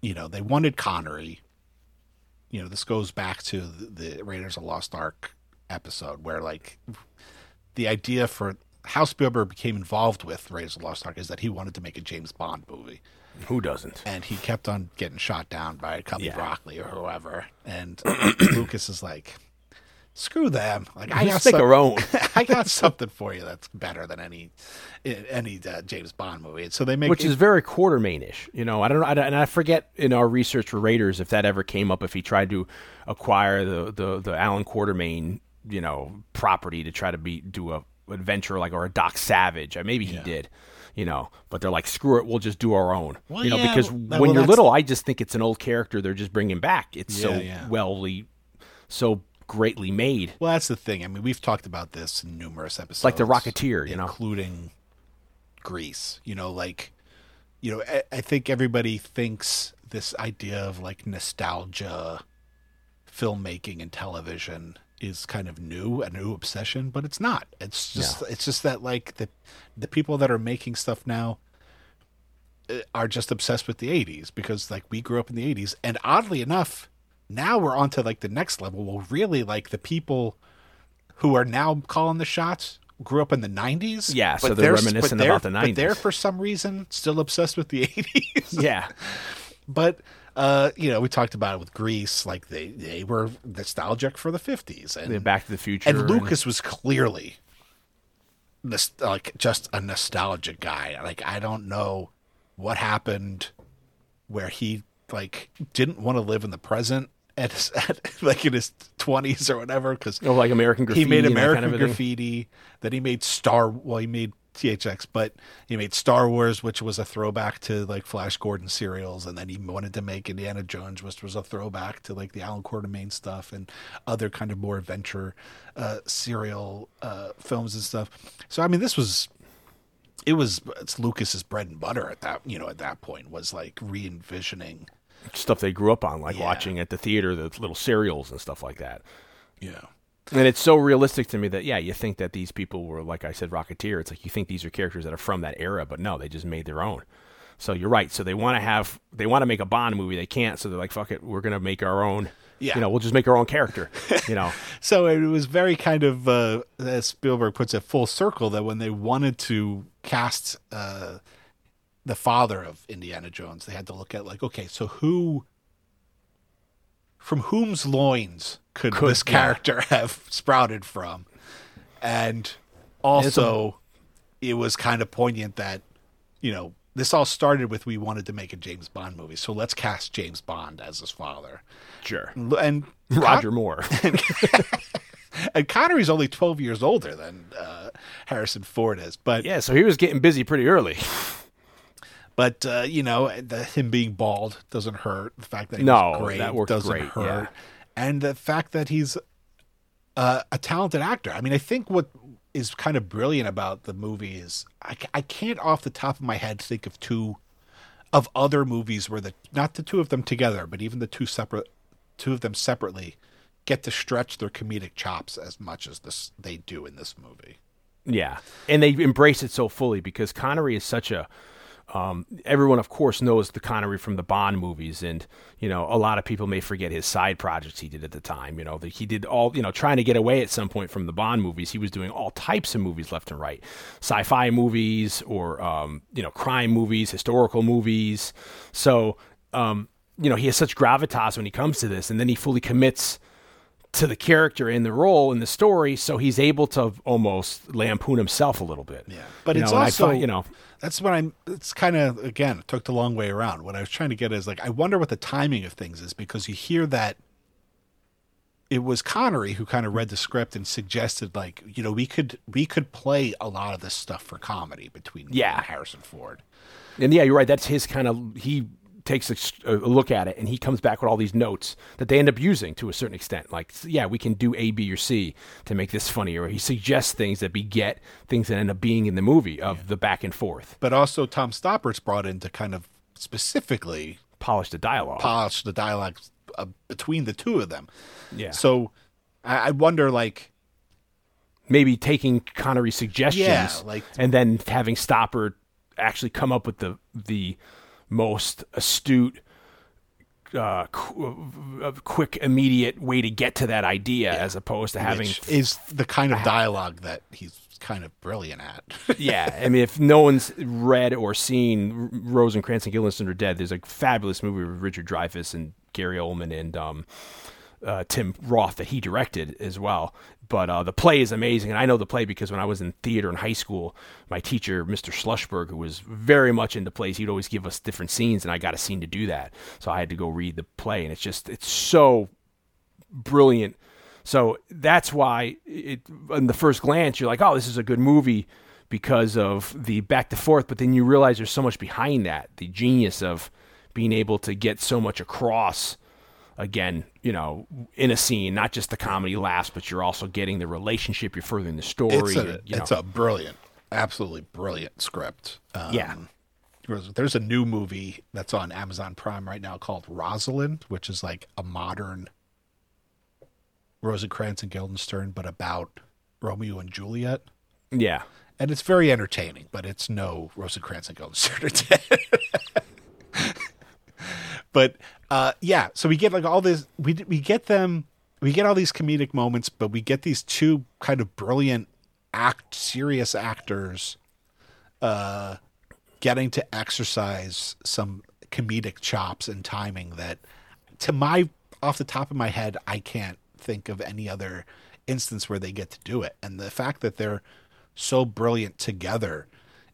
Speaker 5: you know, they wanted Connery. You know, this goes back to the, the Raiders of Lost Ark episode where, like, the idea for how Spielberg became involved with Raiders of the Lost Ark is that he wanted to make a James Bond movie,
Speaker 4: Who doesn't?
Speaker 5: and he kept on getting shot down by Cubby
Speaker 4: Yeah.
Speaker 5: Broccoli or whoever. And Lucas is like, "Screw them! Like, I got some-
Speaker 4: our own.
Speaker 5: I got something for you that's better than any any uh, James Bond movie. And so they make
Speaker 4: which
Speaker 5: it-
Speaker 4: is very Quatermainish. You know, I don't know, I and I forget in our research for Raiders if that ever came up if he tried to acquire the the, the Allan Quatermain you know property to try to be do a adventure like or a Doc Savage. Uh, Maybe he did. You know, but they're like, screw it, we'll just do our own.
Speaker 5: Well,
Speaker 4: you know,
Speaker 5: yeah,
Speaker 4: because
Speaker 5: well,
Speaker 4: when
Speaker 5: well,
Speaker 4: you're
Speaker 5: that's-
Speaker 4: little, I just think it's an old character they're just bringing back. It's so
Speaker 5: Yeah, yeah.
Speaker 4: wellly, so greatly made.
Speaker 5: well, that's the thing. I mean, we've talked about this in numerous episodes,
Speaker 4: like the Rocketeer, you know?
Speaker 5: including Grease. You know, like you know, I, I think everybody thinks this idea of like nostalgia filmmaking and television is kind of new, a new obsession, but it's not. It's just it's just that like the the people that are making stuff now uh, are just obsessed with the 80s because like we grew up in the 80s and oddly enough now we're on to like the next level well really like the people who are now calling the shots grew up in the 90s
Speaker 4: Yeah, so
Speaker 5: but
Speaker 4: they're reminiscent
Speaker 5: they're-
Speaker 4: about the
Speaker 5: but they're for some reason still obsessed with the 80s
Speaker 4: Yeah.
Speaker 5: but uh you know we talked about it with Grease like they they were nostalgic for the 50s and
Speaker 4: Back to the Future.
Speaker 5: and Lucas was clearly nos- like just a nostalgic guy. Like I don't know what happened where he like didn't want to live in the present at, his, at like in his twenties or whatever because
Speaker 4: Oh, like American graffiti.
Speaker 5: he
Speaker 4: made that kind
Speaker 5: American
Speaker 4: of.
Speaker 5: Graffiti. Then he made Star. Well, he made THX, but he made Star Wars, which was a throwback to like Flash Gordon serials, and then he wanted to make Indiana Jones, which was a throwback to like the Allan Quatermain stuff and other kind of more adventure uh, serial uh, films and stuff. So I mean, this was. It was it's Lucas's bread and butter at that you know at that point was like re envisioning
Speaker 4: stuff they grew up on, like
Speaker 5: Yeah.
Speaker 4: watching at the theater the little serials and stuff like that.
Speaker 5: Yeah.
Speaker 4: And it's so realistic to me that yeah, you think that these people were like I said, Rocketeer. It's like you think these are characters that are from that era, but no, they just made their own. So you're right. So they want to have they want to make a Bond movie, they can't. So they're like, fuck it, we're gonna make our own.
Speaker 5: Yeah.
Speaker 4: You know, we'll just make our own character. you know,
Speaker 5: So it was very kind of, uh, as Spielberg puts it, full circle that when they wanted to cast uh, the father of Indiana Jones, they had to look at, like, okay, so who, from whom's loins could,
Speaker 4: Could-
Speaker 5: this
Speaker 4: yeah.
Speaker 5: character have sprouted from? And also, it was kind of poignant that, you know, this all started with we wanted to make a James Bond movie, so let's cast James Bond as his father.
Speaker 4: sure.
Speaker 5: And
Speaker 4: Roger Moore.
Speaker 5: and Connery's only 12 years older than uh, Harrison Ford is. But
Speaker 4: yeah, so he was getting busy pretty early.
Speaker 5: But uh, you know, the, him being bald doesn't hurt. The fact that he's
Speaker 4: No,
Speaker 5: great
Speaker 4: that worked
Speaker 5: doesn't
Speaker 4: great,
Speaker 5: hurt.
Speaker 4: yeah.
Speaker 5: And the fact that he's uh, a talented actor. I mean, I think what is kind of brilliant about the movie is I, I can't off the top of my head think of two of other movies where the not the two of them together, but even the two separate two of them separately get to stretch their comedic chops as much as this they do in this movie.
Speaker 4: Yeah, and they embrace it so fully because Connery is such a. Um, everyone, of course, knows the Connery from the Bond movies, and you know a lot of people may forget his side projects he did at the time. You know that he did all you know trying to get away at some point from the Bond movies. He was doing all types of movies left and right, sci-fi movies or um, you know crime movies, historical movies. So um, you know he has such gravitas when he comes to this, and then he fully commits to the character and the role in the story, so he's able to almost lampoon himself a little bit.
Speaker 5: Yeah, but
Speaker 4: You
Speaker 5: it's
Speaker 4: know, and I
Speaker 5: also
Speaker 4: you know
Speaker 5: that's what I'm. It's kind of again it took the long way around. What I was trying to get is like I wonder what the timing of things is because you hear that it was Connery who kind of read the script and suggested like you know we could we could play a lot of this stuff for comedy between
Speaker 4: Yeah.
Speaker 5: Harrison Ford.
Speaker 4: And yeah, you're right. That's his kind of. He takes a look at it and he comes back with all these notes that they end up using to a certain extent. Like, yeah, we can do A, B, or C to make this funny. Or he suggests things that beget things that end up being in the movie of the back and forth,
Speaker 5: But also Tom Stoppard's brought in to kind of specifically
Speaker 4: polish the dialogue.
Speaker 5: polish the dialogue uh, between the two of them.
Speaker 4: yeah.
Speaker 5: So I, I wonder like
Speaker 4: maybe taking Connery's suggestions
Speaker 5: Yeah, like-
Speaker 4: and then having Stopper actually come up with the the most astute uh, qu- uh, quick immediate way to get to that idea as opposed to having
Speaker 5: which is the kind of dialogue that he's kind of brilliant at.
Speaker 4: yeah i mean if no one's read or seen rosencrantz and guildenstern are dead there's a fabulous movie with richard dreyfuss and gary oldman and um, uh, Tim Roth that he directed as well. But uh, the play is amazing, and I know the play because when I was in theater in high school, my teacher, Mr. Schlussberg, who was very much into plays, he'd always give us different scenes, and I got a scene to do that. So I had to go read the play, and it's just it's so brilliant. So that's why it, in the first glance you're like, oh, this is a good movie because of the back to forth. But then you realize there's so much behind that, the genius of being able to get so much across. Again, you know, in a scene, not just the comedy laughs, but you're also getting the relationship. You're furthering the story.
Speaker 5: it's a,
Speaker 4: you- you
Speaker 5: it's a brilliant, absolutely brilliant script. Um,
Speaker 4: Yeah.
Speaker 5: there's, there's a new movie that's on Amazon Prime right now called Rosaline, which is like a modern Rosencrantz and Guildenstern, but about Romeo and Juliet.
Speaker 4: yeah,
Speaker 5: And it's very entertaining, but it's no Rosencrantz and Guildenstern but uh, yeah, so we get like all this. We we get them. We get all these comedic moments, but we get these two kind of brilliant act, serious actors, uh, getting to exercise some comedic chops and timing that, to my off the top of my head, I can't think of any other instance where they get to do it. And the fact that they're so brilliant together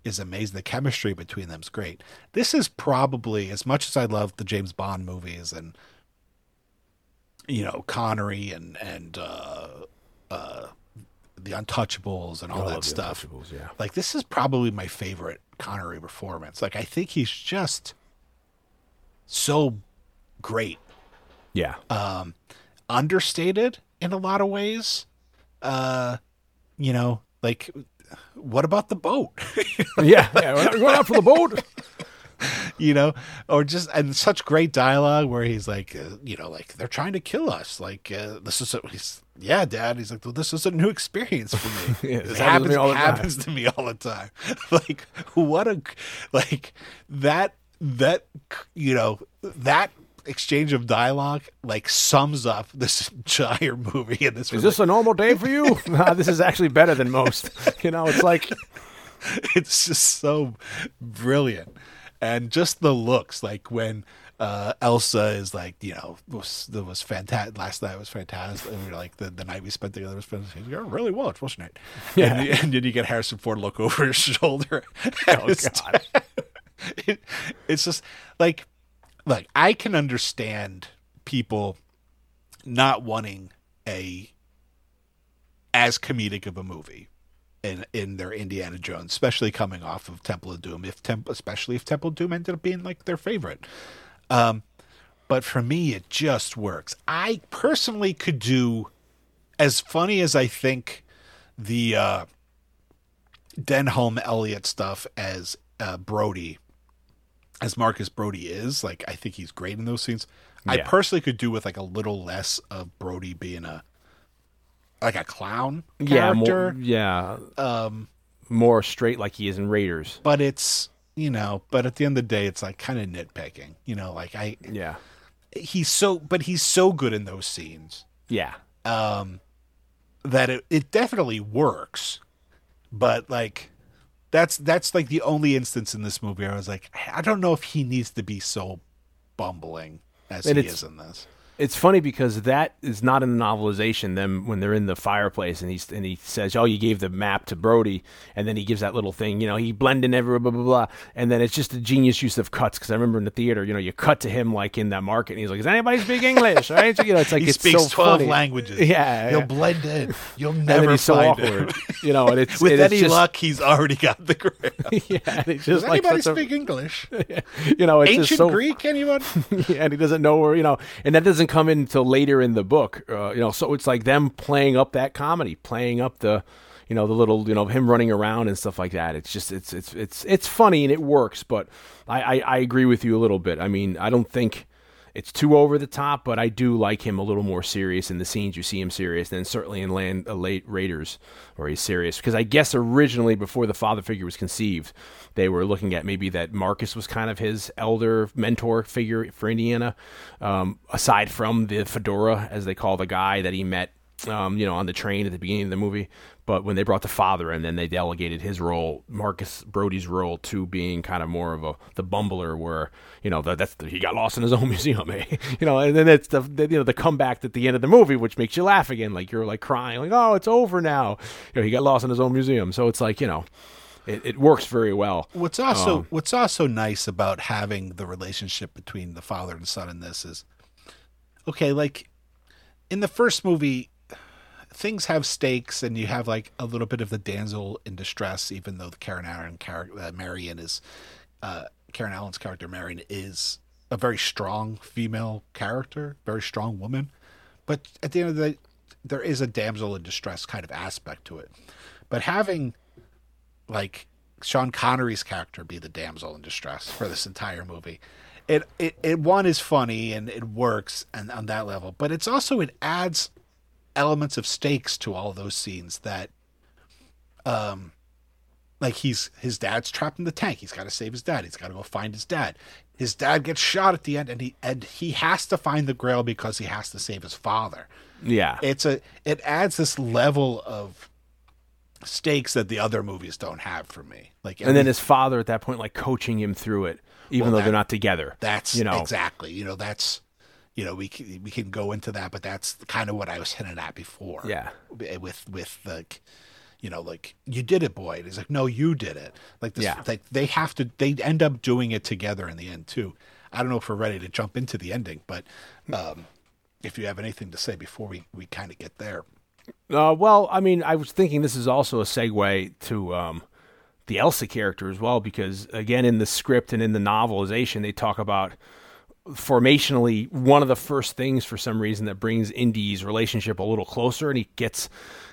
Speaker 5: is amazing. The chemistry between them is great. This is probably as much as I love the James Bond movies and you know Connery and and uh, uh, the Untouchables and all
Speaker 4: I
Speaker 5: that stuff.
Speaker 4: Yeah.
Speaker 5: Like this is probably my favorite Connery performance. Like I think he's just so great
Speaker 4: yeah, Um,
Speaker 5: understated in a lot of ways. Uh, you know, like what about the boat?
Speaker 4: yeah, yeah. We're going out for the boat.
Speaker 5: you know, or just and such great dialogue where he's like, uh, you know, like they're trying to kill us. Like uh, this is a, he's yeah, Dad. He's like, well, this is a new experience for me.
Speaker 4: Yeah,
Speaker 5: this
Speaker 4: it happens
Speaker 5: happens
Speaker 4: to me all the time.
Speaker 5: happens to me all the time. like what a like that that you know that exchange of dialogue like sums up this entire movie and this
Speaker 4: Is this a normal day for you? Nah, this is actually better than most. You know, it's like
Speaker 5: it's just so brilliant and just the looks like when uh elsa is like you know was that was fantastic last night was fantastic and we were like the, the night we spent together was fantastic you really well. was wasn't it
Speaker 4: Yeah.
Speaker 5: and, and then you get harrison ford look over his shoulder
Speaker 4: Oh, God.
Speaker 5: It- it's just like like i can understand people not wanting a as comedic of a movie in in their Indiana Jones, especially coming off of Temple of Doom. If Temple, especially if Temple of Doom ended up being like their favorite. Um, but for me, it just works. I personally could do as funny as I think the uh, Denholm Elliott stuff as uh, Brody, as Marcus Brody is. Like I think he's great in those scenes. I personally could do with like a little less of Brody being a like a clown
Speaker 4: Yeah,
Speaker 5: character,
Speaker 4: more, yeah, um, more straight like he is in Raiders.
Speaker 5: but it's you know, but at the end of the day, it's like kind of nitpicking. You know, like I
Speaker 4: Yeah,
Speaker 5: he's so, but he's so good in those scenes
Speaker 4: yeah, Um
Speaker 5: that it, it definitely works. But like that's that's like the only instance in this movie where I was like, I don't know if he needs to be so bumbling as
Speaker 4: And
Speaker 5: he is in this.
Speaker 4: It's funny because that is not in the novelization. Them when they're in the fireplace and he's and he says, "Oh, you gave the map to Brody," and then he gives that little thing. You know, he blended everywhere, blah blah blah, and then it's just a genius use of cuts. Because I remember in the theater, you know, you cut to him like in that market, and he's like, "Does anybody speak English?" Right? You know, it's like
Speaker 5: He
Speaker 4: it's
Speaker 5: speaks
Speaker 4: so
Speaker 5: twelve
Speaker 4: funny.
Speaker 5: languages.
Speaker 4: Yeah,
Speaker 5: you'll
Speaker 4: yeah.
Speaker 5: blend in. You'll
Speaker 4: and
Speaker 5: never
Speaker 4: he's so
Speaker 5: find
Speaker 4: awkward, you know. And it's
Speaker 5: With
Speaker 4: and
Speaker 5: any
Speaker 4: just,
Speaker 5: luck, he's already got the grip.
Speaker 4: yeah, and it's
Speaker 5: Does
Speaker 4: like
Speaker 5: anybody
Speaker 4: such a-
Speaker 5: speak English?
Speaker 4: you know, it's
Speaker 5: Ancient
Speaker 4: just so
Speaker 5: Greek? Anyone?
Speaker 4: yeah, and he doesn't know where you know, and that doesn't come in until later in the book. Uh, you know, so it's like them playing up that comedy, playing up the, you know, the little, you know, him running around and stuff like that. It's just, it's, it's, it's, it's funny and it works. But I, I, I agree with you a little bit. I mean, I don't think it's too over the top, but I do like him a little more serious in the scenes. You see him serious, than certainly in Land uh, Late Raiders, where he's serious. Because I guess originally, before the father figure was conceived, they were looking at maybe that Marcus was kind of his elder mentor figure for Indiana, um, aside from the fedora, as they call the guy that he met um, you know, on the train at the beginning of the movie. But when they brought the father in, then they delegated his role, Marcus Brody's role, to being kind of more of a the bumbler, where you know the, that's the, he got lost in his own museum, eh? you know, and then it's the, the you know the comeback at the end of the movie, which makes you laugh again, like you're like crying, like oh it's over now, you know, he got lost in his own museum, so it's like you know, it, it works very well.
Speaker 5: What's also what's also nice about having the relationship between the father and son in this is okay, like in the first movie things have stakes and you have like a little bit of the damsel in distress even though the Karen Allen character uh, Marion is uh Karen Allen's character Marion is a very strong female character, very strong woman. But at the end of the day there is a damsel in distress kind of aspect to it. But having like Sean Connery's character be the damsel in distress for this entire movie. It, it it one is funny and it works and on that level, but it's also it adds elements of stakes to all those scenes that um like he's his dad's trapped in the tank. He's got to save his dad. He's got to go find his dad. His dad gets shot at the end and he and he has to find the grail because he has to save his father
Speaker 4: Yeah,
Speaker 5: it's a it adds this level of stakes that the other movies don't have for me. Like,
Speaker 4: and then his father at that point, like coaching him through it, even
Speaker 5: Well,
Speaker 4: though
Speaker 5: that-
Speaker 4: they're not together.
Speaker 5: that's
Speaker 4: you know
Speaker 5: exactly you know that's you know we can, we can go into that, but that's kind of what I was hinting at before.
Speaker 4: Yeah.
Speaker 5: with with the you know like you did it, boy. And he's like, no, you did it. Like this,
Speaker 4: Yeah.
Speaker 5: like they have to. They end up doing it together in the end too. I don't know if we're ready to jump into the ending, but um, if you have anything to say before we we kind of get there.
Speaker 4: Uh, well, I mean, I was thinking this is also a segue to um, the Elsa character as well, because again, in the script and in the novelization, they talk about formationally one of the first things for some reason that brings Indy's relationship a little closer, and he gets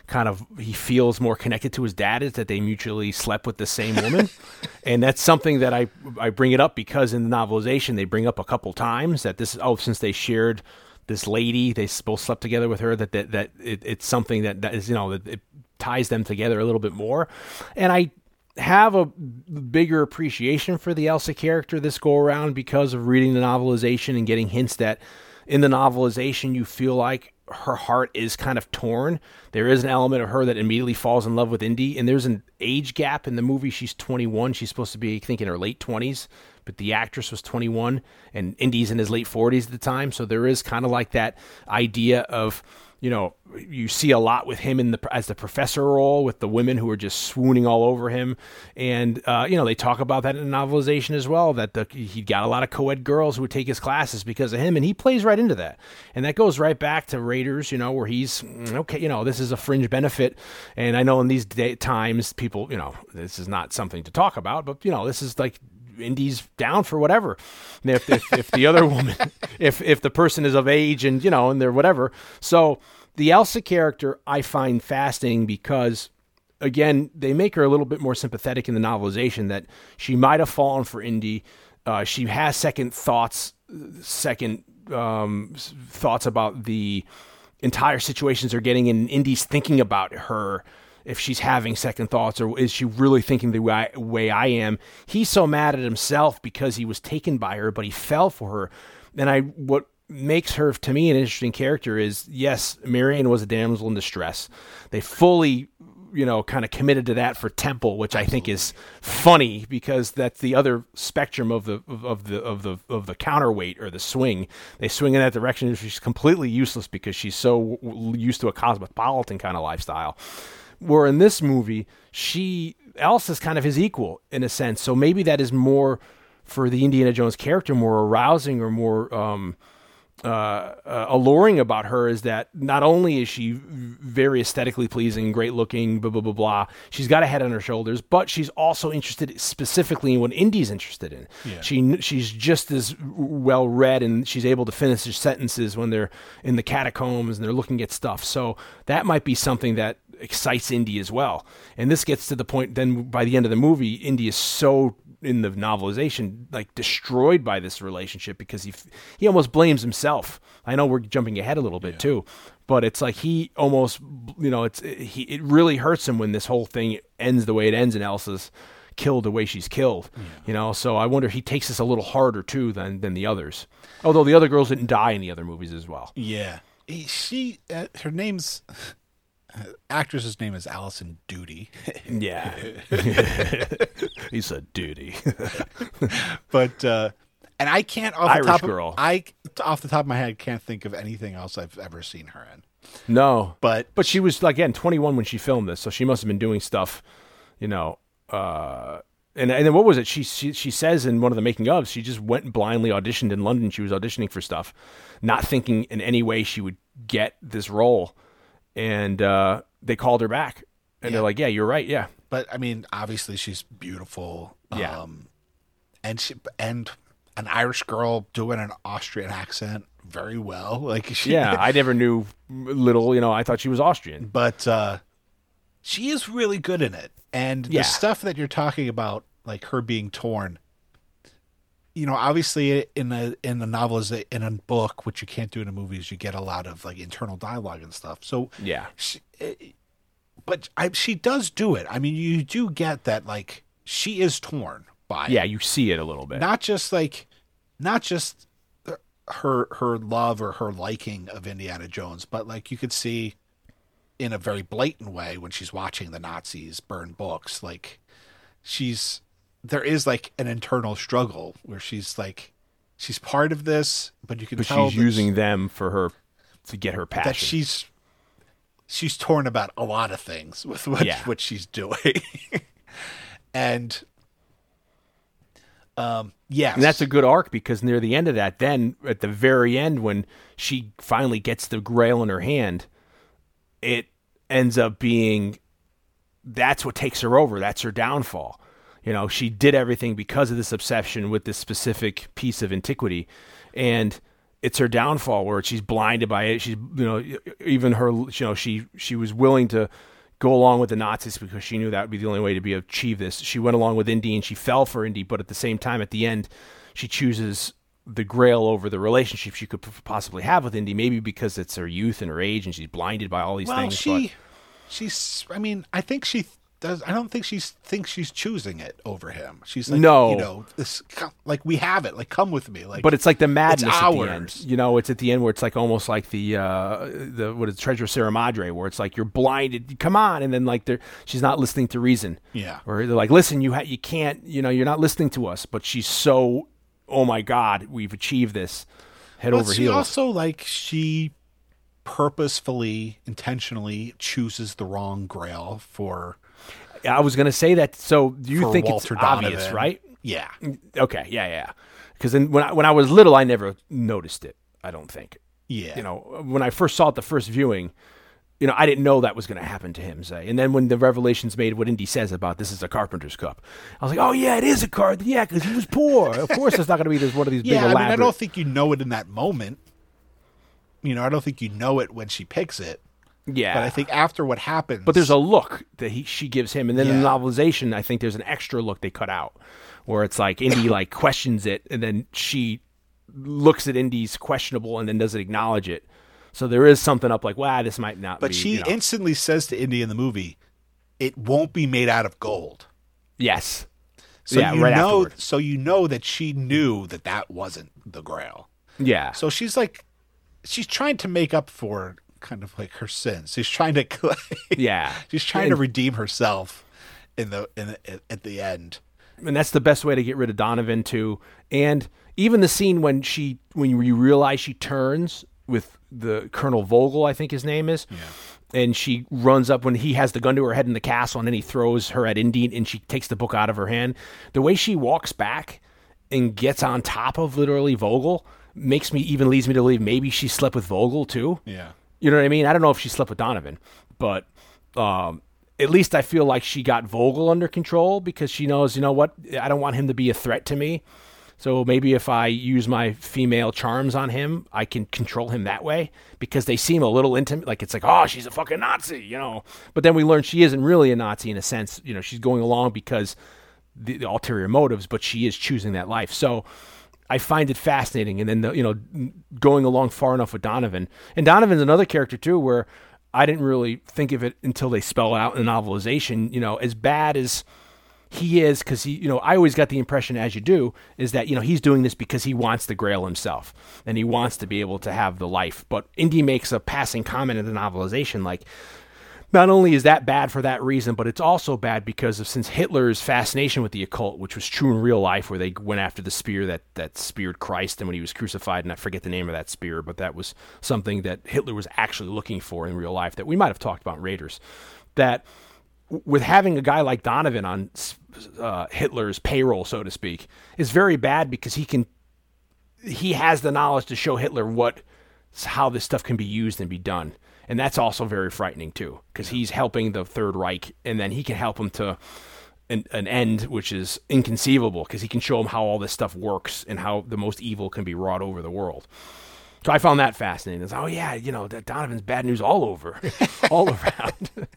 Speaker 4: kind of he feels more connected to his dad is that they mutually slept with the same woman, and that's something that I I bring it up because in the novelization they bring up a couple times that this oh since they shared this lady they both slept together with her that that, that it, it's something that, that is you know that it ties them together a little bit more. And i have a bigger appreciation for the elsa character this go around because of reading the novelization and getting hints that in the novelization you feel like her heart is kind of torn. There is an element of her that immediately falls in love with indy and there's an age gap in the movie. She's 21 she's supposed to be i think in her late 20s but the actress was 21 and Indy's in his late 40s at the time. So there is kind of like that idea of, you know, you see a lot with him in the as the professor role with the women who are just swooning all over him, and uh, you know they talk about that in the novelization as well. That the, he got a lot of co-ed girls who would take his classes because of him, and he plays right into that, and that goes right back to Raiders, you know, where he's mm, okay. You know, this is a fringe benefit, and I know in these day, times people, you know, this is not something to talk about, but you know, this is like Indy's down for whatever. And if, if, if the other woman, if if the person is of age and you know and they're whatever, so the Elsa character I find fascinating because again they make her a little bit more sympathetic in the novelization that she might have fallen for Indy. Uh, she has second thoughts, second um, thoughts about the entire situations they're getting in. Indy's thinking about her if she's having second thoughts or is she really thinking the way I, way I am. He's so mad at himself because he was taken by her, but he fell for her. And I what makes her to me an interesting character is yes, Marion was a damsel in distress. They fully you know, kind of committed to that for Temple, which I think is funny because that's the other spectrum of the of the of the of the counterweight or the swing. They swing in that direction. She's completely useless because she's so used to a cosmopolitan kind of lifestyle. Where in this movie, she Elsa's kind of his equal in a sense. So maybe that is more for the Indiana Jones character, more arousing or more. Um, uh, uh, alluring about her is that not only is she very aesthetically pleasing, great looking, blah blah blah blah. She's got a head on her shoulders, but she's also interested specifically in what Indy's interested in. Yeah. She she's just as well read, and she's able to finish her sentences when they're in the catacombs and they're looking at stuff. So that might be something that excites Indy as well. And this gets to the point. Then by the end of the movie, Indy is so in the novelization like destroyed by this relationship because he he almost blames himself. I know we're jumping ahead a little bit yeah. too, but it's like he almost you know it's he it really hurts him when this whole thing ends the way it ends and Elsa's killed the way she's killed. Yeah. You know, so I wonder if he takes this a little harder too than than the others. Although the other girls didn't die in the other movies as well.
Speaker 5: Yeah. She uh, her name's actress's name is Alison Doody.
Speaker 4: yeah, he said Doody.
Speaker 5: but uh, and I can't off
Speaker 4: Irish
Speaker 5: the top
Speaker 4: girl.
Speaker 5: Of, I off the top of my head can't think of anything else I've ever seen her in.
Speaker 4: No,
Speaker 5: but
Speaker 4: but she was again 21 when she filmed this, so she must have been doing stuff, you know. Uh, and and then what was it? She, she she says in one of the making ofs, she just went blindly auditioned in London. She was auditioning for stuff, not thinking in any way she would get this role and uh, they called her back, and yeah. they're like, "Yeah, you're right. Yeah."
Speaker 5: But I mean, obviously, she's beautiful.
Speaker 4: Yeah. Um,
Speaker 5: and she and an Irish girl doing an Austrian accent very well. Like she,
Speaker 4: yeah, I never knew little. You know, I thought she was Austrian,
Speaker 5: but uh, she is really good in it. And yeah. the stuff that you're talking about, like her being torn, you know, obviously in a in the novel in a book, which you can't do in a movie, is you get a lot of like internal dialogue and stuff. So
Speaker 4: yeah,
Speaker 5: she, eh, but I, she does do it. I mean, you do get that like she is torn by.
Speaker 4: Yeah,
Speaker 5: it.
Speaker 4: you see it a little bit.
Speaker 5: Not just like, not just her her love or her liking of Indiana Jones, but like you could see in a very blatant way when she's watching the Nazis burn books, like she's there is like an internal struggle where she's like she's part of this, but you can
Speaker 4: but
Speaker 5: tell
Speaker 4: she's using them for her to get her passion.
Speaker 5: That she's she's torn about a lot of things with what yeah. what she's doing, and um, yes,
Speaker 4: and that's a good arc because near the end of that, then at the very end when she finally gets the Grail in her hand, it ends up being that's what takes her over. That's her downfall you know, she did everything because of this obsession with this specific piece of antiquity, and it's her downfall where she's blinded by it. She's you know even her you know she she was willing to go along with the Nazis because she knew that would be the only way to be achieve this. She went along with Indy and she fell for Indy, but at the same time, at the end, she chooses the Grail over the relationship she could possibly have with Indy. Maybe because it's her youth and her age, and she's blinded by all these
Speaker 5: well,
Speaker 4: things.
Speaker 5: She, but... she's. I mean, I think she does. I don't think she thinks she's choosing it over him. She's like, no, you know, this like we have it. Like, come with me. Like,
Speaker 4: but it's like the madness at the end. You know, it's at the end where it's like almost like the uh the what is Treasure Sierra Madre, where it's like you're blinded. Come on, and then like they're she's not listening to reason.
Speaker 5: Yeah,
Speaker 4: or they're like, listen, you ha- you can't. You know, you're not listening to us. But she's so, oh my God, we've achieved this. Head but over
Speaker 5: she
Speaker 4: heels.
Speaker 5: Also, like she purposefully, intentionally chooses the wrong grail for
Speaker 4: I was going to say that. So do you think Walter it's Donovan. obvious, right?
Speaker 5: Yeah.
Speaker 4: Mm, okay. Yeah. Yeah. Because then when I, when I was little, I never noticed it. I don't think.
Speaker 5: Yeah.
Speaker 4: You know, when I first saw it the first viewing, you know, I didn't know that was going to happen to him. Say, and then when the revelations made what Indy says about this is a carpenter's cup, I was like, oh yeah, it is a card. Yeah, because he was poor. of course, it's not going to be this one of these
Speaker 5: yeah,
Speaker 4: big.
Speaker 5: I mean, I don't think you know it in that moment. You know, I don't think you know it when she picks it.
Speaker 4: Yeah,
Speaker 5: but I think after what happens,
Speaker 4: but there's a look that he she gives him, and then in the novelization, I think there's an extra look they cut out where it's like Indy like questions it, and then she looks at Indy's questionable, and then doesn't acknowledge it. So there is something up like, wow, this might not
Speaker 5: But
Speaker 4: be.
Speaker 5: she
Speaker 4: you know.
Speaker 5: instantly says to Indy in the movie, "It won't be made out of gold."
Speaker 4: yes.
Speaker 5: So
Speaker 4: yeah,
Speaker 5: you
Speaker 4: right
Speaker 5: know,
Speaker 4: afterward.
Speaker 5: so you know that she knew that that wasn't the Grail.
Speaker 4: Yeah.
Speaker 5: So she's like, she's trying to make up for kind of like her sins. She's trying to,
Speaker 4: Yeah.
Speaker 5: she's trying to redeem herself in the in the, at the end.
Speaker 4: and that's the best way to get rid of Donovan too. And even the scene when she when you realize she turns with the Colonel Vogel, I think his name is. And she runs up when he has the gun to her head in the castle, and then he throws her at Indy, and she takes the book out of her hand. The way she walks back and gets on top of literally Vogel makes me even leads me to believe maybe she slept with Vogel too.
Speaker 5: Yeah.
Speaker 4: You know what I mean? I don't know if she slept with Donovan, but um, at least I feel like she got Vogel under control because she knows, you know what? I don't want him to be a threat to me. So maybe if I use my female charms on him, I can control him that way because they seem a little intimate. Like it's like, oh, she's a fucking Nazi, you know. But then we learn she isn't really a Nazi in a sense. You know, she's going along because the, the ulterior motives, but she is choosing that life. So I find it fascinating. And then, the, you know, going along far enough with Donovan. And Donovan's another character, too, where I didn't really think of it until they spell it out in the novelization. You know, as bad as he is, because he, you know, I always got the impression, as you do, is that, you know, he's doing this because he wants the grail himself and he wants to be able to have the life. But Indy makes a passing comment in the novelization like, not only is that bad for that reason, but it's also bad because of since Hitler's fascination with the occult, which was true in real life, where they went after the spear that that speared Christ, and when he was crucified, and I forget the name of that spear, but that was something that Hitler was actually looking for in real life that we might have talked about in Raiders. That with having a guy like Donovan on uh, Hitler's payroll, so to speak, is very bad because he can he has the knowledge to show Hitler what how this stuff can be used and be done. And that's also very frightening too, because he's helping the Third Reich, and then he can help him to an, an end, which is inconceivable, because he can show him how all this stuff works and how the most evil can be wrought over the world. So I found that fascinating. It's, oh yeah, you know that Donovan's bad news all over, all around.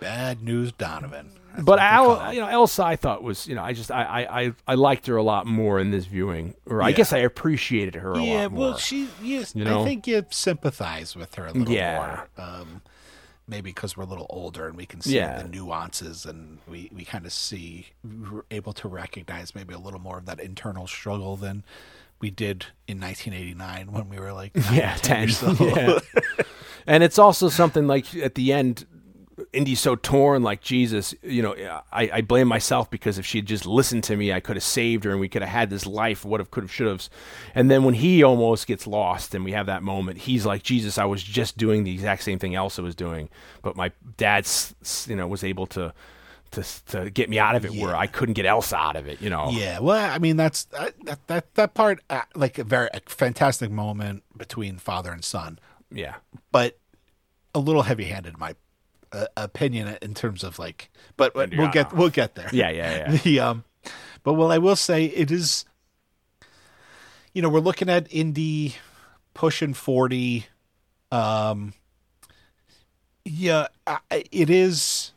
Speaker 5: Bad news, Donovan.
Speaker 4: But Al, you know, Elsa, I thought was, you know, I just, I, I, I, liked her a lot more in this viewing, or I guess I appreciated her a
Speaker 5: yeah,
Speaker 4: lot more.
Speaker 5: Yeah, well, she, yes,
Speaker 4: You know?
Speaker 5: I think you sympathize with her a little
Speaker 4: Yeah.
Speaker 5: more. Um, maybe because we're a little older and we can see
Speaker 4: Yeah.
Speaker 5: the nuances and we, we kind of see, we're able to recognize maybe a little more of that internal struggle than we did in 1989 when we were like
Speaker 4: yeah,
Speaker 5: 10
Speaker 4: ten.
Speaker 5: years old.
Speaker 4: Yeah. and it's also something like at the end, Indy's so torn. Like Jesus, you know, I, I blame myself because if she had just listened to me, I could have saved her, and we could have had this life. What have, could have, should have. And then when he almost gets lost, and we have that moment, he's like, Jesus, I was just doing the exact same thing Elsa was doing, but my dad, you know, was able to. To, to get me out of it, where I couldn't get Elsa out of it, you know.
Speaker 5: Yeah, well, I mean that's that that that, that part uh, like a very a fantastic moment between father and son,
Speaker 4: yeah.
Speaker 5: but a little heavy-handed in my uh, opinion in terms of like. But, we'll get we'll get there.
Speaker 4: Yeah, yeah, yeah.
Speaker 5: The um, but well, I will say it is. You know, we're looking at Indy pushing forty. Um. Yeah, I- it is.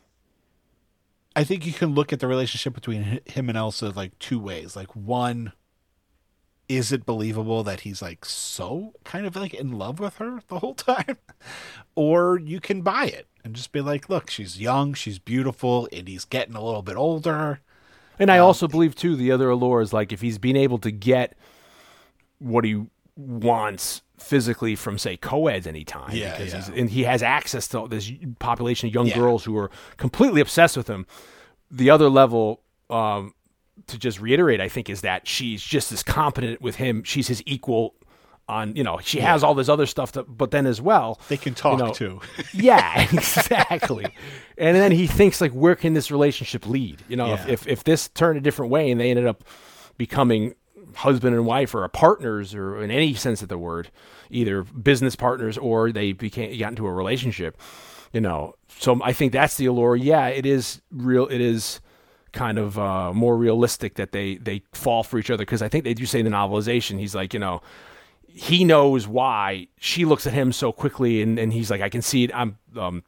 Speaker 5: I think you can look at the relationship between him and Elsa like two ways. Like one, is it believable that he's like so kind of like in love with her the whole time, or you can buy it and just be like, look, she's young, she's beautiful, and he's getting a little bit older.
Speaker 4: And I also believe too the other allure is like if he's been able to get what he wants physically from say co-eds anytime
Speaker 5: Yeah,
Speaker 4: because
Speaker 5: yeah.
Speaker 4: he's and he has access to this population of young
Speaker 5: Yeah.
Speaker 4: girls who are completely obsessed with him. The other level um to just reiterate I think is that she's just as competent with him. She's his equal on, you know, she has all this other stuff to, but then as well
Speaker 5: They can talk
Speaker 4: know,
Speaker 5: too.
Speaker 4: yeah, exactly. and then he thinks like, where can this relationship lead? You know, if,
Speaker 5: Yeah.
Speaker 4: if if this turned a different way and they ended up becoming husband and wife or partners or in any sense of the word, either business partners or they became got into a relationship. You know, so I think that's the allure. Yeah, it is real. It is kind of uh, more realistic that they they fall for each other because I think they do say in the novelization he's like you know he knows why she looks at him so quickly and, and he's like i can see it i'm um,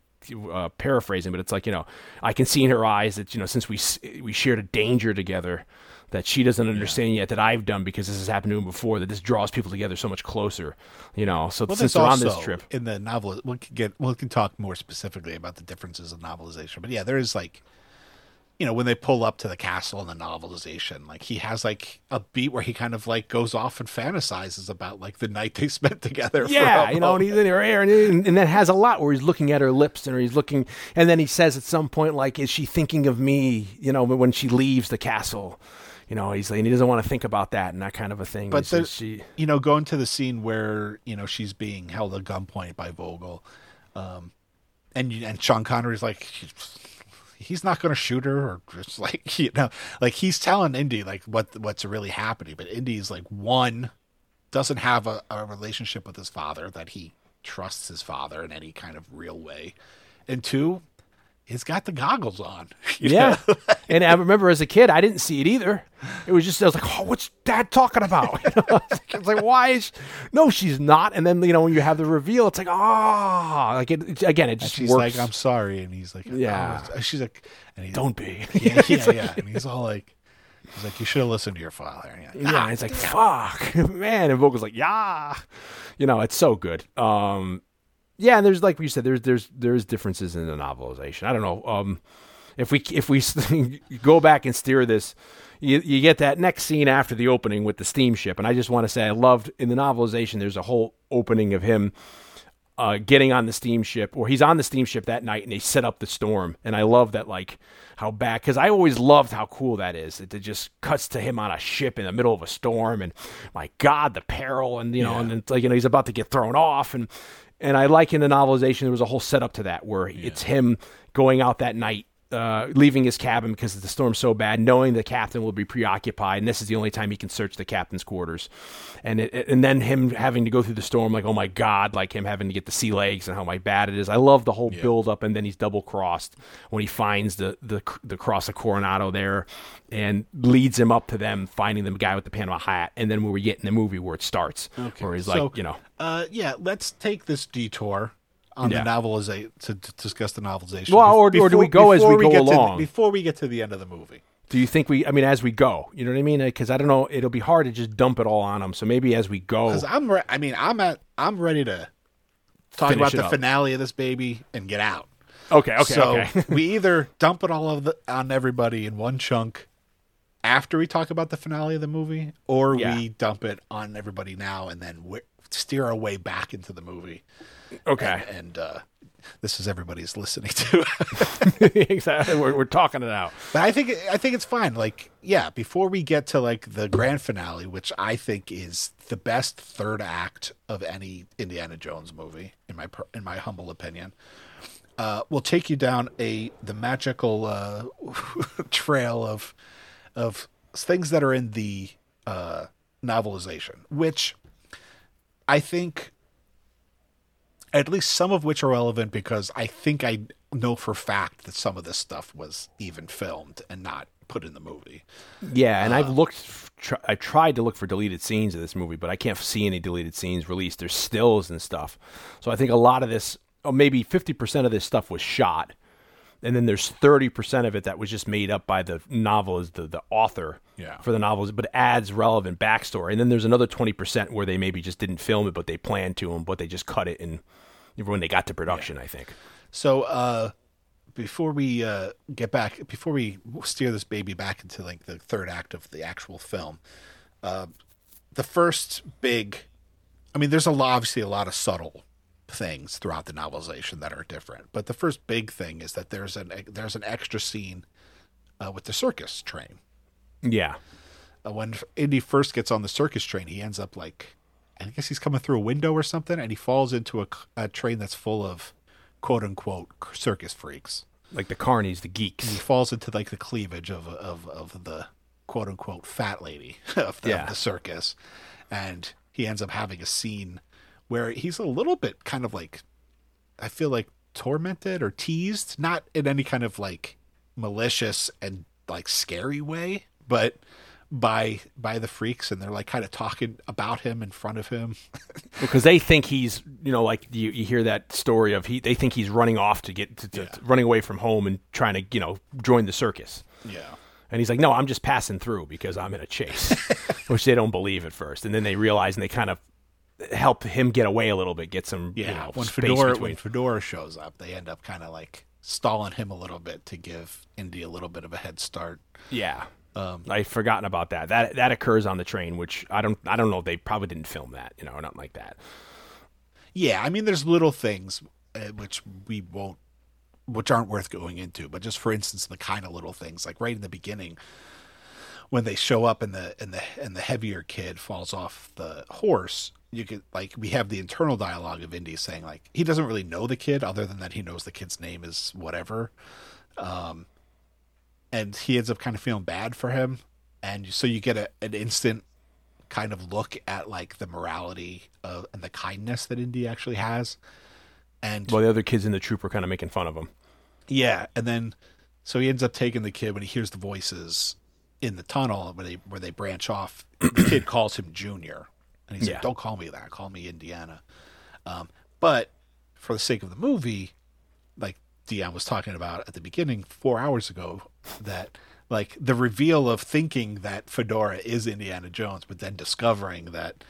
Speaker 4: uh, paraphrasing but it's like you know i can see in her eyes that you know since we we shared a danger together that she doesn't understand yet that I've done because this has happened to him before. That this draws people together so much closer, you know. So
Speaker 5: Well,
Speaker 4: since they're on this trip,
Speaker 5: in the novel, we can get we can talk more specifically about the differences in novelization. But yeah, there is like, you know, when they pull up to the castle in the novelization, like he has like a beat where he kind of like goes off and fantasizes about like the night they spent together.
Speaker 4: Yeah, you know, and he's in her hair, and, and, that has a lot where he's looking at her lips, and he's looking, and then he says at some point, like, "Is she thinking of me?" You know, when she leaves the castle, you know, he's like, and he doesn't want to think about that and that kind of a thing.
Speaker 5: But the,
Speaker 4: she,
Speaker 5: you know, going to the scene where you know she's being held at gunpoint by Vogel, um, and and Sean Connery's like, he's not going to shoot her, or just like you know, like he's telling Indy like what what's really happening, but Indy's like one doesn't have a, a relationship with his father that he trusts his father in any kind of real way, and two, he's got the goggles on.
Speaker 4: yeah. and I remember as a kid, I didn't see it either. It was just I was like, "Oh, what's Dad talking about?" You know, it's like, "Why is?" No, she's not. And then you know when you have the reveal, it's like, "Ah!" like it, it- again, it
Speaker 5: And
Speaker 4: just
Speaker 5: she's
Speaker 4: works.
Speaker 5: like, "I'm sorry," and he's like,
Speaker 4: Yeah.
Speaker 5: "Oh," she's like, and he,
Speaker 4: Don't be.
Speaker 5: yeah, yeah, yeah. And he's all like, he's like, you should have listened to your father. And like,
Speaker 4: Yeah, and it's like fuck, man. And Vogel's like, yeah, you know, it's so good. Um, yeah, and there's like you said, there's there's there's differences in the novelization. I don't know. Um, if we if we go back and steer this, you you get that next scene after the opening with the steamship, and I just want to say I loved in the novelization. There's a whole opening of him uh, getting on the steamship, or he's on the steamship that night, and they set up the storm. And I love that, like how bad, because I always loved how cool that is. It, it just cuts to him on a ship in the middle of a storm, and my God, the peril, and you know, and it's like you know he's about to get thrown off, and and I like in the novelization there was a whole setup to that where it's him going out that night. Uh, leaving his cabin because the storm's so bad, knowing the captain will be preoccupied, and this is the only time he can search the captain's quarters, and it, and then him having to go through the storm, like oh my god, like him having to get the sea legs and how my bad it is. I love the whole build up, and then he's double crossed when he finds the the the cross of Coronado there, and leads him up to them finding the guy with the Panama hat, and then where we get in the movie where it starts, where he's
Speaker 5: So,
Speaker 4: like, you know,
Speaker 5: uh, yeah, let's take this detour on
Speaker 4: Yeah.
Speaker 5: the novelization to, to discuss the novelization.
Speaker 4: Well, or- or do we go as
Speaker 5: before
Speaker 4: we go
Speaker 5: get to the-
Speaker 4: along?
Speaker 5: before we get to the end of the movie.
Speaker 4: Do you think we? I mean, as we go, you know what I mean? Uh, because I don't know, it'll be hard to just dump it all on them. So maybe as we go,
Speaker 5: Because I'm, re- I mean, I'm at, I'm ready to talk about the
Speaker 4: up.
Speaker 5: finale of this baby and get out.
Speaker 4: okay, okay,
Speaker 5: so
Speaker 4: okay.
Speaker 5: we either dump it all of the, on everybody in one chunk after we talk about the finale of the movie, or
Speaker 4: Yeah.
Speaker 5: we dump it on everybody now and then we steer our way back into the movie.
Speaker 4: Okay,
Speaker 5: And uh, this is everybody's listening to.
Speaker 4: exactly. We're, we're talking it out.
Speaker 5: But I think I think it's fine. Like, yeah, before we get to like the grand finale, which I think is the best third act of any Indiana Jones movie, in my in my humble opinion, uh, we'll take you down a the magical uh, trail of of things that are in the uh, novelization, which I think at least some of which are relevant because I think I know for fact that some of this stuff was even filmed and not put in the movie.
Speaker 4: Yeah, and
Speaker 5: Uh.
Speaker 4: I've looked. Tr- I tried to look for deleted scenes of this movie, but I can't see any deleted scenes released. There's stills and stuff. So I think a lot of this, or maybe 50% of this stuff was shot, and then there's 30% of it that was just made up by the novel as the the author
Speaker 5: Yeah.
Speaker 4: for the novels, but adds relevant backstory. And then there's another 20% where they maybe just didn't film it, but they planned to, and but they just cut it in when they got to production. I think.
Speaker 5: So uh, before we uh, get back, before we steer this baby back into like the third act of the actual film, uh, the first big, I mean, there's a lot, obviously a lot of subtle things throughout the novelization that are different, but the first big thing is that there's an there's an extra scene uh, with the circus train.
Speaker 4: Yeah.
Speaker 5: uh, when Indy first gets on the circus train, he ends up like, I guess he's coming through a window or something, and he falls into a, a train that's full of quote unquote circus freaks.
Speaker 4: Like the carnies, the geeks.
Speaker 5: And He falls into like the cleavage of of of the quote unquote fat lady of the,
Speaker 4: Yeah.
Speaker 5: of the circus, and he ends up having a scene where he's a little bit kind of like, I feel like tormented or teased, not in any kind of like malicious and like scary way, but by by the freaks and they're like kind of talking about him in front of him.
Speaker 4: because they think he's you know like you, you hear that story of he they think he's running off to get to, to,
Speaker 5: Yeah.
Speaker 4: running away from home and trying to you know join the circus
Speaker 5: Yeah.
Speaker 4: And he's like, no, I'm just passing through because I'm in a chase, which they don't believe at first. And then they realize and they kind of help him get away a little bit, get some
Speaker 5: Yeah,
Speaker 4: you know,
Speaker 5: when Fedora
Speaker 4: between.
Speaker 5: when Fedora shows up, they end up kind of like stalling him a little bit to give Indy a little bit of a head start.
Speaker 4: Yeah.
Speaker 5: Um,
Speaker 4: I've forgotten about that. That that occurs on the train, which I don't I don't know. They probably didn't film that, you know, or nothing like that.
Speaker 5: Yeah, I mean, there's little things uh, which we won't, which aren't worth going into. But just for instance, the kind of little things like right in the beginning, when they show up and the and the and the heavier kid falls off the horse, you could like we have the internal dialogue of Indy saying like he doesn't really know the kid other than that he knows the kid's name is whatever, um, and he ends up kind of feeling bad for him, and so you get a, an instant kind of look at like the morality of, and the kindness that Indy actually has. And
Speaker 4: Well, the other kids in the troop are kind of making fun of him.
Speaker 5: yeah, and then so he ends up taking the kid when he hears the voices in the tunnel where they where they branch off. the kid calls him Junior, and he's
Speaker 4: Yeah.
Speaker 5: like, "Don't call me that. Call me Indiana." Um, but for the sake of the movie, like Dion was talking about at the beginning four hours ago, that like the reveal of thinking that Fedora is Indiana Jones, but then discovering that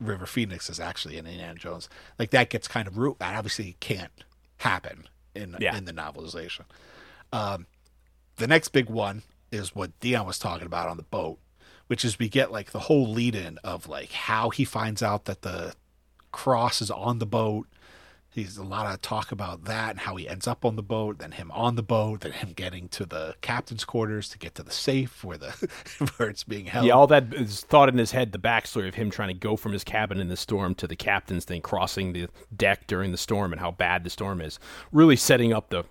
Speaker 5: River Phoenix is actually an Indiana Jones, like that gets kind of root. That obviously can't happen in
Speaker 4: Yeah.
Speaker 5: in the novelization. Um, the next big one is what Dion was talking about on the boat, which is we get like the whole lead in of like how he finds out that the cross is on the boat. He's a lot of talk about that and how he ends up on the boat, then him on the boat, then him getting to the captain's quarters to get to the safe where the where it's being held.
Speaker 4: Yeah, all that is thought in his head. The backstory of him trying to go from his cabin in the storm to the captain's thing, crossing the deck during the storm, and how bad the storm is. Really setting up the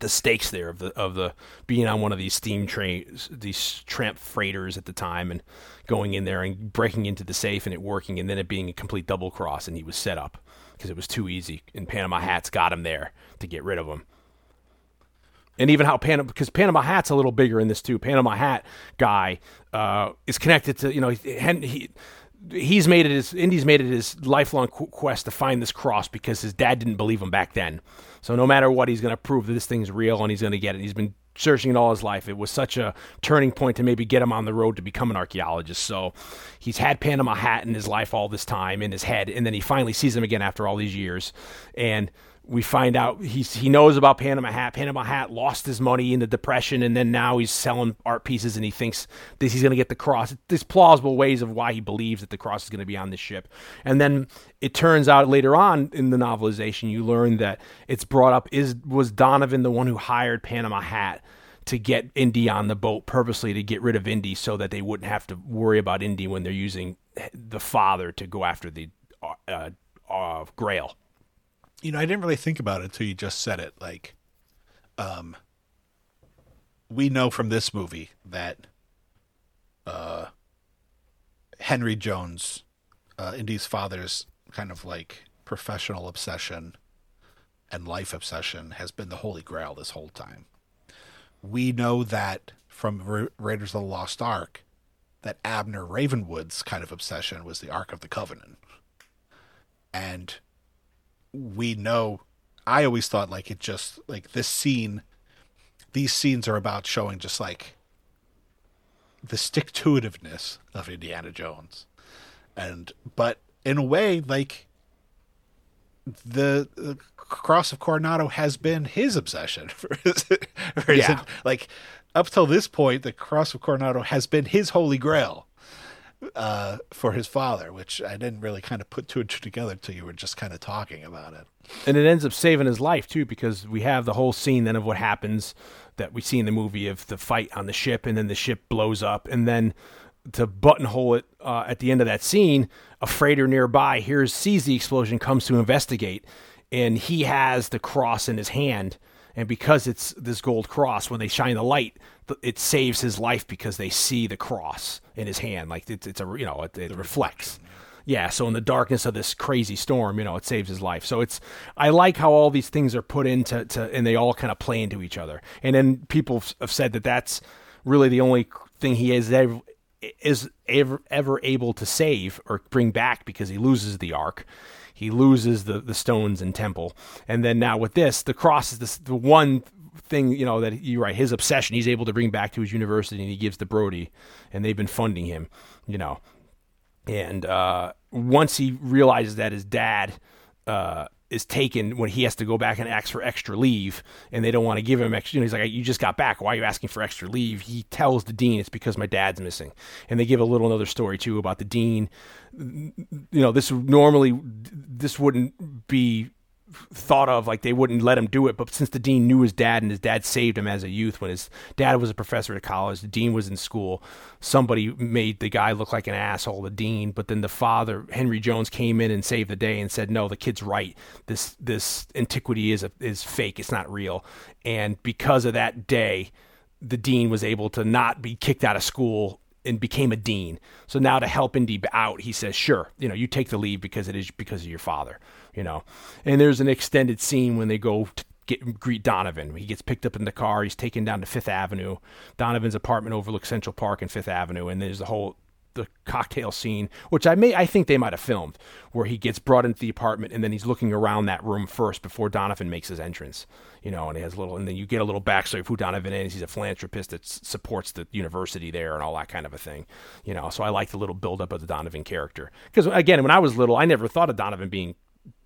Speaker 4: the stakes there of the of the being on one of these steam trains, these tramp freighters at the time, and going in there and breaking into the safe and it working, and then it being a complete double cross, and he was set up because it was too easy. And Panama Hats got him there to get rid of him. And even how Panama, because Panama Hat's a little bigger in this too. Panama Hat guy uh, is connected to, you know, he, he he's made it his Indy's made it his lifelong quest to find this cross because his dad didn't believe him back then. So no matter what, he's going to prove that this thing's real and he's going to get it. He's been searching it all his life. It was such a turning point to maybe get him on the road to become an archaeologist. So he's had Panama Hat in his life all this time in his head, and then he finally sees him again after all these years, and we find out he's he knows about Panama Hat. Panama Hat lost his money in the depression, and then now he's selling art pieces, and he thinks that he's going to get the cross. There's plausible ways of why he believes that the cross is going to be on this ship, and then it turns out later on in the novelization, you learn that it's brought up is was Donovan the one who hired Panama Hat to get Indy on the boat purposely to get rid of Indy so that they wouldn't have to worry about Indy when they're using the father to go after the uh, uh, Grail.
Speaker 5: You know, I didn't really think about it until you just said it. Like, um, we know from this movie that uh, Henry Jones, uh, Indy's father's kind of like professional obsession and life obsession has been the Holy Grail this whole time. We know that from Ra- Raiders of the Lost Ark that Abner Ravenwood's kind of obsession was the Ark of the Covenant. And we know I always thought like it just like this scene these scenes are about showing just like the stick to itiveness of Indiana Jones. And but in a way, like the, the cross of Coronado has been his obsession for his, for his-
Speaker 4: Yeah.
Speaker 5: like up till this point, the cross of Coronado has been his holy grail uh, for his father, which I didn't really kind of put two and two together until you were just kind of talking about it.
Speaker 4: and it ends up saving his life too because we have the whole scene then of what happens that we see in the movie of the fight on the ship and then the ship blows up and then to buttonhole it uh, at the end of that scene a freighter nearby hears sees the explosion comes to investigate and he has the cross in his hand and because it's this gold cross when they shine the light it saves his life because they see the cross in his hand like it's, it's a you know it, it reflects yeah, so in the darkness of this crazy storm, you know, it saves his life. So it's I like how all these things are put into to, and they all kind of play into each other. And then people have said that that's really the only thing he is ever is ever ever able to save or bring back because he loses the ark. He loses the, the stones and temple. And then now with this, the cross is this, the one thing, you know, that you're right, his obsession, he's able to bring back to his university and he gives to Brody and they've been funding him, you know. And uh, once he realizes that his dad uh, is taken when he has to go back and ask for extra leave and they don't want to give him extra, you know, he's like, you just got back. Why are you asking for extra leave? He tells the dean it's because my dad's missing. And they give a little another story too about the dean. You know, this normally, this wouldn't be thought of like they wouldn't let him do it but since the dean knew his dad and his dad saved him as a youth when his dad was a professor at college the dean was in school somebody made the guy look like an asshole the dean but then the father henry jones came in and saved the day and said no the kid's right this this antiquity is a, is fake it's not real and because of that day the dean was able to not be kicked out of school and became a dean. So now to help Indy out, he says, "Sure, you know, you take the leave because it is because of your father." You know, and there's an extended scene when they go to get greet Donovan. He gets picked up in the car. He's taken down to Fifth Avenue. Donovan's apartment overlooks Central Park and Fifth Avenue, and there's the whole the cocktail scene, which I may I think they might have filmed, where he gets brought into the apartment and then he's looking around that room first before Donovan makes his entrance. You know, and he has a little, and then you get a little backstory of who Donovan is. He's a philanthropist that s- supports the university there and all that kind of a thing. You know, so I like the little build up of the Donovan character because again, when I was little, I never thought of Donovan being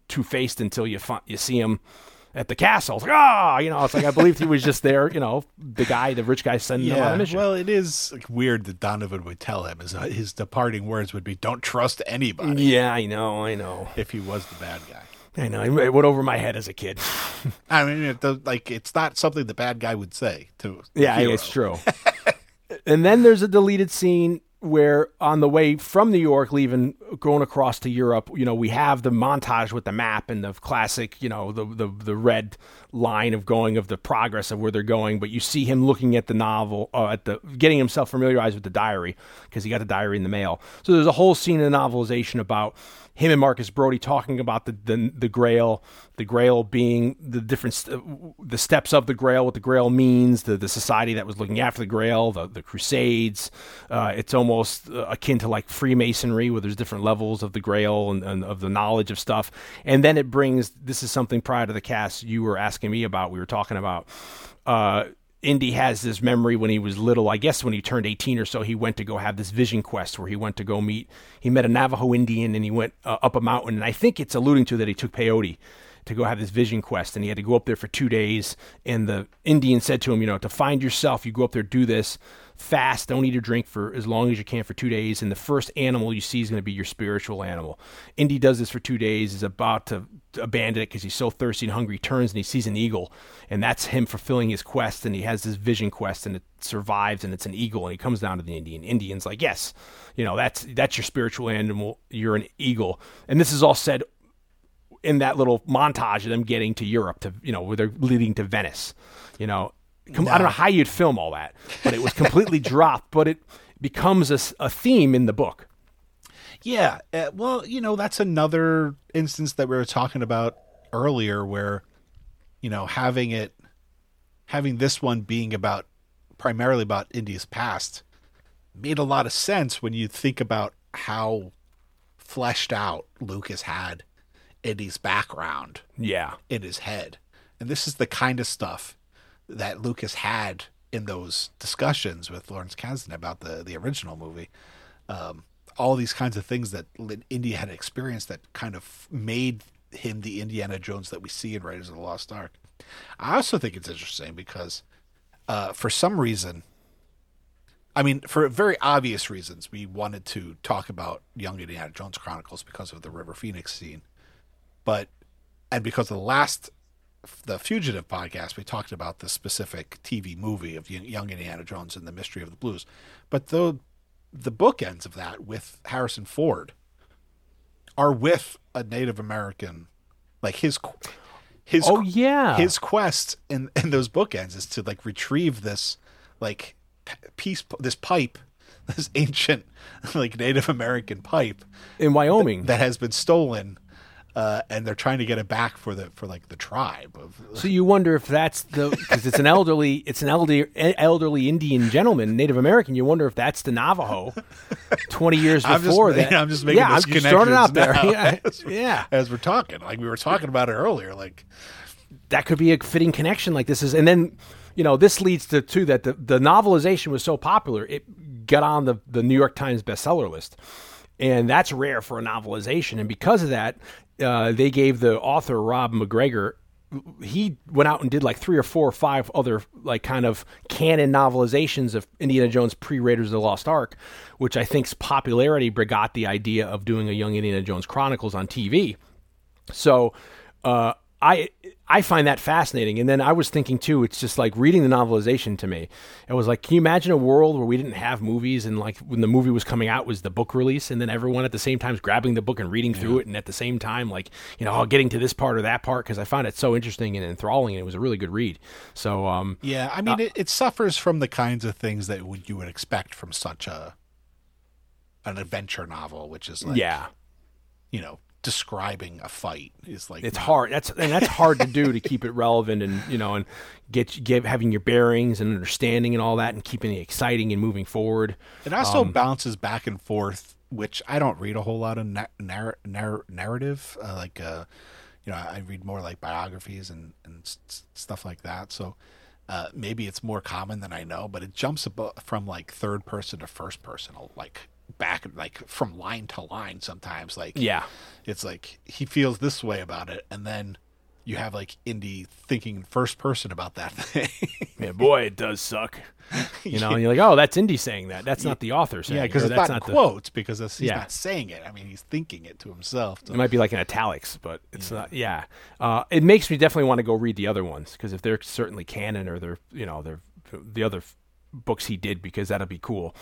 Speaker 4: two faced until you fi- you see him at the castle. It's like, ah, you know, it's like I believed he was just there, you know, the guy, the rich guy sending him on a mission.
Speaker 5: well, it is like, weird that Donovan would tell him his, his departing words would be, "Don't trust anybody."
Speaker 4: yeah, I know, I know,
Speaker 5: If he was the bad guy,
Speaker 4: I know. It went over my head as a kid.
Speaker 5: I mean, it, does- like it's not something the bad guy would say to.
Speaker 4: Yeah,
Speaker 5: hero.
Speaker 4: it's true. and then there's a deleted scene where on the way from New York, leaving, going across to Europe, you know, we have the montage with the map and the classic, you know, the the the red line of going of the progress of where they're going. But you see him looking at the novel, uh, at the getting himself familiarized with the diary because he got the diary in the mail. So there's a whole scene in the novelization about him and Marcus Brody talking about the the, the Grail, the Grail being the different st- the steps of the Grail, what the Grail means, the the society that was looking after the Grail, the the Crusades. Uh, it's almost uh, akin to like Freemasonry, where there's different levels of the Grail and, and of the knowledge of stuff. And then it brings this is something prior to the cast you were asking me about. We were talking about. Uh, Indy has this memory when he was little. I guess when he turned 18 or so, he went to go have this vision quest where he went to go meet. He met a Navajo Indian and he went uh, up a mountain. And I think it's alluding to that he took peyote to go have this vision quest. And he had to go up there for two days. And the Indian said to him, you know, to find yourself, you go up there, do this fast, don't eat or drink for as long as you can for two days. And the first animal you see is going to be your spiritual animal. Indy does this for two days, is about to abandon it because he's so thirsty and hungry. He turns and he sees an eagle, and that's him fulfilling his quest. And he has this vision quest, and it survives, and it's an eagle. And he comes down to the Indian. Indian's like, yes, you know, that's that's your spiritual animal. You're an eagle. And this is all said in that little montage of them getting to Europe, to you know, where they're leading to Venice. You know, Com- I don't know how you'd film all that, but it was completely dropped. But it becomes a, a theme in the book.
Speaker 5: Yeah, uh, well, you know, that's another instance that we were talking about earlier where you know, having it having this one being about primarily about Indy's past made a lot of sense when you think about how fleshed out Lucas had Indy's background
Speaker 4: Yeah,
Speaker 5: in his head. And this is the kind of stuff that Lucas had in those discussions with Lawrence Kasdan about the, the original movie. Um, all these kinds of things that Indy had experienced that kind of made him the Indiana Jones that we see in Raiders of the Lost Ark. I also think it's interesting because uh, for some reason, I mean, for very obvious reasons, we wanted to talk about Young Indiana Jones Chronicles because of the River Phoenix scene but and because the last the fugitive podcast we talked about the specific tv movie of young indiana jones and the mystery of the blues but the the bookends of that with harrison ford are with a native american like his his
Speaker 4: Oh, yeah.
Speaker 5: his quest in in those bookends is to like retrieve this like piece this pipe this ancient like native american pipe
Speaker 4: in Wyoming.
Speaker 5: that has been stolen uh, and they're trying to get it back for the for like the tribe of
Speaker 4: So you wonder if that's the because it's an elderly, it's an elderly, elderly Indian gentleman, Native American. You wonder if that's the Navajo, twenty years
Speaker 5: I'm just-
Speaker 4: before that.
Speaker 5: I'm just making
Speaker 4: yeah,
Speaker 5: those
Speaker 4: I'm just throwing it out there. Yeah,
Speaker 5: now.
Speaker 4: yeah.
Speaker 5: as we're talking like we were talking about it earlier like
Speaker 4: that could be a fitting connection. Like this is, and then you know this leads to too that the the novelization was so popular it got on the the New York Times bestseller list, and that's rare for a novelization. And because of that, uh, they gave the author Rob MacGregor he went out and did like three or four or five other like kind of canon novelizations of Indiana Jones pre Raiders of the Lost Ark, which I think's popularity begot the idea of doing a Young Indiana Jones Chronicles on TV. So uh, I I find that fascinating. And then I was thinking too, it's just like reading the novelization to me. It was like, can you imagine a world where we didn't have movies and like when the movie was coming out was the book release and then everyone at the same time is grabbing the book and reading through it and at the same time like, you know, getting to this part or that part because I found it so interesting and enthralling and it was a really good read. So um
Speaker 5: Yeah, I mean, it, it suffers from the kinds of things that would, you would expect from such a an adventure novel, which is like,
Speaker 4: yeah.
Speaker 5: you know, describing a fight is like
Speaker 4: it's hard. That's and that's hard to do to keep it relevant and you know and get get having your bearings and understanding and all that and keeping it exciting and moving forward.
Speaker 5: It also
Speaker 4: Um,
Speaker 5: bounces back and forth, which I don't read a whole lot of na- narr- narr- narrative. Uh, like, uh, you know, I read more like biographies and, and stuff like that. So uh, maybe it's more common than I know, but it jumps abo- from like third person to first person, like back, like from line to line sometimes. Like,
Speaker 4: Yeah.
Speaker 5: It's like he feels this way about it, and then you have like Indy thinking first person about that thing.
Speaker 4: Yeah, boy, it does suck. You know, and you're like, oh, that's Indy saying that. That's not the author saying.
Speaker 5: yeah, because it's
Speaker 4: that's
Speaker 5: not,
Speaker 4: the.
Speaker 5: quotes because he's
Speaker 4: Yeah.
Speaker 5: not saying it. I mean, he's thinking it to himself. So-
Speaker 4: It might be like in italics, but it's not. Yeah, uh, it makes me definitely want to go read the other ones because if they're certainly canon or they're you know they're the other f- books he did because that'll be cool.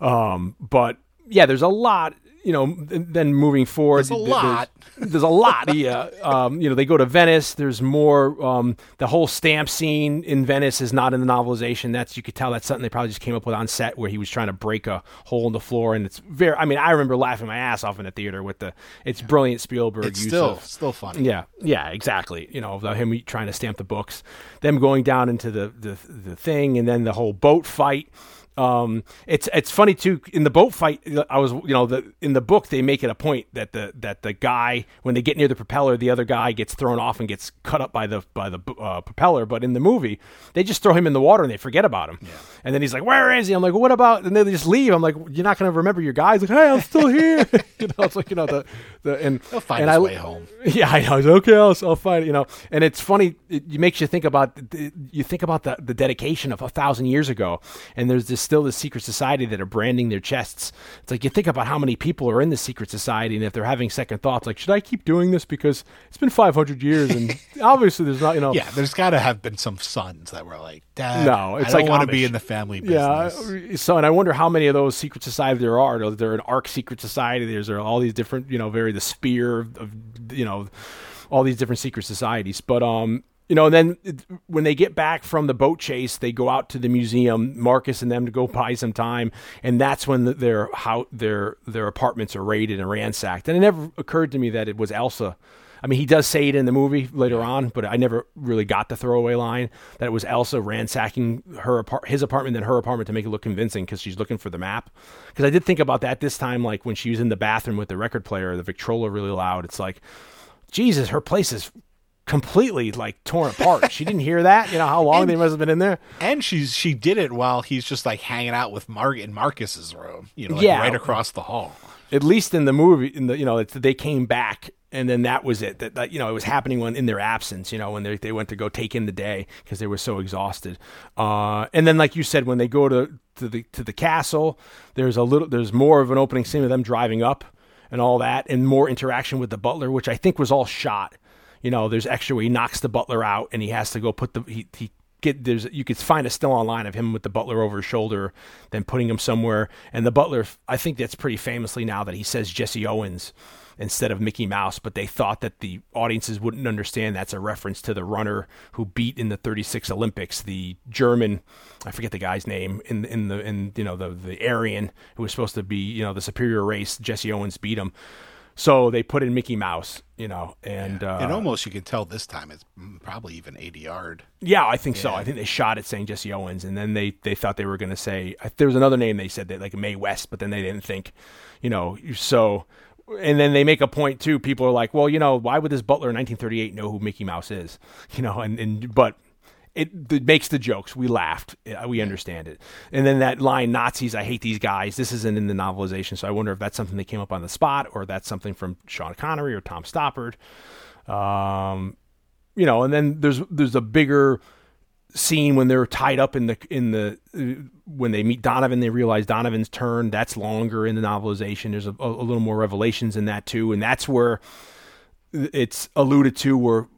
Speaker 4: Um, but yeah, there's a lot. You know, then moving forward,
Speaker 5: There's a lot.
Speaker 4: There's, there's a lot. Yeah. Um, you know, they go to Venice. There's more. Um, the whole stamp scene in Venice is not in the novelization. That's you could tell that's something they probably just came up with on set where he was trying to break a hole in the floor, and it's very. I mean, I remember laughing my ass off in the theater with the. It's brilliant Spielberg.
Speaker 5: it's still
Speaker 4: of-
Speaker 5: still funny.
Speaker 4: yeah, yeah, exactly. You know, about him trying to stamp the books, them going down into the the, the thing, and then the whole boat fight. Um, it's it's funny too. In the boat fight, I was you know the in the book they make it a point that the that the guy when they get near the propeller, the other guy gets thrown off and gets cut up by the by the uh, propeller. But in the movie, they just throw him in the water and they forget about him. And then he's like, "Where is he?" I'm like, "What about?" And then they just leave. I'm like, "You're not going to remember your guy." He's like, "Hey, I'm still here." you know, it's like you know the the and
Speaker 5: He'll find
Speaker 4: and
Speaker 5: his
Speaker 4: I,
Speaker 5: way home.
Speaker 4: Yeah, I know. Like, okay, I'll, I'll find it. You know, and it's funny. It, makes you think about the- you think about the, the dedication of a thousand years ago, and there's this still this secret society that are branding their chests. It's like you think about how many people are in the secret society, and if they're having second thoughts, like, should I keep doing this because it's been 500 years, and obviously there's not, you know,
Speaker 5: Yeah, there's got to have been some sons that were like, Dad,
Speaker 4: No, it's like
Speaker 5: I don't
Speaker 4: like
Speaker 5: want to be in the family
Speaker 4: Yeah. So, and I wonder how many of those secret societies there are. There are an Ark secret society. There's there are all these different, you know, very the spear of, of you know, all these different secret societies. But um, you know, and then when they get back from the boat chase, they go out to the museum. Marcus and them to go buy some time, and that's when the, their how their their apartments are raided and ransacked. And it never occurred to me that it was Elsa. I mean, he does say it in the movie later on, but I never really got the throwaway line that it was Elsa ransacking her apart- his apartment and her apartment to make it look convincing because she's looking for the map. Because I did think about that this time, like when she was in the bathroom with the record player, the Victrola really loud. It's like, Jesus, her place is completely like torn apart. she didn't hear that. You know how long they must have been in there.
Speaker 5: And she's she did it while he's just like hanging out with Mark in Marcus's room, you know, like
Speaker 4: Yeah.
Speaker 5: right across the hall.
Speaker 4: at least in the movie, in the you know, it's, they came back and then that was it. That, that you know, it was happening when in their absence. You know, when they they went to go take in the day because they were so exhausted. Uh, and then, like you said, when they go to to the to the castle, there's a little, there's more of an opening scene of them driving up and all that, and more interaction with the butler, which I think was all shot. You know, there's extra where he knocks the butler out and he has to go put the he he get there's you could find a still online of him with the butler over his shoulder, then putting him somewhere. And the butler, I think that's pretty famously now that he says Jesse Owens instead of Mickey Mouse, but they thought that the audiences wouldn't understand that's a reference to the runner who beat in the 36 Olympics, the German, I forget the guy's name, in in the in you know the the Aryan who was supposed to be you know the superior race. Jesse Owens beat him. So they put in Mickey Mouse, you know, and uh,
Speaker 5: and almost you can tell this time it's probably even 80 yard.
Speaker 4: yeah, I think so. I think they shot at saying Jesse Owens, and then they, they thought they were going to say there was another name they said that like Mae West, but then they didn't think, you know. So and then they make a point too. People are like, well, you know, why would this butler in 1938 know who Mickey Mouse is? You know, and, and but it, it makes the jokes. We laughed. Uh, We understand it. And then that line, Nazis, I hate these guys. This isn't in the novelization. So I wonder if that's something that came up on the spot or that's something from Sean Connery or Tom Stoppard. Um, you know, and then there's there's a bigger scene when they're tied up in the in the uh, when they meet Donovan, they realize Donovan's turn. That's longer in the novelization. There's a, a little more revelations in that too, and that's where it's alluded to where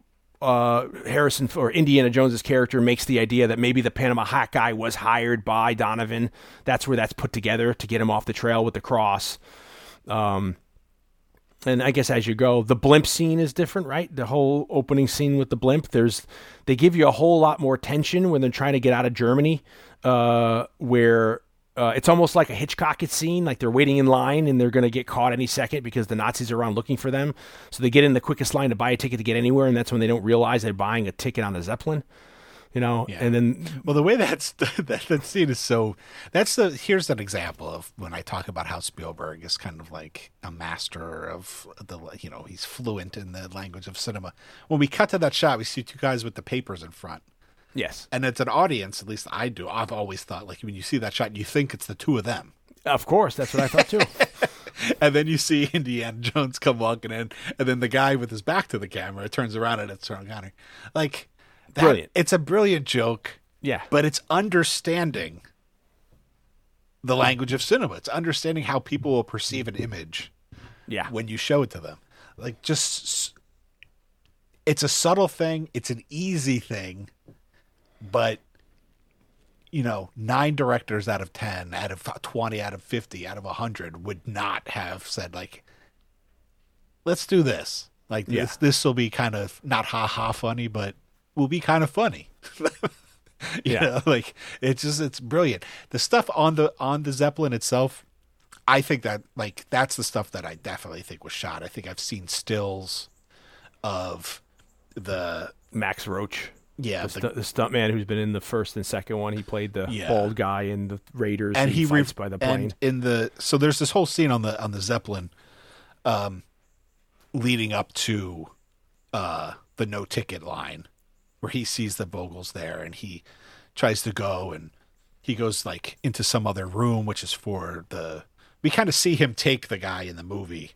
Speaker 4: uh, Harrison or Indiana Jones's character makes the idea that maybe the Panama Hat guy was hired by Donovan. That's where that's put together to get him off the trail with the cross. Um, and I guess as you go, the blimp scene is different, right? The whole opening scene with the blimp. There's they give you a whole lot more tension when they're trying to get out of Germany, uh, where uh, it's almost like a Hitchcock scene, like they're waiting in line and they're going to get caught any second because the Nazis are around looking for them. So they get in the quickest line to buy a ticket to get anywhere, and that's when they don't realize they're buying a ticket on the Zeppelin. You know,
Speaker 5: Yeah.
Speaker 4: and then
Speaker 5: Well, the way that's that, that scene is so that's the here's an example of when I talk about how Spielberg is kind of like a master of the you know he's fluent in the language of cinema. When we cut to that shot, we see two guys with the papers in front,
Speaker 4: yes,
Speaker 5: and it's an audience. At least I do. I've always thought like when you see that shot, you think it's the two of them,
Speaker 4: of course, that's what I thought too.
Speaker 5: and then you see Indiana Jones come walking in, and then the guy with his back to the camera turns around and it's Sean Connery. Like that,
Speaker 4: Brilliant.
Speaker 5: It's a brilliant joke.
Speaker 4: yeah,
Speaker 5: but it's understanding the language of cinema. It's understanding how people will perceive an image
Speaker 4: yeah,
Speaker 5: when you show it to them. Like just it's a subtle thing, it's an easy thing, but you know, nine directors out of 10, out of 20, out of 50, out of 100 would not have said like let's do this. Like
Speaker 4: Yeah.
Speaker 5: this this will be kind of not ha ha funny, but will be kind of funny. you
Speaker 4: Yeah.
Speaker 5: know, like it's just it's brilliant. The stuff on the on the Zeppelin itself, I think that like that's the stuff that I definitely think was shot. I think I've seen stills of the
Speaker 4: Max Roach.
Speaker 5: Yeah
Speaker 4: the,
Speaker 5: the,
Speaker 4: stu- the stuntman who's been in the first and second one. He played the
Speaker 5: Yeah.
Speaker 4: bald guy in the Raiders,
Speaker 5: and he
Speaker 4: fights
Speaker 5: re-
Speaker 4: by the plane.
Speaker 5: and in the so there's this whole scene on the on the Zeppelin, um, leading up to uh the no ticket line, where he sees the Vogels there and he tries to go and he goes like into some other room which is for the we kind of see him take the guy in the movie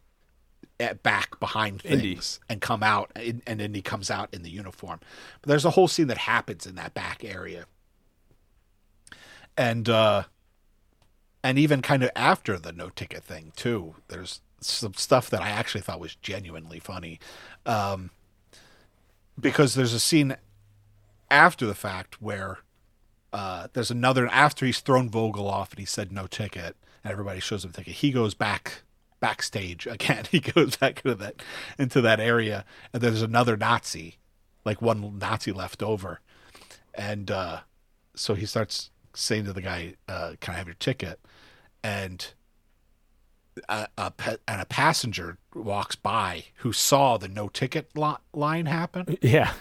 Speaker 5: back behind
Speaker 4: Indy.
Speaker 5: things and come out and, and then he comes out in the uniform. But there's a whole scene that happens in that back area. And uh and even kind of after the no ticket thing too there's some stuff that i actually thought was genuinely funny. Um because there's a scene after the fact where uh there's another after he's thrown vogel off and he said no ticket and everybody shows him ticket he goes back backstage again. He goes back into that into that area and there's another nazi like one nazi left over. And uh so he starts saying to the guy, uh, "Can I have your ticket?" And a, a pa- and a passenger walks by who saw the no ticket lo- line happen,
Speaker 4: yeah,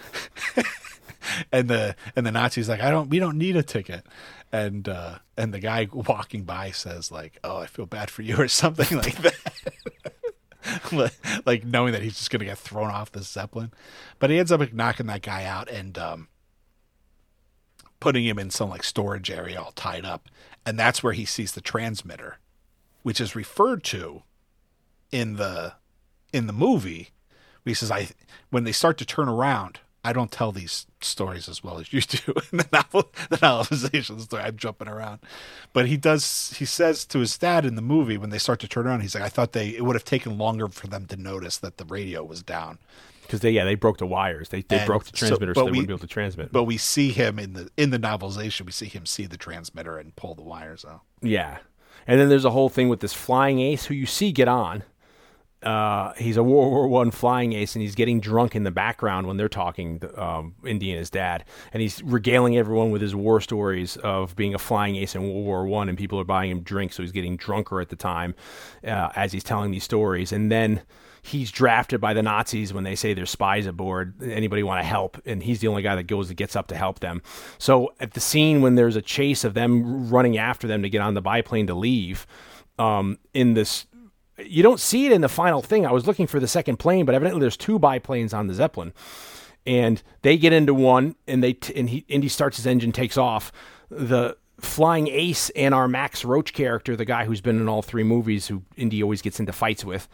Speaker 5: and the and the Nazi's like, "I don't, we don't need a ticket," and uh, and the guy walking by says like, "Oh, I feel bad for you" or something like that. like, knowing that he's just gonna get thrown off the zeppelin, but he ends up knocking that guy out and um, putting him in some like storage area all tied up, and that's where he sees the transmitter, which is referred to in the in the movie. He says, "I when they start to turn around." I don't tell these stories as well as you do in the novel, the novelization story. I'm jumping around, but he does. He says to his dad in the movie when they start to turn around, he's like, "I thought they it would have taken longer for them to notice that the radio was down."
Speaker 4: because they yeah they broke the wires. They they
Speaker 5: And
Speaker 4: broke the transmitter, so,
Speaker 5: but
Speaker 4: they
Speaker 5: we-
Speaker 4: wouldn't be able to transmit.
Speaker 5: But we see him in the in the novelization. We see him see the transmitter and pull the wires out.
Speaker 4: Yeah. And then there's a whole thing with this flying ace who you see get on. Uh, he's a World War One flying ace, and he's getting drunk in the background when they're talking. Um, Indy and his dad, and he's regaling everyone with his war stories of being a flying ace in World War One, and people are buying him drinks, so he's getting drunker at the time uh, as he's telling these stories. And then he's drafted by the Nazis when they say there's spies aboard. Anybody want to help? And he's the only guy that goes that gets up to help them. So at the scene when there's a chase of them running after them to get on the biplane to leave, um, in this you don't see it in the final thing. I was looking for the second plane, but evidently there's two biplanes on the Zeppelin, and they get into one, and they t- and he Indy starts his engine, takes off. The flying ace and our Max Roach character, the guy who's been in all three movies, who Indy always gets into fights with,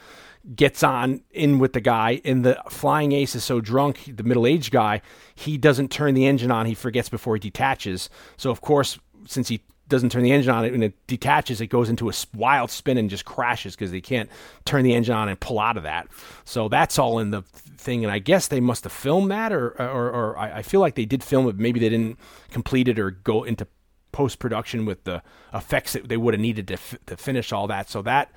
Speaker 4: gets on in with the guy. And the flying ace is so drunk, the middle aged guy, he doesn't turn the engine on. He forgets before he detaches. So of course, since he doesn't turn the engine on and it detaches, it goes into a wild spin and just crashes because they can't turn the engine on and pull out of that. So that's all in the thing. And I guess they must have filmed that, or or, or I feel like they did film it. Maybe they didn't complete it or go into post production with the effects that they would have needed to f- to finish all that. So that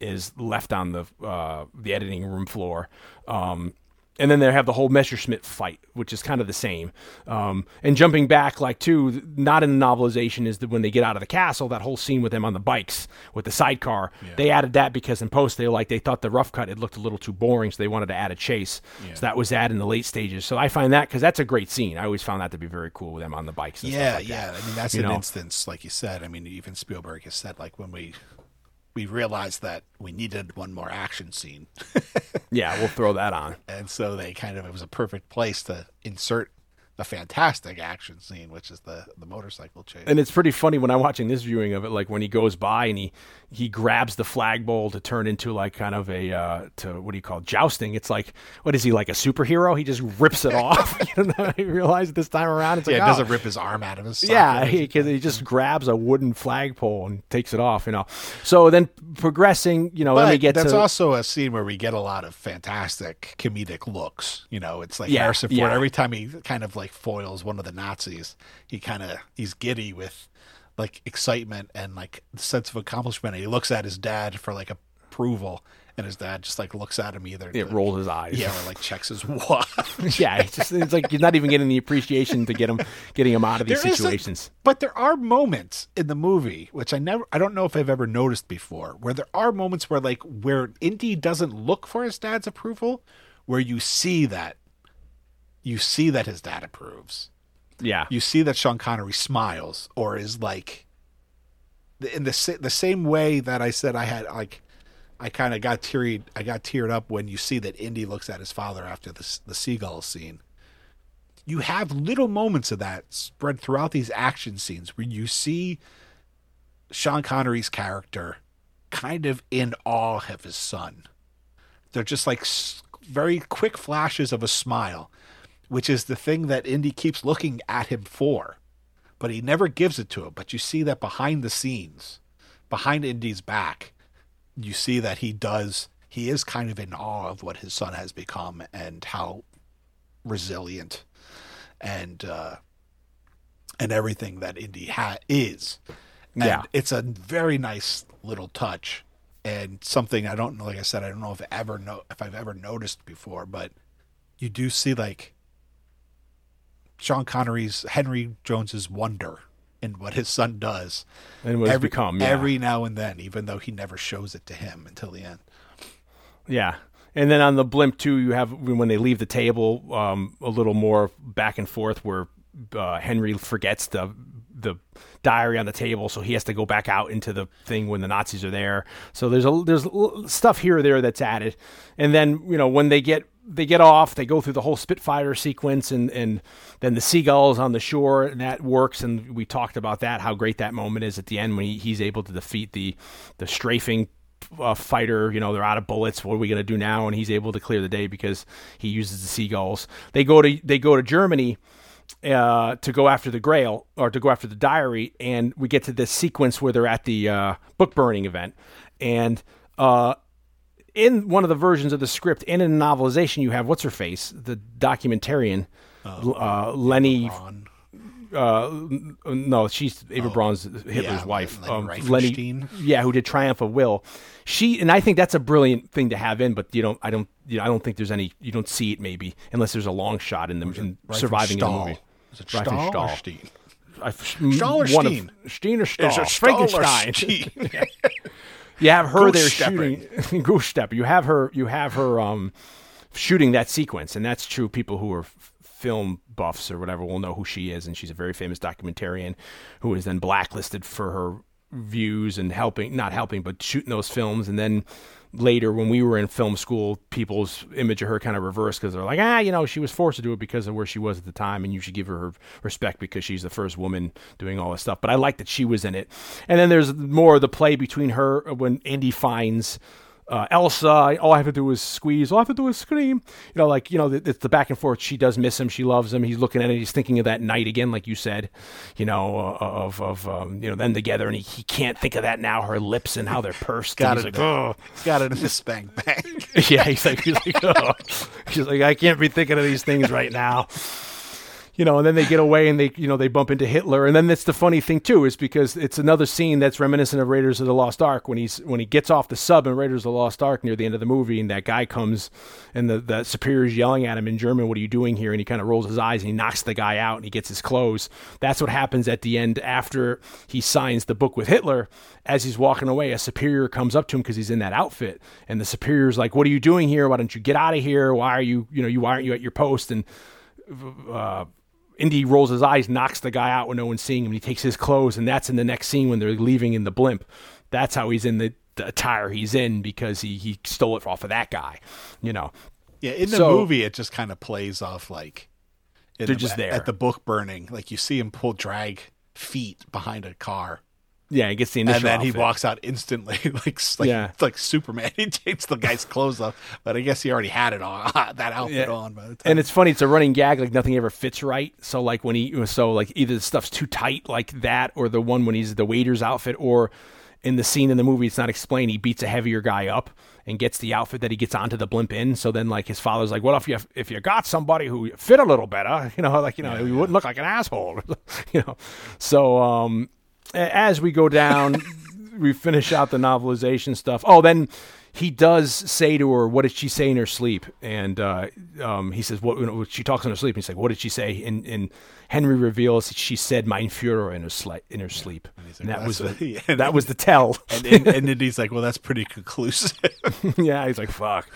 Speaker 4: is left on the uh, the editing room floor. Um, and then they have the whole Messerschmitt fight, which is kind of the same. Um, and jumping back, like too, not in the novelization is that when they get out of the castle, that whole scene with them on the bikes with the sidecar. Yeah. They added that because in post they like they thought the rough cut it looked a little too boring, so they wanted to add a chase. Yeah. So that was added in the late stages. So I find that because that's a great scene. I always found that to be very cool with them on the bikes.
Speaker 5: yeah,
Speaker 4: like
Speaker 5: yeah.
Speaker 4: That.
Speaker 5: I mean that's you an know? instance, like you said. I mean even Spielberg has said like when we we realized that we needed one more action scene.
Speaker 4: yeah, we'll throw that on.
Speaker 5: And so they kind of it was a perfect place to insert the fantastic action scene, which is the the motorcycle chase.
Speaker 4: And it's pretty funny when I'm watching this viewing of it, like when he goes by and he he grabs the flagpole to turn into like kind of a uh, to what do you call it, jousting? It's like what is he like a superhero? He just rips it off. you know, I realized this time around, it's
Speaker 5: yeah,
Speaker 4: like,
Speaker 5: it
Speaker 4: oh.
Speaker 5: doesn't rip his arm out of his.
Speaker 4: Yeah, because he, he, just grabs a wooden flagpole and takes it off. You know, so then progressing, you know,
Speaker 5: but
Speaker 4: then we get
Speaker 5: that's
Speaker 4: to,
Speaker 5: also a scene where we get a lot of fantastic comedic looks. You know, it's like
Speaker 4: yeah,
Speaker 5: Harrison Ford
Speaker 4: yeah.
Speaker 5: every time he kind of like foils one of the Nazis, he kind of he's giddy with like excitement and like sense of accomplishment. And he looks at his dad for like approval, and his dad just like looks at him either.
Speaker 4: It rolls his eyes.
Speaker 5: Yeah, or like checks his watch.
Speaker 4: yeah, it's just it's like you're not even getting the appreciation to get him getting him out of these
Speaker 5: There
Speaker 4: situations.
Speaker 5: But there are moments in the movie which I never I don't know if I've ever noticed before where there are moments where like where Indy doesn't look for his dad's approval where you see that you see that his dad approves.
Speaker 4: Yeah,
Speaker 5: You see that Sean Connery smiles or is like in the the same way that I said I had like I kind of got teary I got teared up when you see that Indy looks at his father after the the seagull scene. You have little moments of that spread throughout these action scenes where you see Sean Connery's character kind of in awe of his son. They're just like very quick flashes of a smile, which is the thing that Indy keeps looking at him for, but he never gives it to him. But you see that behind the scenes, behind Indy's back, you see that he does, he is kind of in awe of what his son has become and how resilient and, uh, and everything that Indy ha- is. And
Speaker 4: Yeah.
Speaker 5: it's a very nice little touch and something I don't know. Like I said, I don't know if ever know if I've ever noticed before, but you do see like Sean Connery's Henry Jones's wonder in what his son does
Speaker 4: and what
Speaker 5: every
Speaker 4: become. Yeah.
Speaker 5: every now and then, even though he never shows it to him until the end.
Speaker 4: Yeah. And then on the blimp too, you have when they leave the table, um, a little more back and forth where uh, Henry forgets the the diary on the table, so he has to go back out into the thing when the Nazis are there. So there's a there's stuff here or there that's added, and then you know when they get they get off, they go through the whole Spitfire sequence, and and then the seagulls on the shore, and that works. And we talked about that, how great that moment is at the end when he, he's able to defeat the the strafing uh, fighter. You know, they're out of bullets. What are we going to do now? And he's able to clear the day because he uses the seagulls. They go to they go to Germany uh, to go after the Grail or to go after the diary, and we get to this sequence where they're at the uh, book burning event, and uh, in one of the versions of the script and in a novelization, you have what's her face, the documentarian, uh, Lenny.
Speaker 5: Ron,
Speaker 4: Uh, no, she's Eva Braun's Hitler's
Speaker 5: yeah,
Speaker 4: wife,
Speaker 5: Lenny
Speaker 4: um,
Speaker 5: Riefenstein.
Speaker 4: yeah, who did Triumph of Will. She and I think that's a brilliant thing to have in, but you don't, I don't, you know, I don't think there's any, you don't see it maybe unless there's a long shot in them in surviving in the movie.
Speaker 5: Is it. Stahl or Steen?
Speaker 4: I-
Speaker 5: Stahl or
Speaker 4: of-
Speaker 5: Steen?
Speaker 4: Steen or Stahl? Frankenstein.
Speaker 5: Steen?
Speaker 4: You have her
Speaker 5: Goose
Speaker 4: there
Speaker 5: stepping.
Speaker 4: shooting goose step. You have her. You have her um, shooting that sequence, and that's true. People who are f- film buffs or whatever will know who she is, and she's a very famous documentarian who is then blacklisted for her views and helping, not helping, but shooting those films, and then later when we were in film school, people's image of her kind of reversed because they're like, ah, you know, she was forced to do it because of where she was at the time, and you should give her respect because she's the first woman doing all this stuff. But I like that she was in it. And then there's more of the play between her when Indy finds uh, Elsa, all I have to do is squeeze. All I have to do is scream. You know, like you know, it's the back and forth. She does miss him. She loves him. He's looking at it. He's thinking of that night again, like you said. You know, uh, of of um, you know them together, and he, he can't think of that now. Her lips and how they're pursed.
Speaker 5: Got it.
Speaker 4: like, oh,
Speaker 5: He's got it in his spank bag.
Speaker 4: yeah. He's like, he's like, oh. he's like, I can't be thinking of these things right now you know, and then they get away and they, you know, they bump into Hitler. And then that's the funny thing too, is because it's another scene that's reminiscent of Raiders of the Lost Ark when he's when he gets off the sub in Raiders of the Lost Ark near the end of the movie, and that guy comes and the the superior's yelling at him in German, "What are you doing here?" And he kind of rolls his eyes and he knocks the guy out and he gets his clothes. That's what happens at the end after he signs the book with Hitler. As he's walking away, a superior comes up to him because he's in that outfit, and the superior's like, "What are you doing here? Why don't you get out of here? Why are you, you know, you why aren't you at your post?" And uh, Indy rolls his eyes, knocks the guy out when no one's seeing him. He takes his clothes, and that's in the next scene when they're leaving in the blimp. That's how he's in the, the attire he's in because he, he stole it off of that guy, you know.
Speaker 5: Yeah, in the
Speaker 4: So-
Speaker 5: movie, it just kind of plays off like
Speaker 4: They're
Speaker 5: the-
Speaker 4: just there.
Speaker 5: at the book burning. Like you see him pull drag feet behind a car,
Speaker 4: Yeah, he gets the initial
Speaker 5: and then he walks out instantly, like like,
Speaker 4: Yeah.
Speaker 5: like Superman. He takes the guy's clothes off, but I guess he already had it on that outfit
Speaker 4: Yeah.
Speaker 5: on by the time.
Speaker 4: And it's funny, it's a running gag, like nothing ever fits right. So like when he so like either the stuff's too tight like that, or the one when he's the waiter's outfit, or in the scene in the movie it's not explained, he beats a heavier guy up and gets the outfit that he gets onto the blimp in. So then like his father's like, Well if you if you got somebody who fit a little better, you know, like you know, you wouldn't look like an asshole. you know. So um as we go down we finish out the novelization stuff. Oh, then he does say to her, "What did she say in her sleep?" And uh, um, he says, "What?" You know, she talks in her sleep. And he's like, "What did she say?" And, and Henry reveals she said, "Mein Führer" in her sli- in her sleep. And
Speaker 5: like,
Speaker 4: that was the
Speaker 5: yeah."
Speaker 4: that was the tell.
Speaker 5: and, and, and then he's like, "Well, that's pretty conclusive."
Speaker 4: yeah, he's like, "Fuck."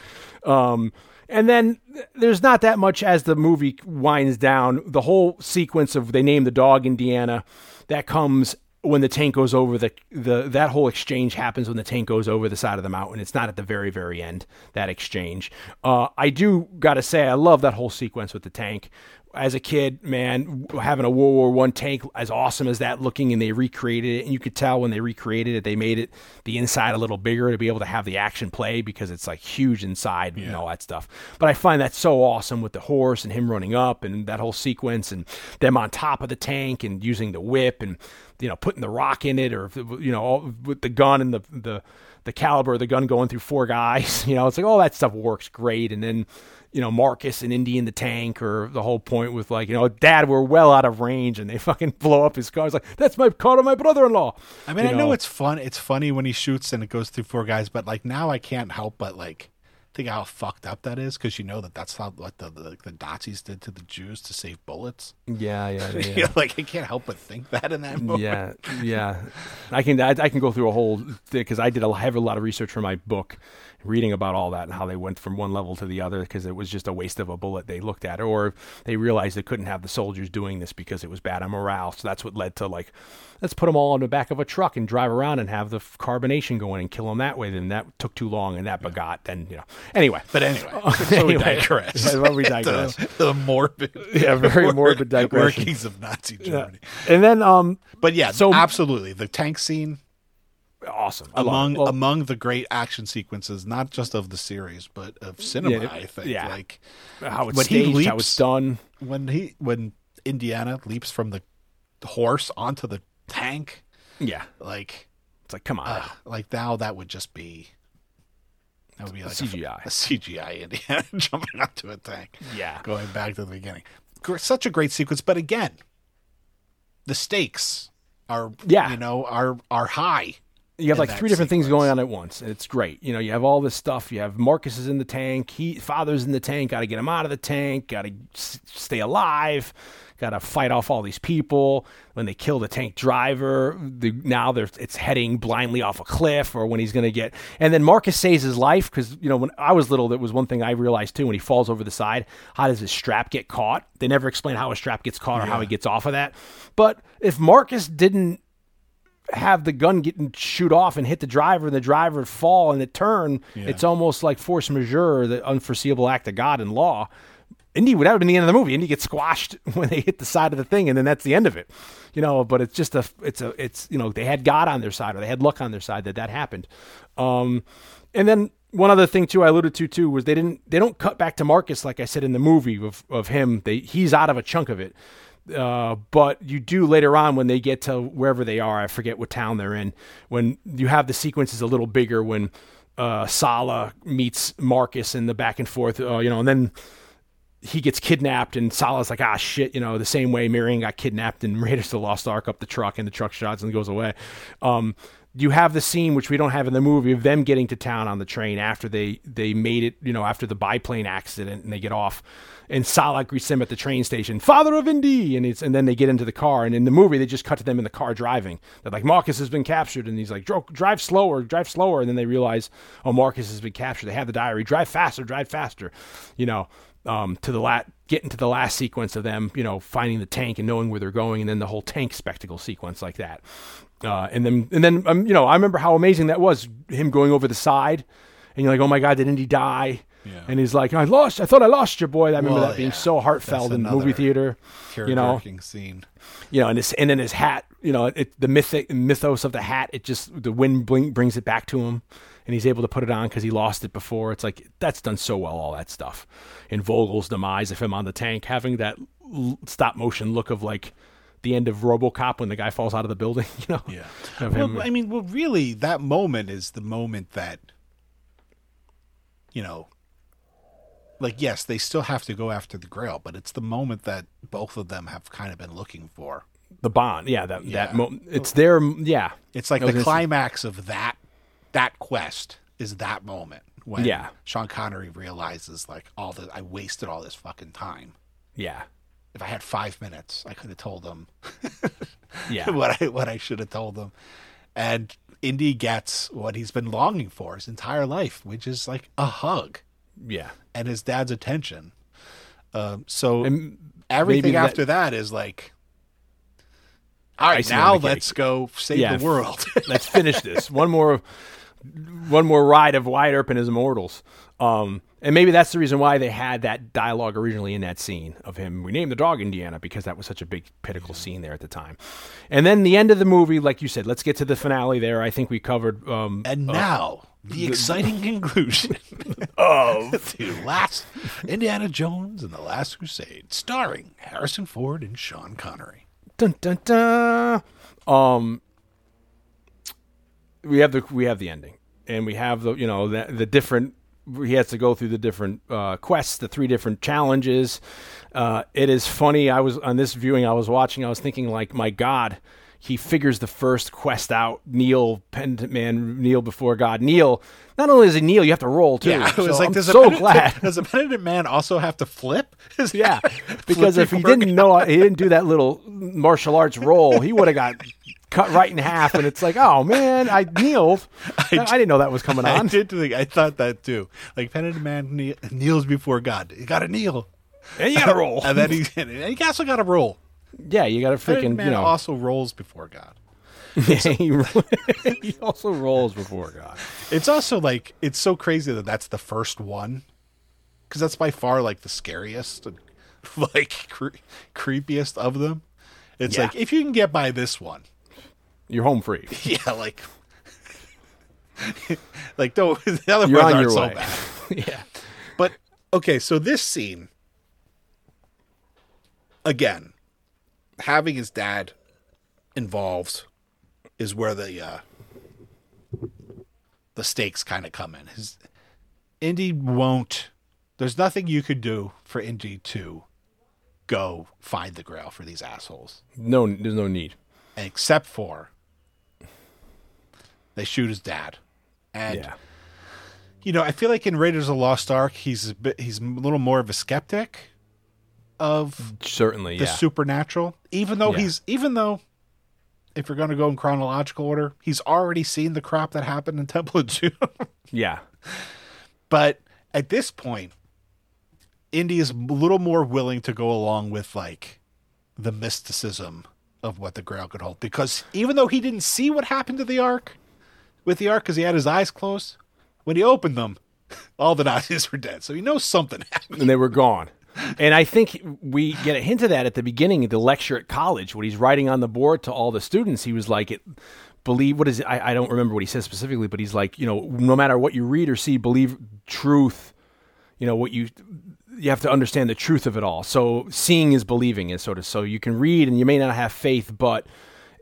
Speaker 4: Um, and then there's not that much as the movie winds down. The whole sequence of they name the dog Indiana that comes when the tank goes over the the that whole exchange happens when the tank goes over the side of the mountain. It's not at the very very end that exchange. Uh, I do got to say I love that whole sequence with the tank. As a kid, man, having a World War One tank as awesome as that looking, and they recreated it, and you could tell when they recreated it, they made it the inside a little bigger to be able to have the action play because it's like huge inside and all that stuff. But I find that so awesome with the horse and him running up and that whole sequence and them on top of the tank and using the whip and you know putting the rock in it or you know all, with the gun and the the the caliber of the gun going through four guys. You know, it's like all that stuff works great, and then you know, Marcus and Indy in the tank, or the whole point with like, you know, Dad, we're well out of range, and they fucking blow up his car. It's like that's my car to my brother-in-law.
Speaker 5: I mean,
Speaker 4: You
Speaker 5: I know it's fun. It's funny when he shoots and it goes through four guys, but like now I can't help but like think how fucked up that is because you know that that's not what the, the the Nazis did to the Jews to save bullets.
Speaker 4: yeah, yeah, yeah.
Speaker 5: You know, like I can't help but think that in that moment.
Speaker 4: yeah, yeah. I can I, I can go through a whole thing because I did a have a lot of research for my book, reading about all that and how they went from one level to the other because it was just a waste of a bullet they looked at, or they realized they couldn't have the soldiers doing this because it was bad on morale. So that's what led to like, let's put them all on the back of a truck and drive around and have the f- carbonation going and kill them that way. Then that took too long and that begot. Then you know. Anyway,
Speaker 5: But anyway, so we digress.
Speaker 4: yeah, well, we digress.
Speaker 5: the, the morbid,
Speaker 4: Yeah, very morbid digression.
Speaker 5: workings of Nazi Germany.
Speaker 4: and then um,
Speaker 5: But yeah,
Speaker 4: So-
Speaker 5: absolutely, the tank scene
Speaker 4: awesome I
Speaker 5: among.
Speaker 4: Well,
Speaker 5: among the great action sequences, not just of the series but of cinema.
Speaker 4: Yeah,
Speaker 5: I think.
Speaker 4: yeah.
Speaker 5: Like
Speaker 4: how it's
Speaker 5: when he
Speaker 4: staged, how it's done.
Speaker 5: when he when Indiana leaps from the horse onto the tank,
Speaker 4: Yeah,
Speaker 5: like
Speaker 4: it's like come on.
Speaker 5: uh, like now that would just be that would be like a-
Speaker 4: CGI.
Speaker 5: a, CGI Indiana jumping up to a tank.
Speaker 4: Yeah.
Speaker 5: going back to the beginning. Such a great sequence, but again, the stakes are
Speaker 4: Yeah.
Speaker 5: you know are are high.
Speaker 4: you have like three different things going on at once. and It's great. You know, you have all this stuff. You have Marcus is in the tank. He father's in the tank. Got to get him out of the tank. Got to s- stay alive. Got to fight off all these people. When they kill the tank driver, the, now they're, it's heading blindly off a cliff, or when he's going to get. And then Marcus saves his life because you know when I was little, that was one thing I realized too. When he falls over the side, how does his strap get caught? They never explain how his strap gets caught or how he gets off of that. But if Marcus didn't have the gun get and shoot off and hit the driver and the driver fall and the turn,
Speaker 5: Yeah.
Speaker 4: it's almost like force majeure, the unforeseeable act of God and law. Indy would have been the end of the movie. Indy gets squashed when they hit the side of the thing, and then that's the end of it. You know, but it's just a, it's a, it's you know, they had God on their side or they had luck on their side that that happened. Um, and then one other thing too, I alluded to too, was they didn't, they don't cut back to Marcus like I said in the movie of of him. They he's out of a chunk of it. Uh, but you do later on when they get to wherever they are. I forget what town they're in. When you have the sequences a little bigger, when uh, Sallah meets Marcus and the back and forth, uh, you know, and then he gets kidnapped and Sallah's like, ah, shit, you know, the same way Marion got kidnapped and Raiders the Lost Ark up the truck and the truck shots and goes away. Um, you have the scene which we don't have in the movie of them getting to town on the train after they they made it, you know, after the biplane accident and they get off. And Sallah greets them at the train station, father of Indy, and it's and then they get into the car. And in the movie, they just cut to them in the car driving. They're like, Marcus has been captured, and he's like, drive slower, drive slower. And then they realize, oh, Marcus has been captured. They have the diary, drive faster, drive faster, you know, um, to the lat getting to the last sequence of them, you know, finding the tank and knowing where they're going, and then the whole tank spectacle sequence like that. Uh, and then and then um, you know, I remember how amazing that was, him going over the side, and you're like, oh my god, did Indy die?
Speaker 5: Yeah.
Speaker 4: And he's like, I lost. I thought I lost your boy. I remember
Speaker 5: Well,
Speaker 4: that being
Speaker 5: yeah.
Speaker 4: so heartfelt in the movie theater. You know,
Speaker 5: scene.
Speaker 4: you know, and his and then his hat, you know, it, the mythic mythos of the hat, it just the wind bling, brings it back to him, and he's able to put it on because he lost it before. It's like that's done so well, all that stuff. And Vogel's demise of him on the tank, having that l- stop motion look of like the end of RoboCop when the guy falls out of the building, you know.
Speaker 5: Yeah. Well, I mean, well, really, that moment is the moment that, you know, like, yes, they still have to go after the Grail, but it's the moment that both of them have kind of been looking for.
Speaker 4: the bond, yeah, that
Speaker 5: Yeah.
Speaker 4: that mo- it's their yeah.
Speaker 5: It's like the climax of that that quest is that moment when
Speaker 4: Yeah.
Speaker 5: Sean Connery realizes like all the I wasted all this fucking time.
Speaker 4: Yeah,
Speaker 5: If I had five minutes, I could have told them
Speaker 4: yeah,
Speaker 5: what I what I should have told them. And Indy gets what he's been longing for his entire life, which is like a hug
Speaker 4: yeah.
Speaker 5: and his dad's attention. Um, so
Speaker 4: And
Speaker 5: everything
Speaker 4: that-
Speaker 5: after that is like, all right, now let's go save
Speaker 4: Yeah.
Speaker 5: the world.
Speaker 4: Let's finish this. One more, one more ride of Wyatt Earp and his Immortals. Um, and maybe that's the reason why they had that dialogue originally in that scene of him. We named the dog Indiana because that was such a big pinnacle scene there at the time. And then the end of the movie, like you said, let's get to the finale. There, I think we covered. Um,
Speaker 5: and now the exciting conclusion of the last Indiana Jones and the Last Crusade, starring Harrison Ford and Sean Connery.
Speaker 4: dun dun dun. Um, we have the we have the ending, and we have the you know the the different. He has to go through the different uh, quests, the three different challenges. Uh, it is funny. I was on this viewing. I was watching. I was thinking, like, my God, he figures the first quest out. Kneel, penitent man, kneel before God. Kneel. Not only is he kneel, you have to roll too.
Speaker 5: Yeah, I was
Speaker 4: So
Speaker 5: like,
Speaker 4: I'm
Speaker 5: does
Speaker 4: so
Speaker 5: a
Speaker 4: glad.
Speaker 5: Does a penitent man also have to flip? Is
Speaker 4: Yeah, because if he didn't know, he didn't do that little martial arts roll, he would have got cut right in half. And it's like, oh man, I kneeled. I, didn't know that was coming on.
Speaker 5: I did think I thought that too. Like penitent man knee, kneels before God. You got to kneel,
Speaker 4: And you gotta roll.
Speaker 5: and then he and he also got to roll.
Speaker 4: yeah, you gotta freaking,
Speaker 5: man
Speaker 4: you know.
Speaker 5: also rolls before God.
Speaker 4: he, he also rolls before God.
Speaker 5: It's also like it's so crazy that that's the first one, because that's by far like the scariest, and, like cre- creepiest of them. It's
Speaker 4: Yeah.
Speaker 5: like if you can get by this one,
Speaker 4: You're home free.
Speaker 5: yeah, like, like don't the other
Speaker 4: You're
Speaker 5: ones aren't so
Speaker 4: way.
Speaker 5: bad.
Speaker 4: yeah.
Speaker 5: But okay, so this scene again, having his dad involved is where the uh the stakes kind of come in. His Indy won't there's nothing you could do for Indy to go find the grail for these assholes.
Speaker 4: No, there's no need.
Speaker 5: Except for they shoot his dad. And
Speaker 4: Yeah.
Speaker 5: you know, I feel like in Raiders of the Lost Ark, he's a bit, he's a little more of a skeptic of
Speaker 4: Certainly,
Speaker 5: the
Speaker 4: yeah.
Speaker 5: supernatural. Even though
Speaker 4: Yeah.
Speaker 5: he's, even though, if you're going to go in chronological order, he's already seen the crap that happened in Temple of Doom.
Speaker 4: yeah.
Speaker 5: but at this point, Indy is a little more willing to go along with like the mysticism of what the Grail could hold. Because even though he didn't see what happened to the Ark, with the Ark, because he had his eyes closed, when he opened them, all the Nazis were dead. So he knows something happened.
Speaker 4: and they were gone. And I think we get a hint of that at the beginning of the lecture at college when he's writing on the board to all the students. He was like, it, believe what is it? I, I don't remember what he says specifically, but he's like, you know, no matter what you read or see, believe truth. You know what you you have to understand the truth of it all. So seeing is believing is sort of so you can read and you may not have faith, but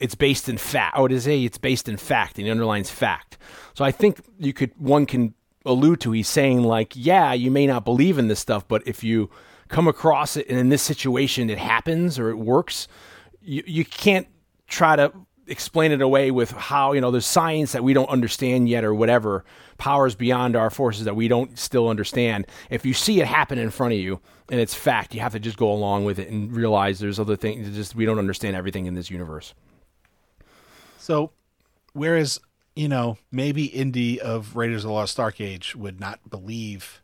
Speaker 4: it's based in fact. Oh, it is a it's based in fact and he underlines fact. So I think you could one can allude to he's saying like, yeah, you may not believe in this stuff, but if you come across it and in this situation it happens or it works, you you can't try to explain it away with how you know there's science that we don't understand yet or whatever powers beyond our forces that we don't still understand if you see it happen in front of you and it's fact you have to just go along with it and realize there's other things just we don't understand everything in this universe
Speaker 5: So, whereas you know maybe Indy of Raiders of the Lost Ark Age would not believe,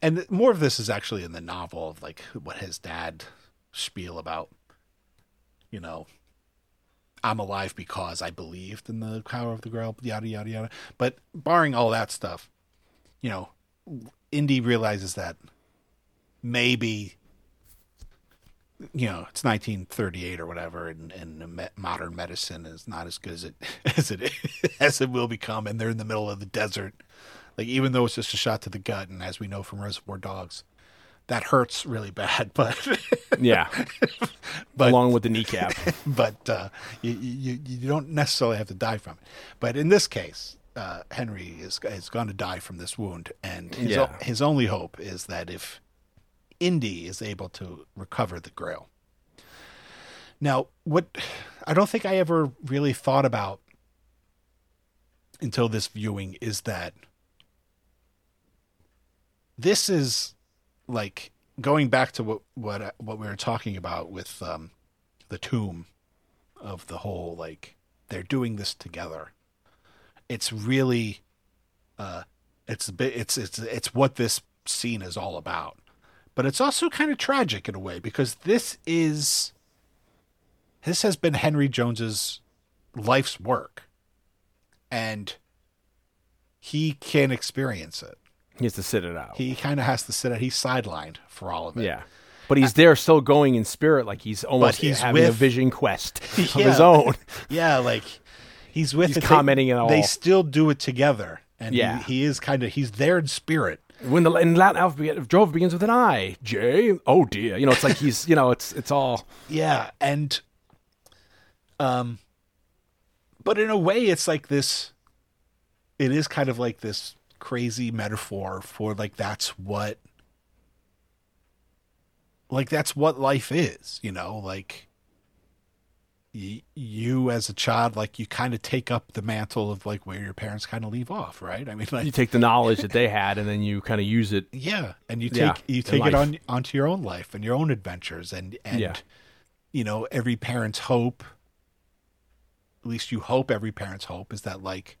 Speaker 5: and more of this is actually in the novel of like what his dad spiel about. You know, I'm alive because I believed in the power of the Grail, yada yada yada. But barring all that stuff, you know, Indy realizes that maybe you know it's 1938 or whatever and, and modern medicine is not as good as it as it as it will become and they're in the middle of the desert. Like even though it's just a shot to the gut and as we know from reservoir dogs that hurts really bad but
Speaker 4: yeah.
Speaker 5: But-
Speaker 4: along with the kneecap.
Speaker 5: but uh, you, you you don't necessarily have to die from it. But in this case, uh, Henry is is going to die from this wound, and his o- his only hope is that if Indy is able to recover the Grail. Now, what I don't think I ever really thought about until this viewing is that this is like going back to what what what we were talking about with um, the tomb of the whole like they're doing this together. It's really uh it's a bit it's it's it's what this scene is all about. But it's also kind of tragic in a way because this is this has been Henry Jones's life's work. And he can't experience it.
Speaker 4: he has to sit it out
Speaker 5: He kind of has to sit out. He's sidelined for all of it.
Speaker 4: yeah but he's there still going in spirit like he's almost
Speaker 5: he's
Speaker 4: having a vision quest of
Speaker 5: Yeah.
Speaker 4: his own
Speaker 5: Yeah, like he's with
Speaker 4: He's
Speaker 5: it. They-
Speaker 4: commenting and all.
Speaker 5: They still do it together, and
Speaker 4: Yeah.
Speaker 5: he, he is kind of he's there in spirit.
Speaker 4: When the in Latin alphabet of Jove begins with an I, J. Oh dear, you know it's like he's you know it's it's all
Speaker 5: Yeah, and um, but in a way, it's like this. It is kind of like this crazy metaphor for like that's what, like that's what life is, you know, like. Y- You as a child, like you kind of take up the mantle of like where your parents kind of leave off, right? I mean, like
Speaker 4: you take the knowledge that they had and then you kind of use it.
Speaker 5: Yeah, and you take
Speaker 4: Yeah,
Speaker 5: you take it
Speaker 4: life.
Speaker 5: on onto your own life and your own adventures, and and
Speaker 4: Yeah.
Speaker 5: you know every parent's hope. At least you hope every parent's hope is that like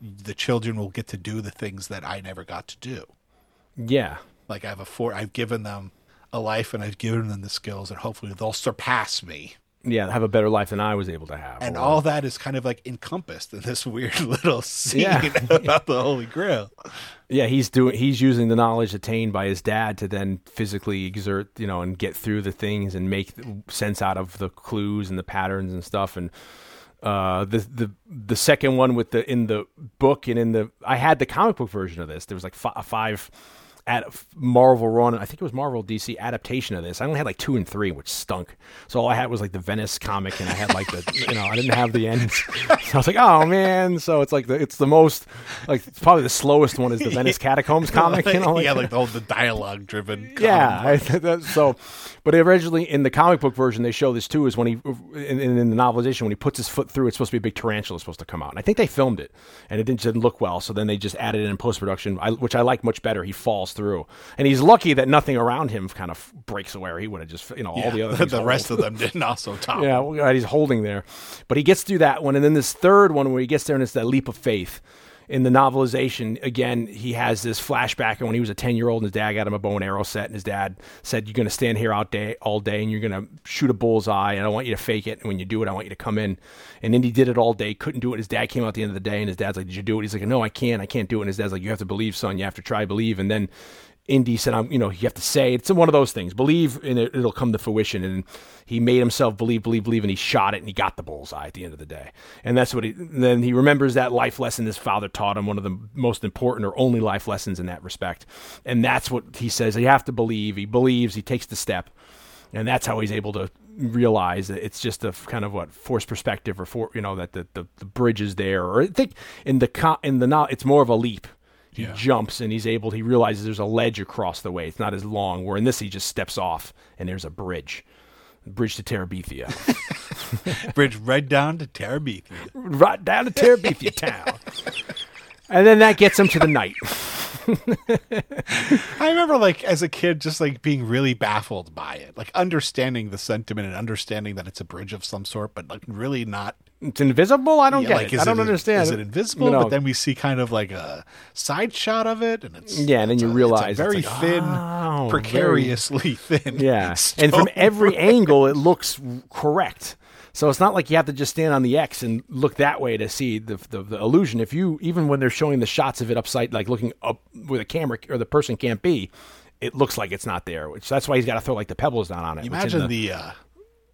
Speaker 5: the children will get to do the things that I never got to do.
Speaker 4: Yeah,
Speaker 5: Like I have a four, I've given them a life and I've given them the skills, and hopefully they'll surpass me.
Speaker 4: Yeah, have a better life than I was able to have.
Speaker 5: And
Speaker 4: or-
Speaker 5: all that is kind of like encompassed in this weird little scene
Speaker 4: Yeah.
Speaker 5: about the Holy Grail.
Speaker 4: yeah, he's doing he's using the knowledge attained by his dad to then physically exert, you know, and get through the things and make sense out of the clues and the patterns and stuff. And uh, the the the second one with the in the book and in the I had the comic book version of this. There was like fi- five at Marvel run. I think it was Marvel DC adaptation of this. I only had like two and three, which stunk. So all I had was like the Venice comic, and I had like the you know I didn't have the end. So I was like, oh man. So it's like the it's the most like probably the slowest one is the Venice Catacombs comic. You know,
Speaker 5: yeah, like the whole the dialogue driven.
Speaker 4: yeah. I, that, so, but originally in the comic book version, they show this too. Is when he in, in, the novelization when he puts his foot through, it's supposed to be a big tarantula supposed to come out. And I think they filmed it, and it didn't, didn't look well. So then they just added it in post production, which I like much better. He falls through, and he's lucky that nothing around him kind of breaks away. Or he would have just you know all the other
Speaker 5: the rest
Speaker 4: hold.
Speaker 5: of them didn't also top.
Speaker 4: Yeah, well, right, he's holding there, but he gets through that one, and then this third one where he gets there and it's that leap of faith. In the novelization, again, he has this flashback and when he was a 10 year old and his dad got him a bow and arrow set and his dad said, You're going to stand here all day, all day and you're going to shoot a bullseye and I want you to fake it. And when you do it, I want you to come in. And Indy did it all day, couldn't do it. His dad came out at the end of the day and his dad's like, Did you do it? He's like, No, I can't. I can't do it. And his dad's like, You have to believe, son. You have to try, believe. And then Indy said, "I'm, you know, you have to say it's one of those things. Believe, and it, it'll come to fruition." And he made himself believe, believe, believe, and he shot it, and he got the bullseye at the end of the day. And that's what he. Then he remembers that life lesson his father taught him, one of the most important or only life lessons in that respect. And that's what he says. You have to believe. He believes. He takes the step, and that's how he's able to realize that it's just a kind of what forced perspective or for you know that the, the, the bridge is there. Or I think in the in the it's more of a leap he yeah. jumps and he's able. He realizes there's a ledge across the way. It's not as long. Where in this he just steps off and there's a bridge, bridge to Terabithia.
Speaker 5: bridge right down to Terabithia.
Speaker 4: Right down to Terabithia town. And then that gets him to the knight.
Speaker 5: I remember, like, as a kid, just like being really baffled by it, like understanding the sentiment and understanding that it's a bridge of some sort, but like really not
Speaker 4: it's invisible. I don't yeah, get like, it. I don't it, understand.
Speaker 5: Is it invisible? No. But then we see kind of like a side shot of it, and it's
Speaker 4: yeah. And then you
Speaker 5: a,
Speaker 4: realize
Speaker 5: very
Speaker 4: like,
Speaker 5: thin, oh, precariously very, thin.
Speaker 4: Yeah, and from every angle, it looks correct. So it's not like you have to just stand on the X and look that way to see the, the, the illusion. If you even when they're showing the shots of it upside, like looking up where the camera or the person can't be, it looks like it's not there. Which that's why he's got to throw like the pebbles down on it.
Speaker 5: Imagine the, the uh,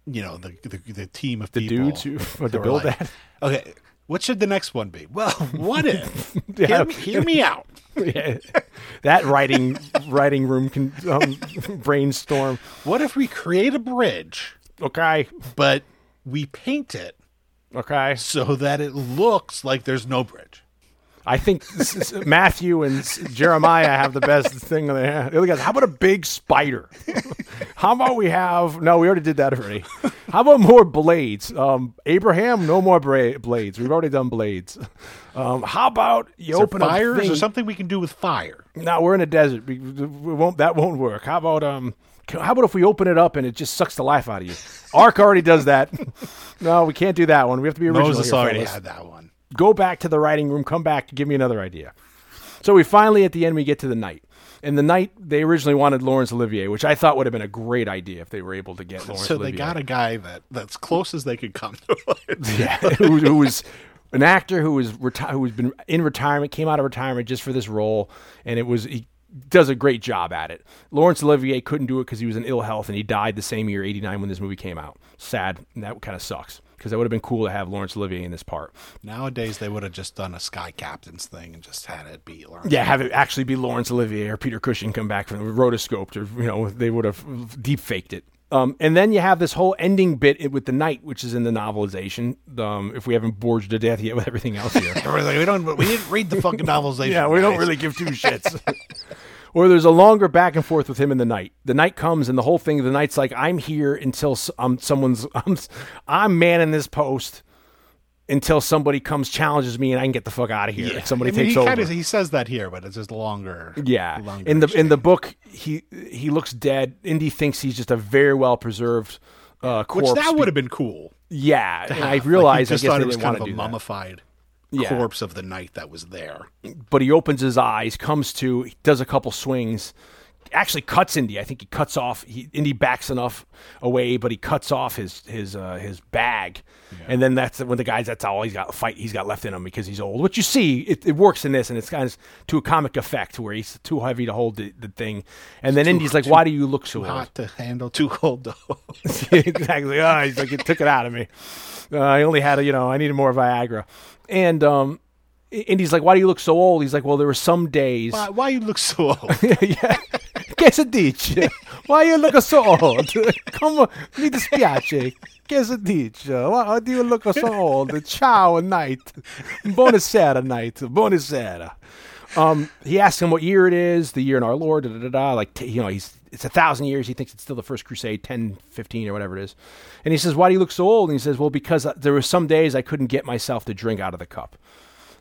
Speaker 5: you know the, the, the team of
Speaker 4: the
Speaker 5: people
Speaker 4: dudes who to build like, that.
Speaker 5: Okay, what should the next one be? Well, what if? yeah. hear, me, hear, me, out.
Speaker 4: yeah. That writing writing room can um, brainstorm.
Speaker 5: What if we create a bridge?
Speaker 4: Okay,
Speaker 5: but we paint it.
Speaker 4: Okay,
Speaker 5: so that it looks like there's no bridge.
Speaker 4: I think Matthew and Jeremiah have the best thing. The other guys, how about a big spider? how about we have? No, we already did that already. How about more blades? Um, Abraham, no more bra- blades. We've already done blades. Um, how about you Is open
Speaker 5: fires
Speaker 4: thing?
Speaker 5: or something we can do with fire?
Speaker 4: No, we're in a desert. We, we won't. That won't work. How about um? How about if we open it up and it just sucks the life out of you? Ark already does that. no, we can't do that one. We have to be original.
Speaker 5: Moses
Speaker 4: here,
Speaker 5: already
Speaker 4: fellas.
Speaker 5: had that one
Speaker 4: go back to the writing room, come back, give me another idea. So we finally, at the end, we get to the knight. And the knight they originally wanted Laurence Olivier, which I thought would have been a great idea if they were able to get Laurence.
Speaker 5: So
Speaker 4: Olivier.
Speaker 5: they got a guy that that's close as they could come to
Speaker 4: it. yeah, who, who, was an actor who was reti- who was been in retirement, came out of retirement just for this role, and it was he does a great job at it. Laurence Olivier couldn't do it because he was in ill health and he died the same year, '89, when this movie came out. Sad, and that kind of sucks because it would have been cool to have Laurence Olivier in this part.
Speaker 5: Nowadays, they would have just done a Sky Captains thing and just had it be Laurence.
Speaker 4: Yeah, have it actually be Laurence Olivier or Peter Cushing come back from rotoscoped, or you know, they would have deep faked it. Um, and then you have this whole ending bit with the knight, which is in the novelization. Um, if we haven't bored you to death yet with everything else here,
Speaker 5: like, we don't, we didn't read the fucking novelization.
Speaker 4: yeah, we guys. don't really give two shits. or there's a longer back and forth with him in the knight. The knight comes and the whole thing. The knight's like, I'm here until um, someone's. I'm, I'm manning this post until somebody comes challenges me and I can get the fuck out of here. Yeah. Somebody I mean, takes
Speaker 5: he
Speaker 4: over.
Speaker 5: Kinda, he says that here, but it's just longer.
Speaker 4: Yeah.
Speaker 5: Longer
Speaker 4: in the in the book, he he looks dead. Indy thinks he's just a very well preserved uh, corpse.
Speaker 5: Which that would have been cool.
Speaker 4: Yeah, and I realized like, I guess they didn't want to do
Speaker 5: mummified.
Speaker 4: That
Speaker 5: yeah. corpse of the knight that was there.
Speaker 4: But he opens his eyes, comes to, he does a couple swings, actually cuts Indy. I think he cuts off. He, Indy backs enough away, but he cuts off his his uh, his bag, yeah. and then that's when the guys. That's all he's got fight. He's got left in him because he's old. What you see, it, it works in this, and it's kind of to a comic effect where he's too heavy to hold the, the thing, and then too, Indy's like, too, "Why do you look so
Speaker 5: hot to handle? Too cold to hold."
Speaker 4: exactly. Oh, he's like, it took it out of me. Uh, I only had a, you know, I needed more Viagra. And um, Indy's like, why do you look so old? He's like, well, there were some days.
Speaker 5: Why, why you look so old?
Speaker 4: yeah. Che si dice? Why you look so old? Come mi dispiace. Che si dice? Why do you look so old? Ciao, night. Buonasera, night. Buonasera. Um, he asks him what year it is, the year in our Lord, da, da, da, da. like, you know, he's, it's a thousand years. He thinks it's still the first crusade, 10, 15 or whatever it is. And he says, why do you look so old? And he says, well, because there were some days I couldn't get myself to drink out of the cup.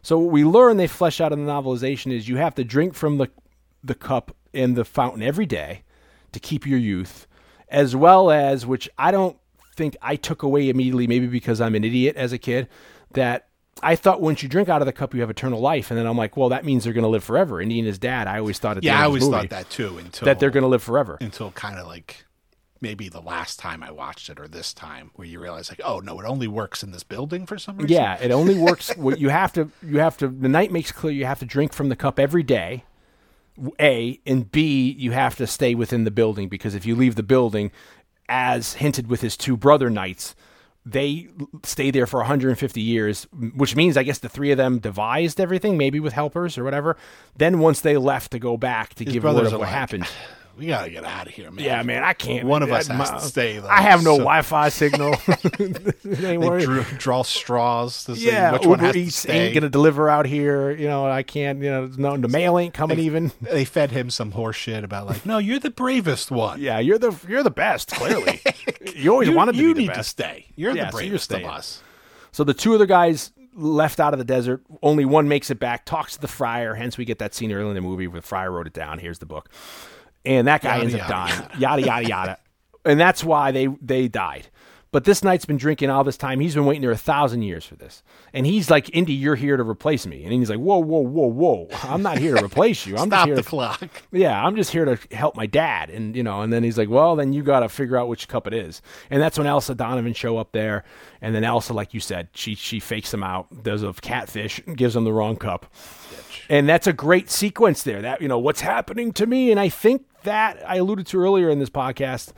Speaker 4: So what we learn they flesh out in the novelization is you have to drink from the, the cup in the fountain every day to keep your youth, as well as, which I don't think I took away immediately, maybe because I'm an idiot as a kid, that I thought once you drink out of the cup, you have eternal life. And then I'm like, well, that means they're going to live forever. And his dad, I always thought at
Speaker 5: Yeah, I always
Speaker 4: movie
Speaker 5: thought that too until
Speaker 4: that they're going to live forever.
Speaker 5: until kind of like maybe the last time I watched it or this time where you realize like, oh no, it only works in this building for some reason.
Speaker 4: Yeah, it only works. what you have to, you have to. The knight makes clear you have to drink from the cup every day. A and B, you have to stay within the building because if you leave the building, as hinted with his two brother knights, they stay there for 150 years, which means I guess the three of them devised everything, maybe with helpers or whatever. Then once they left to go back to
Speaker 5: His
Speaker 4: give word of what happened.
Speaker 5: We gotta get out of here, man.
Speaker 4: Yeah, man, I can't.
Speaker 5: One of us
Speaker 4: I-
Speaker 5: has
Speaker 4: my-
Speaker 5: to stay. Though,
Speaker 4: I have no
Speaker 5: So
Speaker 4: Wi-Fi signal.
Speaker 5: They drew, draw straws to
Speaker 4: yeah,
Speaker 5: which
Speaker 4: Uber
Speaker 5: one has to
Speaker 4: Eats
Speaker 5: stay.
Speaker 4: ain't gonna deliver out here. You know, I can't. You know, no, the mail ain't coming even.
Speaker 5: They fed him some horse shit about like, no, you're the bravest one.
Speaker 4: Yeah, you're the you're the best. Clearly, you always
Speaker 5: you,
Speaker 4: wanted to
Speaker 5: you
Speaker 4: be the
Speaker 5: need
Speaker 4: best.
Speaker 5: to stay. You're
Speaker 4: Yeah,
Speaker 5: the
Speaker 4: so you're
Speaker 5: bravest of us.
Speaker 4: So the two other guys left out of the desert. Only one makes it back. Talks to the friar. Hence, we get that scene early in the movie where the friar wrote it down. Here's the book, and that guy
Speaker 5: Yada,
Speaker 4: ends up dying. Yada yada yada, and that's why they they died. But this knight's been drinking all this time. He's been waiting there a thousand years for this, and he's like, "Indy, you're here to replace me." And he's like, "Whoa, whoa, whoa, whoa! I'm not here to replace you. I'm just
Speaker 5: Stop
Speaker 4: here
Speaker 5: the
Speaker 4: to
Speaker 5: clock.
Speaker 4: yeah, I'm just here to help my dad. And, you know, and then he's like, well, then you got to figure out which cup it is. And that's when Elsa Donovan show up there. And then Elsa, like you said, she, she fakes him out, does a catfish, gives him the wrong cup. And that's a great sequence there that, you know, what's happening to me. And I think that I alluded to earlier in this podcast,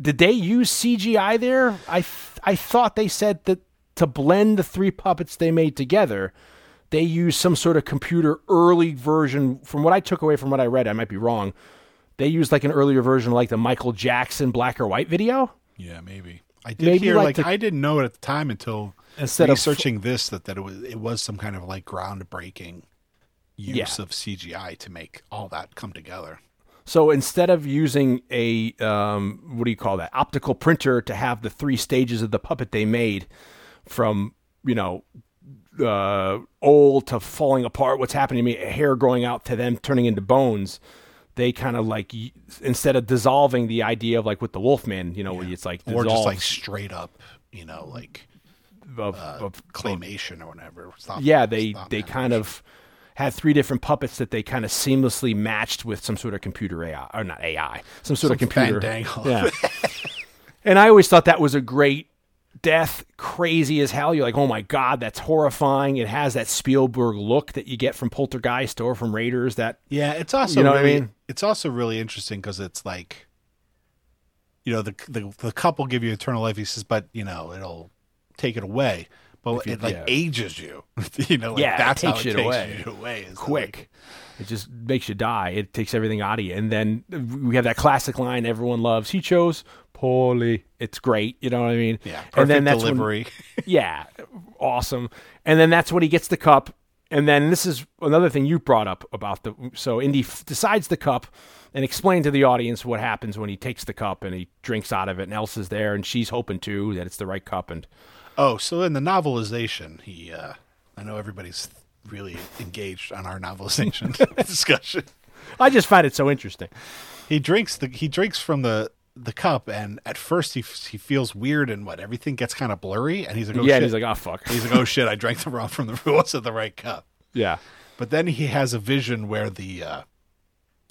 Speaker 4: did they use CGI there? I, th- I thought they said that to blend the three puppets they made together, they used some sort of computer early version. From what I took away from what I read, I might be wrong. They used like an earlier version, like the Michael Jackson black or white video.
Speaker 5: Yeah, maybe. I did
Speaker 4: Maybe
Speaker 5: hear
Speaker 4: like
Speaker 5: like,
Speaker 4: the-
Speaker 5: I didn't know it at the time until
Speaker 4: Instead of-
Speaker 5: researching this that, that it was it was some kind of like groundbreaking use
Speaker 4: Yeah.
Speaker 5: of CGI to make all that come together.
Speaker 4: So instead of using a um, what do you call that optical printer to have the three stages of the puppet they made, from you know uh, old to falling apart, what's happening to me, hair growing out to them turning into bones. They kind of like instead of dissolving the idea of like with the Wolfman, you know, where it's like
Speaker 5: Or just like straight up, you know, like
Speaker 4: of, of
Speaker 5: claymation or whatever. Stop-
Speaker 4: yeah they they kind of had three different puppets that they kind of seamlessly matched with some sort of computer AI or not AI, some sort of computer.
Speaker 5: fandangle.
Speaker 4: Yeah. and I always thought that was a great death, crazy as hell. You're like, oh my god, that's horrifying. It has that Spielberg look that you get from Poltergeist or from Raiders. That
Speaker 5: Yeah, it's also
Speaker 4: You know what I mean?
Speaker 5: It's also really interesting because it's like, you know, the, the the couple give you eternal life. He says, but you know, it'll take it away. But it like
Speaker 4: yeah.
Speaker 5: ages you. you know, like,
Speaker 4: Yeah, it
Speaker 5: that's
Speaker 4: takes
Speaker 5: how it
Speaker 4: it
Speaker 5: takes
Speaker 4: away.
Speaker 5: you away.
Speaker 4: quick. It just makes you die. It takes everything out of you. And then we have that classic line everyone loves. He chose poorly. It's great. You know what I mean?
Speaker 5: Yeah, perfect
Speaker 4: and then that's when-
Speaker 5: delivery.
Speaker 4: yeah, awesome. And then that's when he gets the cup. And then this is another thing you brought up about the. So Indy f- decides the cup and explain to the audience what happens when he takes the cup and he drinks out of it. And Elsa's there and she's hoping too that it's the right cup. And
Speaker 5: oh, so in the novelization, he. uh I know everybody's really engaged on our novelization discussion.
Speaker 4: I just find it so interesting.
Speaker 5: he drinks the he drinks from the the cup, and at first he f- he feels weird and what everything gets kind of blurry, and he's like, oh,
Speaker 4: yeah, and
Speaker 5: shit.
Speaker 4: he's like, oh fuck.
Speaker 5: He's like, oh shit, I drank the wrong from the rules of the right cup.
Speaker 4: yeah.
Speaker 5: But then he has a vision where the uh,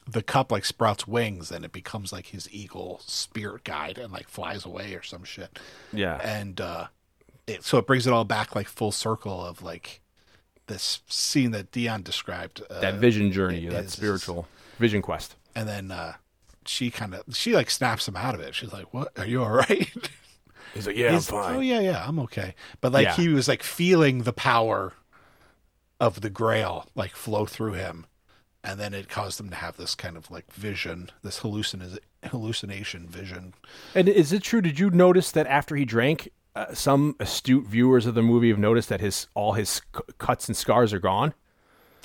Speaker 5: the cup like sprouts wings and it becomes like his eagle spirit guide and like flies away or some shit.
Speaker 4: Yeah.
Speaker 5: And uh, it, so it brings it all back like full circle of like this scene that Dion described. Uh,
Speaker 4: that vision journey,
Speaker 5: it
Speaker 4: that
Speaker 5: is-
Speaker 4: spiritual vision quest.
Speaker 5: and then uh, she kind of she like snaps him out of it. She's like, "What? Are you all right?"
Speaker 4: He's like, yeah,
Speaker 5: He's, I'm fine." Oh yeah, yeah, I'm okay. But like
Speaker 4: Yeah.
Speaker 5: he was like feeling the power of the Grail like flow through him, and then it caused him to have this kind of like vision, this hallucin hallucination vision.
Speaker 4: And is it true? Did you notice that after he drank, uh, some astute viewers of the movie have noticed that his all his c- cuts and scars are gone?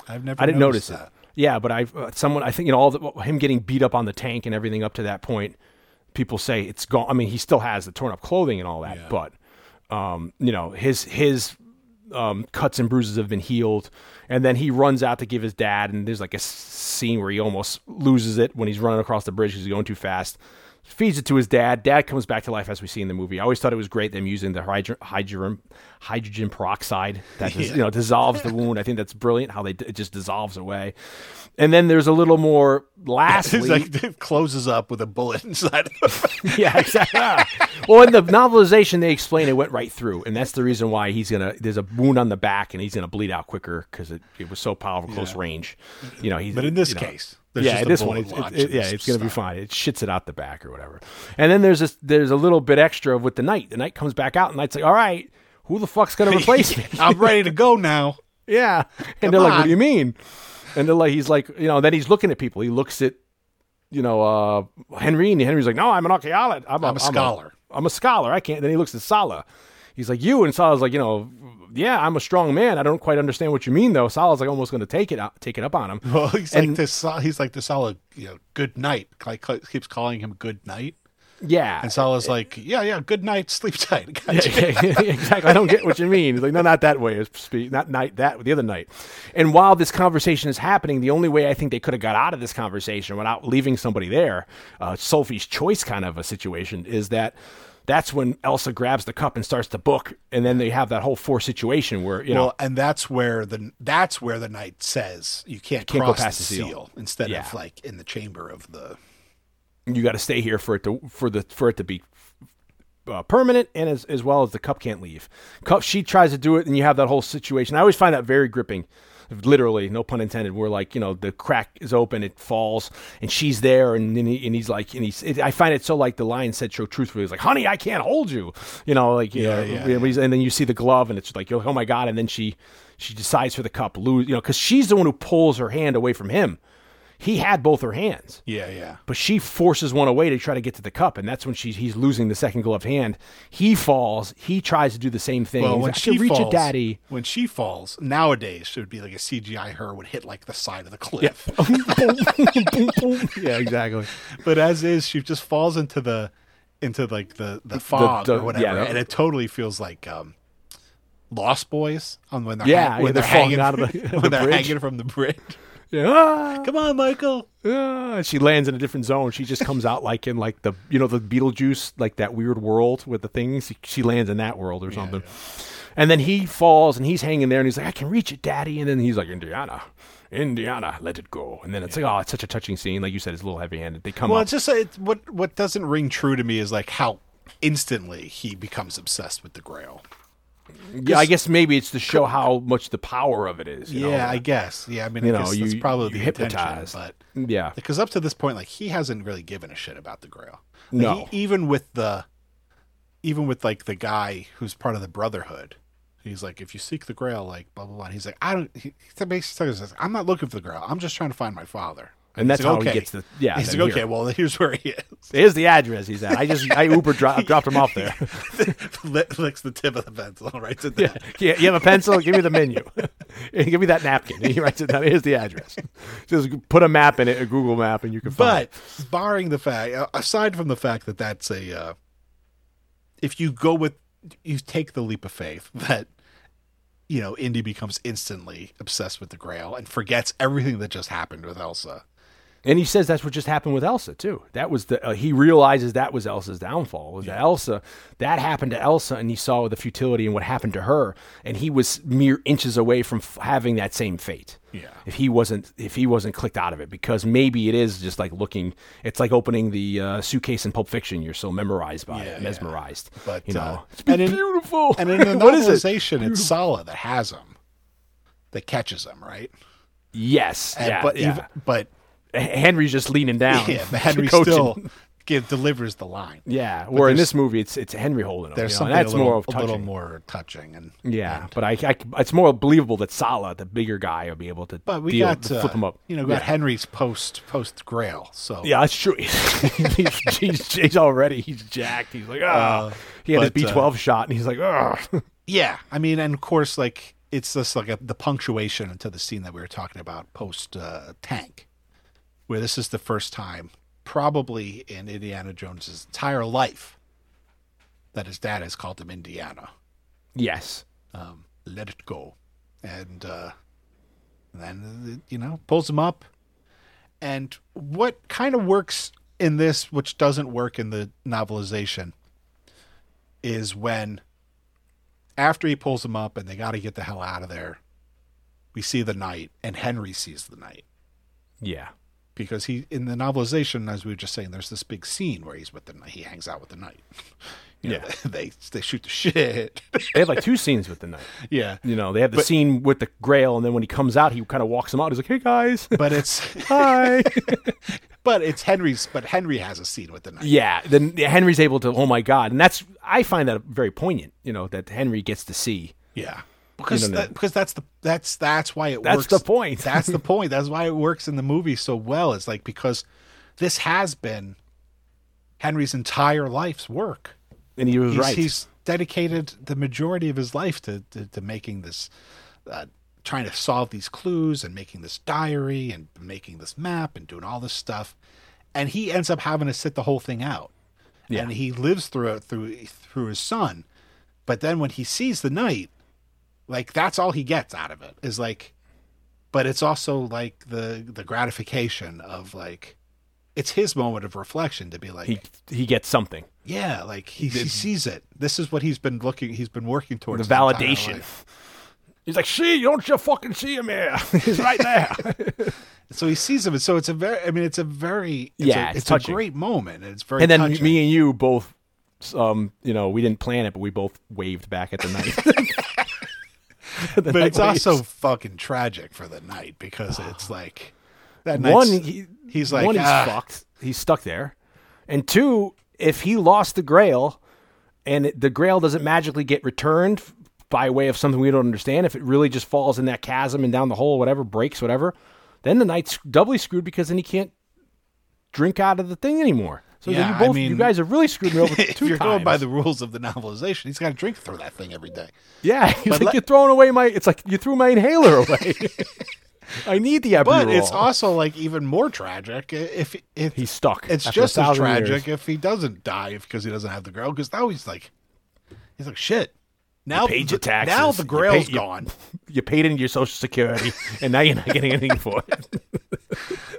Speaker 5: I've never.
Speaker 4: I didn't notice
Speaker 5: noticed
Speaker 4: it.
Speaker 5: that.
Speaker 4: Yeah, but I uh, someone I think you know all the, him getting beat up on the tank and everything up to that point. People say it's gone. I mean, he still has the torn up clothing and all that,
Speaker 5: Yeah.
Speaker 4: but um, you know his his um, cuts and bruises have been healed. And then he runs out to give his dad, and there's like a scene where he almost loses it when he's running across the bridge because he's going too fast. Feeds it to his dad. Dad comes back to life as we see in the movie. I always thought it was great them using the hydro- hydrogen hydrogen peroxide that dis- you know dissolves the wound. I think that's brilliant how they it just dissolves away. And then there's a little more lastly.
Speaker 5: Like it closes up with a bullet inside.
Speaker 4: yeah, exactly. Well, in the novelization, they explain it went right through, and that's the reason why he's gonna. There's a wound on the back, and he's gonna bleed out quicker because it, it was so powerful, close range. You know, he's.
Speaker 5: But in this
Speaker 4: you know,
Speaker 5: case, there's
Speaker 4: yeah, this one, it- it- yeah, it's gonna be fine. It shits it out the back or whatever. And then there's this. There's a little bit extra with the knight. The knight comes back out, and knight's like, "All right, who the fuck's gonna replace me?"
Speaker 5: I'm ready to go now.
Speaker 4: Yeah. And they're like, what do you mean? And they're like, he's like, you know, then he's looking at people. He looks at, you know, uh, Henry, and Henry's like, no, I'm an archaeologist. I'm a,
Speaker 5: I'm a scholar."
Speaker 4: I'm a scholar. I can't. Then he looks at Sallah. He's like, you. And Sallah's like, you know, yeah, I'm a strong man. I don't quite understand what you mean, though. Sallah's like almost going to take it out, take it up on him.
Speaker 5: Well, he's
Speaker 4: And-
Speaker 5: like this. He's like this solid, you know, good night. Like keeps calling him good night,
Speaker 4: Yeah.
Speaker 5: and Sallah's like, yeah, yeah, good night, sleep tight.
Speaker 4: Yeah, yeah, exactly. I don't get what you mean. He's like, no, not that way. It's not night that the other night. And while this conversation is happening, the only way I think they could have got out of this conversation without leaving somebody there, uh, Sophie's choice kind of a situation, is that that's when Elsa grabs the cup and starts to book, and then they have that whole four situation where you know
Speaker 5: Well, and that's where the that's where the knight says you can't,
Speaker 4: Can't go
Speaker 5: cross
Speaker 4: past
Speaker 5: the
Speaker 4: the seal.
Speaker 5: seal, instead
Speaker 4: Yeah.
Speaker 5: of like in the chamber of the.
Speaker 4: you got to stay here for it to for the for it to be uh, permanent and as as well as the cup can't leave. Cup she tries to do it and you have that whole situation. I always find that very gripping. Literally, no pun intended. We're like you know the crack is open, it falls, and she's there, and then he, and he's like, and he's. It, I find it so like the lion said so truthfully. He's like, "Honey, I can't hold you," you know, like
Speaker 5: Yeah,
Speaker 4: yeah,
Speaker 5: yeah,
Speaker 4: yeah. And then you see the glove, and it's like, oh my god! And then she she decides for the cup, lose, you know, because she's the one who pulls her hand away from him. He had both her hands
Speaker 5: Yeah, yeah.
Speaker 4: but she forces one away to try to get to the cup, and that's when she's he's losing the second gloved hand. He falls. He tries to do the same thing.
Speaker 5: Well,
Speaker 4: He's
Speaker 5: when
Speaker 4: like,
Speaker 5: she
Speaker 4: can reach
Speaker 5: falls,
Speaker 4: daddy.
Speaker 5: when she falls nowadays, it would be like a CGI her would hit like the side of the cliff.
Speaker 4: yeah, exactly.
Speaker 5: but as is, she just falls into the into like the the fog
Speaker 4: the-
Speaker 5: or whatever,
Speaker 4: yeah,
Speaker 5: and it totally feels like um, Lost Boys on when they're
Speaker 4: Yeah,
Speaker 5: hang-
Speaker 4: yeah,
Speaker 5: when
Speaker 4: they're
Speaker 5: they're,
Speaker 4: falling
Speaker 5: hanging
Speaker 4: out of the-
Speaker 5: when
Speaker 4: the
Speaker 5: they're
Speaker 4: bridge.
Speaker 5: hanging from the bridge.
Speaker 4: Yeah. Ah,
Speaker 5: Come on, Michael.
Speaker 4: ah. She lands in a different zone. She just comes out like in like the you know the Beetlejuice like that weird world with the things. She lands in that world or something. And then he falls and he's hanging there and he's like, I can reach it, daddy. And then he's like, Indiana, Indiana, let it go. And then it's like, oh, it's such a touching scene. Like you said, it's a little heavy handed. They come
Speaker 5: Well,
Speaker 4: up.
Speaker 5: it's just it's, what what doesn't ring true to me is like how instantly he becomes obsessed with the Grail.
Speaker 4: Yeah, I guess maybe it's to show how much the power of it is. you
Speaker 5: yeah,
Speaker 4: know?
Speaker 5: I guess. Yeah, I mean,
Speaker 4: You
Speaker 5: I
Speaker 4: know,
Speaker 5: guess
Speaker 4: you-
Speaker 5: that's probably
Speaker 4: you
Speaker 5: the hypnotized, but
Speaker 4: yeah,
Speaker 5: because up to this point, like he hasn't really given a shit about the Grail. Like,
Speaker 4: No.
Speaker 5: he- even with the, even with like the guy who's part of the Brotherhood, he's like, if you seek the Grail, like blah blah blah. And he's like, I don't. He, he basically says, I'm not looking for the Grail. I'm just trying to find my father.
Speaker 4: And that's
Speaker 5: like,
Speaker 4: how he gets the- yeah,
Speaker 5: He's like,
Speaker 4: here.
Speaker 5: okay, well, here's where he is.
Speaker 4: here's the address he's at. I just I Uber dro- dropped him off there.
Speaker 5: Lick- Licks the tip of the pencil, writes it down.
Speaker 4: Yeah, you have a pencil? Give me the menu. Give me that napkin. He writes it down. Here's the address. Just put a map in it, a Google map, and you can find.
Speaker 5: But barring the fact, aside from the fact that that's a, uh, if you go with, you take the leap of faith that, you know, Indy becomes instantly obsessed with the Grail and forgets everything that just happened with Elsa.
Speaker 4: And he says that's what just happened with Elsa too. That was the uh, he realizes that was Elsa's downfall. Was that Elsa that happened to Elsa, and he saw the futility and what happened to her, and he was mere inches away from f- having that same fate.
Speaker 5: Yeah.
Speaker 4: If he wasn't if he wasn't clicked out of it, because maybe it is just like looking. It's like opening the uh, suitcase in Pulp Fiction. You're so memorized by
Speaker 5: Yeah,
Speaker 4: it,
Speaker 5: yeah.
Speaker 4: mesmerized.
Speaker 5: But
Speaker 4: you know,
Speaker 5: uh,
Speaker 4: it's
Speaker 5: and in,
Speaker 4: beautiful.
Speaker 5: And in the
Speaker 4: is it?
Speaker 5: it's Sallah that has him, that catches him, right?
Speaker 4: Yes,
Speaker 5: And-
Speaker 4: yeah,
Speaker 5: but
Speaker 4: yeah.
Speaker 5: even, but
Speaker 4: Henry's just leaning down.
Speaker 5: yeah, but Henry
Speaker 4: coaching.
Speaker 5: still give, delivers the line.
Speaker 4: Yeah, where in this movie it's it's Henry holding him.
Speaker 5: There's
Speaker 4: you know,
Speaker 5: something
Speaker 4: that's
Speaker 5: a little,
Speaker 4: more of
Speaker 5: a little more touching, and
Speaker 4: Yeah,
Speaker 5: and-
Speaker 4: but I, I, it's more believable that Sallah, the bigger guy, will be able to
Speaker 5: But we
Speaker 4: deal,
Speaker 5: got
Speaker 4: to
Speaker 5: uh,
Speaker 4: flip him up.
Speaker 5: You know, got
Speaker 4: yeah.
Speaker 5: Henry's post post Grail. So
Speaker 4: Yeah, that's true. he's, he's, he's already he's jacked. He's like, ah.
Speaker 5: Uh,
Speaker 4: he had his
Speaker 5: but,
Speaker 4: B
Speaker 5: uh,
Speaker 4: twelve shot, and he's like, ah.
Speaker 5: yeah, I mean, and of course, like it's just like a, the punctuation into the scene that we were talking about post uh, tank, where this is the first time, probably in Indiana Jones's entire life, that his dad has called him Indiana.
Speaker 4: yes,
Speaker 5: um, let it go, and uh, then you know pulls him up, and what kind of works in this, which doesn't work in the novelization, is when after he pulls him up and they got to get the hell out of there, we see the knight and Henry sees the knight
Speaker 4: Yeah.
Speaker 5: Because he in the novelization, as we were just saying, there's this big scene where he's with the. He hangs out with the knight. You know,
Speaker 4: Yeah.
Speaker 5: they they shoot the shit.
Speaker 4: They have like two scenes with the knight.
Speaker 5: yeah,
Speaker 4: You know, they have the
Speaker 5: But-
Speaker 4: scene with the Grail, and then when he comes out, he kind of walks him out. He's like, "Hey guys,
Speaker 5: but it's
Speaker 4: hi."
Speaker 5: but it's Henry's. But Henry has a scene with the knight.
Speaker 4: yeah. Then Henry's able to. Oh my god! And that's I find that very poignant. You know that Henry gets to see.
Speaker 5: Yeah. Because that, because that's the that's that's why it
Speaker 4: That's
Speaker 5: works.
Speaker 4: That's the point.
Speaker 5: that's the point. That's why it works in the movie so well. It's like because this has been Henry's entire life's work.
Speaker 4: And he was
Speaker 5: He's,
Speaker 4: right.
Speaker 5: he's dedicated the majority of his life to to, to making this, uh, trying to solve these clues and making this diary and making this map and doing all this stuff, and he ends up having to sit the whole thing out.
Speaker 4: Yeah.
Speaker 5: And he lives through it through through his son, but then when he sees the knight, like that's all he gets out of it is like, but it's also like the the gratification of like, it's his moment of reflection to be like,
Speaker 4: he he gets something.
Speaker 5: yeah, like he, he sees it. This is what he's been looking. He's been working towards entire
Speaker 4: validation. He's like, "See, don't you fucking see him here? He's right there."
Speaker 5: So he sees him, and so it's a very. I mean, it's a very. It's
Speaker 4: Yeah,
Speaker 5: a,
Speaker 4: it's
Speaker 5: it's,
Speaker 4: touching.
Speaker 5: a great moment. And it's very.
Speaker 4: and then
Speaker 5: touching.
Speaker 4: me and you both, um, you know, we didn't plan it, but we both waved back at the knight.
Speaker 5: But it's also fucking tragic for the knight because it's like that.
Speaker 4: one. He,
Speaker 5: he's like,
Speaker 4: one, he's
Speaker 5: "Ah."
Speaker 4: fucked. He's stuck there, and two, if he lost the Grail, and it, the Grail doesn't magically get returned by way of something we don't understand, if it really just falls in that chasm and down the hole, whatever breaks, whatever, then the knight's doubly screwed because then he can't drink out of the thing anymore. So
Speaker 5: Yeah,
Speaker 4: you
Speaker 5: I
Speaker 4: both, you guys have really screwed me over
Speaker 5: if you're going by the rules of the novelization, he's got to drink through that thing every day.
Speaker 4: Yeah, he's
Speaker 5: But
Speaker 4: like
Speaker 5: let-
Speaker 4: you're throwing away my. It's like you threw my inhaler away. I need the epidural.
Speaker 5: But it's also like even more tragic if if
Speaker 4: he's stuck.
Speaker 5: It's just as tragic
Speaker 4: years.
Speaker 5: if he doesn't die because he doesn't have the grail. Because now he's like, he's like shit. Now
Speaker 4: paid
Speaker 5: the,
Speaker 4: your taxes.
Speaker 5: now the
Speaker 4: You paid-
Speaker 5: gone.
Speaker 4: You paid into your social security, and now you're not getting anything for it.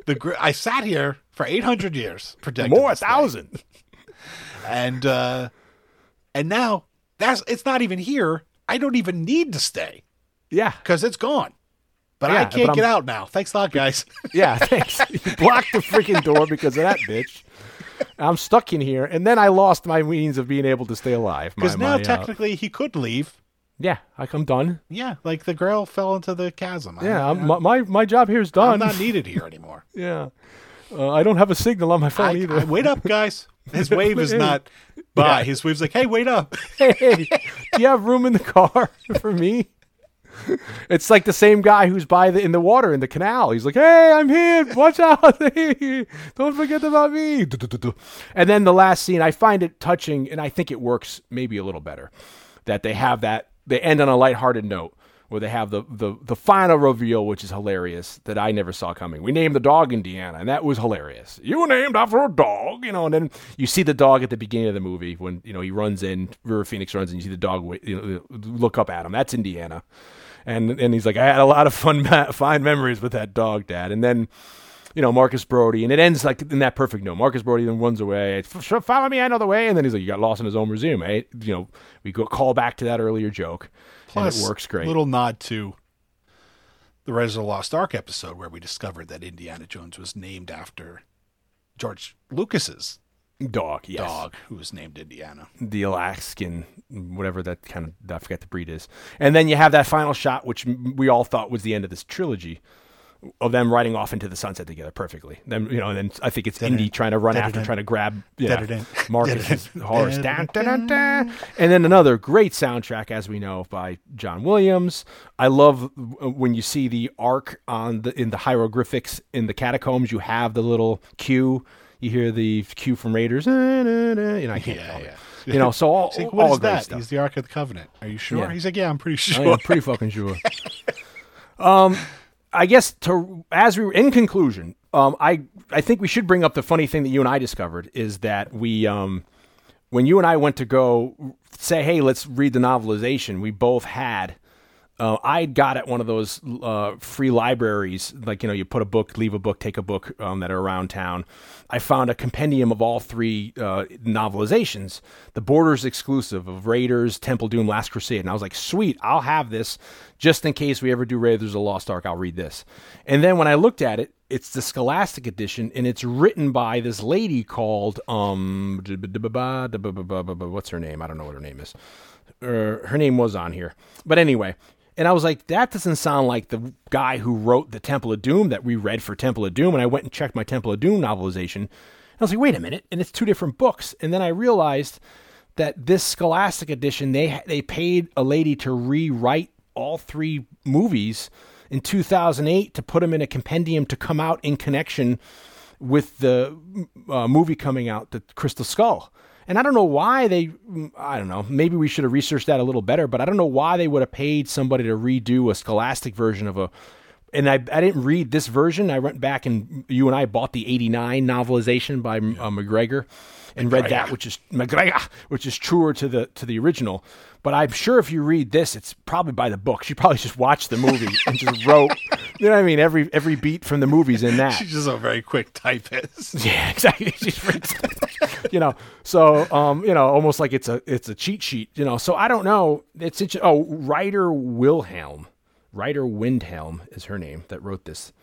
Speaker 5: The gra- I sat here for eight hundred years protecting
Speaker 4: More a thousand.
Speaker 5: and uh, and now that's it's not even here. I don't even need to stay
Speaker 4: Yeah,
Speaker 5: because it's gone. But
Speaker 4: Yeah,
Speaker 5: I can't get out now. Thanks a lot, guys.
Speaker 4: yeah. Thanks. You blocked the freaking door because of that bitch. I'm stuck in here, and then I lost my means of being able to stay alive.
Speaker 5: Because now
Speaker 4: my, uh,
Speaker 5: technically he could leave.
Speaker 4: yeah, like I'm done.
Speaker 5: Yeah, like the girl fell into the chasm.
Speaker 4: Yeah,
Speaker 5: I'm,
Speaker 4: I'm, my, my my job here is done.
Speaker 5: I'm not needed here anymore.
Speaker 4: yeah, uh, I don't have a signal on my phone
Speaker 5: I,
Speaker 4: either.
Speaker 5: I- wait up, guys. His wave is not by.
Speaker 4: Yeah.
Speaker 5: His wave's like, hey, wait up.
Speaker 4: hey, do you have room in the car for me? It's like the same guy who's by the in the water in the canal. He's like, "Hey, I'm here. Watch out! Don't forget about me." And then the last scene, I find it touching, and I think it works maybe a little better. That they have that they end on a lighthearted note where they have the the the final reveal, which is hilarious that I never saw coming. We named the dog Indiana, and that was hilarious. You were named after a dog, you know. And then you see the dog at the beginning of the movie when you know he runs in, River Phoenix runs and you see the dog you know, look up at him. That's Indiana, and and he's like, I had a lot of fun, fine memories with that dog, Dad. And then. You know Marcus Brody, and it ends like in that perfect note. Marcus Brody then runs away. Follow me, I know the way. And then he's like, "You got lost in his own museum, eh?" You know, we go call back to that earlier joke,
Speaker 5: Plus,
Speaker 4: and it works great.
Speaker 5: Little nod to the Rise of the Lost Ark episode where we discovered that Indiana Jones was named after George Lucas's
Speaker 4: dog, yes.
Speaker 5: dog, who was named Indiana.
Speaker 4: the Alaskan, whatever that kind of, I forget the breed is. And then you have that final shot, which we all thought was the end of this trilogy of them riding off into the sunset together perfectly. Then, you know, and then I think it's Indy trying to run after, trying to grab yeah. Marcus's horse. And then another great soundtrack, as we know, by John Williams. I love uh, when you see the Ark on the in the hieroglyphics in the catacombs. You have the little cue. You hear the cue from Raiders. "Na, na, na." You know, I can't
Speaker 5: Yeah,
Speaker 4: tell
Speaker 5: yeah.
Speaker 4: it. You know, so all, all
Speaker 5: is that?
Speaker 4: stuff.
Speaker 5: He's the Ark of the Covenant. Are you sure?
Speaker 4: Yeah.
Speaker 5: He's like, yeah, I'm pretty
Speaker 4: I
Speaker 5: sure.
Speaker 4: am pretty fucking sure. um, I guess to as we were in conclusion, um, I I think we should bring up the funny thing that you and I discovered is that we um, when you and I went to go say, hey, let's read the novelization, we both had uh, I got at one of those uh, free libraries, like you know, you put a book, leave a book, take a book um, that are around town. I found a compendium of all three uh, novelizations, the Borders exclusive of Raiders, Temple Doom, Last Crusade, and I was like, sweet, I'll have this just in case we ever do Raiders of the Lost Ark. I'll read this. And then when I looked at it, it's the Scholastic edition, and it's written by this lady called um, what's her name? I don't know what her name is. Uh, her name was on here, but anyway. And I was like, that doesn't sound like the guy who wrote the Temple of Doom that we read for Temple of Doom. And I went and checked my Temple of Doom novelization. And I was like, wait a minute, and it's two different books. And then I realized that this Scholastic edition, they they paid a lady to rewrite all three movies in 2008 to put them in a compendium to come out in connection with the uh, movie coming out, the Crystal Skull. And I don't know why they, I don't know, maybe we should have researched that a little better, but I don't know why they would have paid somebody to redo a scholastic version of a. And I, I didn't read this version. I went back and you and I bought the 89 novelization by uh, MacGregor and read that, which is MacGregor, which is truer to the to the original. But I'm sure if you read this, it's probably by the book. She probably just watched the movie and just wrote, you know what I mean? Every every beat from the movie's in that.
Speaker 5: She's just a very quick typist.
Speaker 4: Yeah, exactly. She's you know, so um, you know, almost like it's a it's a cheat sheet. You know, so I don't know. It's oh, writer Wilhelm, Ryder Windham is her name that wrote this.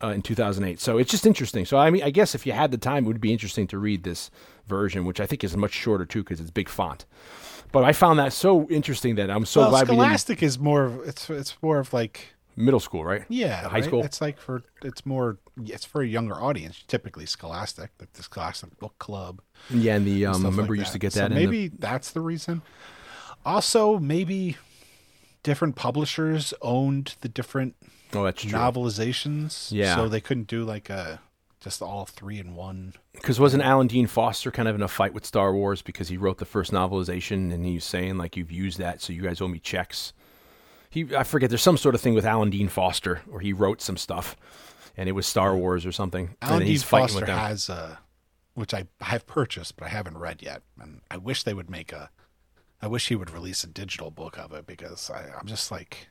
Speaker 4: Uh, in 2008. So it's just interesting. So I mean, I guess if you had the time, it would be interesting to read this version, which I think is much shorter too because it's big font. But I found that so interesting that I'm so
Speaker 5: well,
Speaker 4: glad.
Speaker 5: Scholastic is more of it's it's more of like
Speaker 4: middle school, right?
Speaker 5: Yeah,
Speaker 4: high
Speaker 5: right?
Speaker 4: school.
Speaker 5: It's like for it's more it's for a younger audience. Typically, Scholastic, like the Scholastic Book Club.
Speaker 4: Yeah, and the um, remember
Speaker 5: like
Speaker 4: used to
Speaker 5: that.
Speaker 4: get
Speaker 5: So
Speaker 4: that.
Speaker 5: maybe
Speaker 4: the,
Speaker 5: that's the reason. Also, maybe different publishers owned the different
Speaker 4: oh, that's true.
Speaker 5: novelizations.
Speaker 4: Yeah.
Speaker 5: so they couldn't do like a just all three in one.
Speaker 4: Because wasn't Alan Dean Foster kind of in a fight with Star Wars because he wrote the first novelization and he was saying like you've used that, so you guys owe me checks. He I forget. There's some sort of thing with Alan Dean Foster where he wrote some stuff, and it was Star Wars or something.
Speaker 5: Alan
Speaker 4: and
Speaker 5: Dean
Speaker 4: he's
Speaker 5: Foster has a, which I have purchased but I haven't read yet, and I wish they would make a. I wish he would release a digital book of it because I, I'm just like,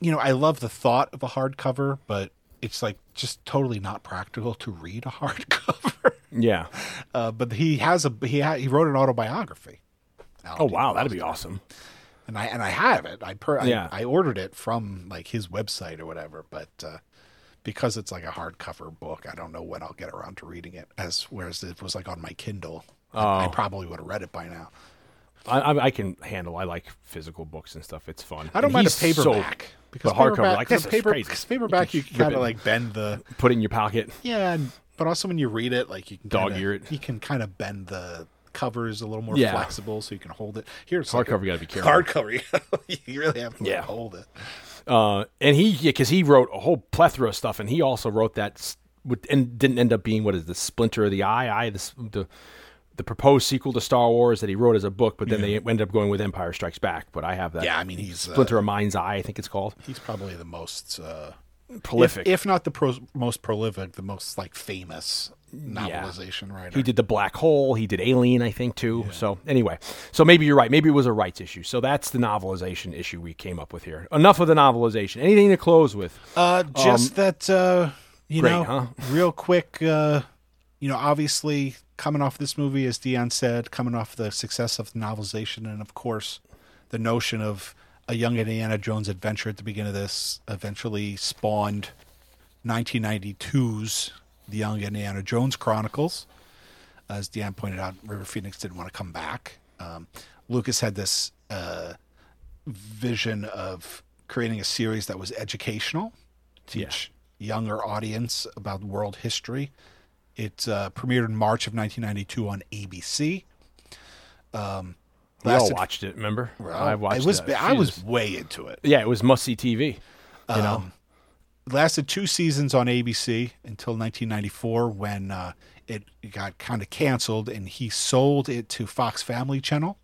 Speaker 5: you know, I love the thought of a hardcover, but it's like just totally not practical to read a hardcover.
Speaker 4: yeah.
Speaker 5: Uh, but he has a he ha- he wrote an autobiography. Alan
Speaker 4: Oh
Speaker 5: Dean
Speaker 4: wow, that'd be awesome.
Speaker 5: And I and I have it. I per
Speaker 4: Yeah.
Speaker 5: I, I ordered it from like his website or whatever, but uh, because it's like a hardcover book, I don't know when I'll get around to reading it. As whereas it was like on my Kindle, I, I
Speaker 4: Oh.
Speaker 5: probably would have read it by now.
Speaker 4: I, I, can handle. I like physical books and stuff. It's fun.
Speaker 5: I don't
Speaker 4: And
Speaker 5: mind a
Speaker 4: he's so-
Speaker 5: paperback because
Speaker 4: but hardcover,
Speaker 5: paperback,
Speaker 4: like, this is
Speaker 5: paper,
Speaker 4: crazy.
Speaker 5: 'cause paperback you
Speaker 4: You
Speaker 5: can kind of like bend the
Speaker 4: put it in your pocket.
Speaker 5: yeah, and, but also when you read it, like you can
Speaker 4: Dog ear it.
Speaker 5: You can kind of bend the covers a little more
Speaker 4: Yeah.
Speaker 5: flexible, so you can hold it. Here, it's
Speaker 4: Hardcover,
Speaker 5: like
Speaker 4: you gotta be careful.
Speaker 5: Hardcover, you really have to
Speaker 4: Yeah.
Speaker 5: hold it.
Speaker 4: Uh, and he, yeah, because he wrote a whole plethora of stuff, and he also wrote that, and didn't end up being what is the Splinter of the Eye, Eye, the, the the proposed sequel to Star Wars that he wrote as a book, but then they ended up going with Empire Strikes Back. But I have that.
Speaker 5: Yeah, I mean he's uh,
Speaker 4: Splinter of Mind's Eye, I think it's called.
Speaker 5: he's probably the most uh,
Speaker 4: Prolific.
Speaker 5: if, if not the pro- most prolific, the most like famous novelization writer.
Speaker 4: He did the Black Hole. He did Alien, I think, too. So anyway, so maybe you're right. Maybe it was a rights issue. So that's the novelization issue we came up with here. Enough of the novelization. Anything to close with?
Speaker 5: Uh, just that uh, you
Speaker 4: great,
Speaker 5: know,
Speaker 4: huh?
Speaker 5: real quick. Uh, you know, obviously coming off this movie, as Dion said, coming off the success of the novelization, and of course, the notion of a young Indiana Jones adventure at the beginning of this eventually spawned 1992's The Young Indiana Jones Chronicles. As Dion pointed out, River Phoenix didn't want to come back. Um, Lucas had this uh, vision of creating a series that was educational, teach younger audience about world history. It uh, premiered in March of 1992 on ABC. Um,
Speaker 4: We all watched it. Remember?
Speaker 5: well,
Speaker 4: I watched.
Speaker 5: it was. I was way into it.
Speaker 4: Yeah, it was must see TV. You know.
Speaker 5: Lasted two seasons on ABC until 1994 when uh, it got kind of canceled and he sold it to Fox Family Channel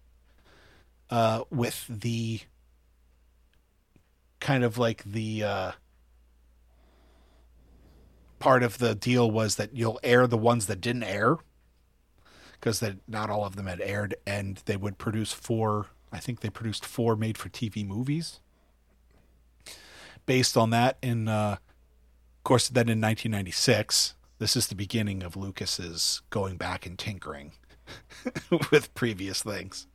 Speaker 5: uh, with the kind of like the uh, part of the deal was that you'll air the ones that didn't air because that not all of them had aired and they would produce four I think they produced four made for TV movies based on that. And uh, of course, then in 1996, this is the beginning of Lucas's going back and tinkering with previous things.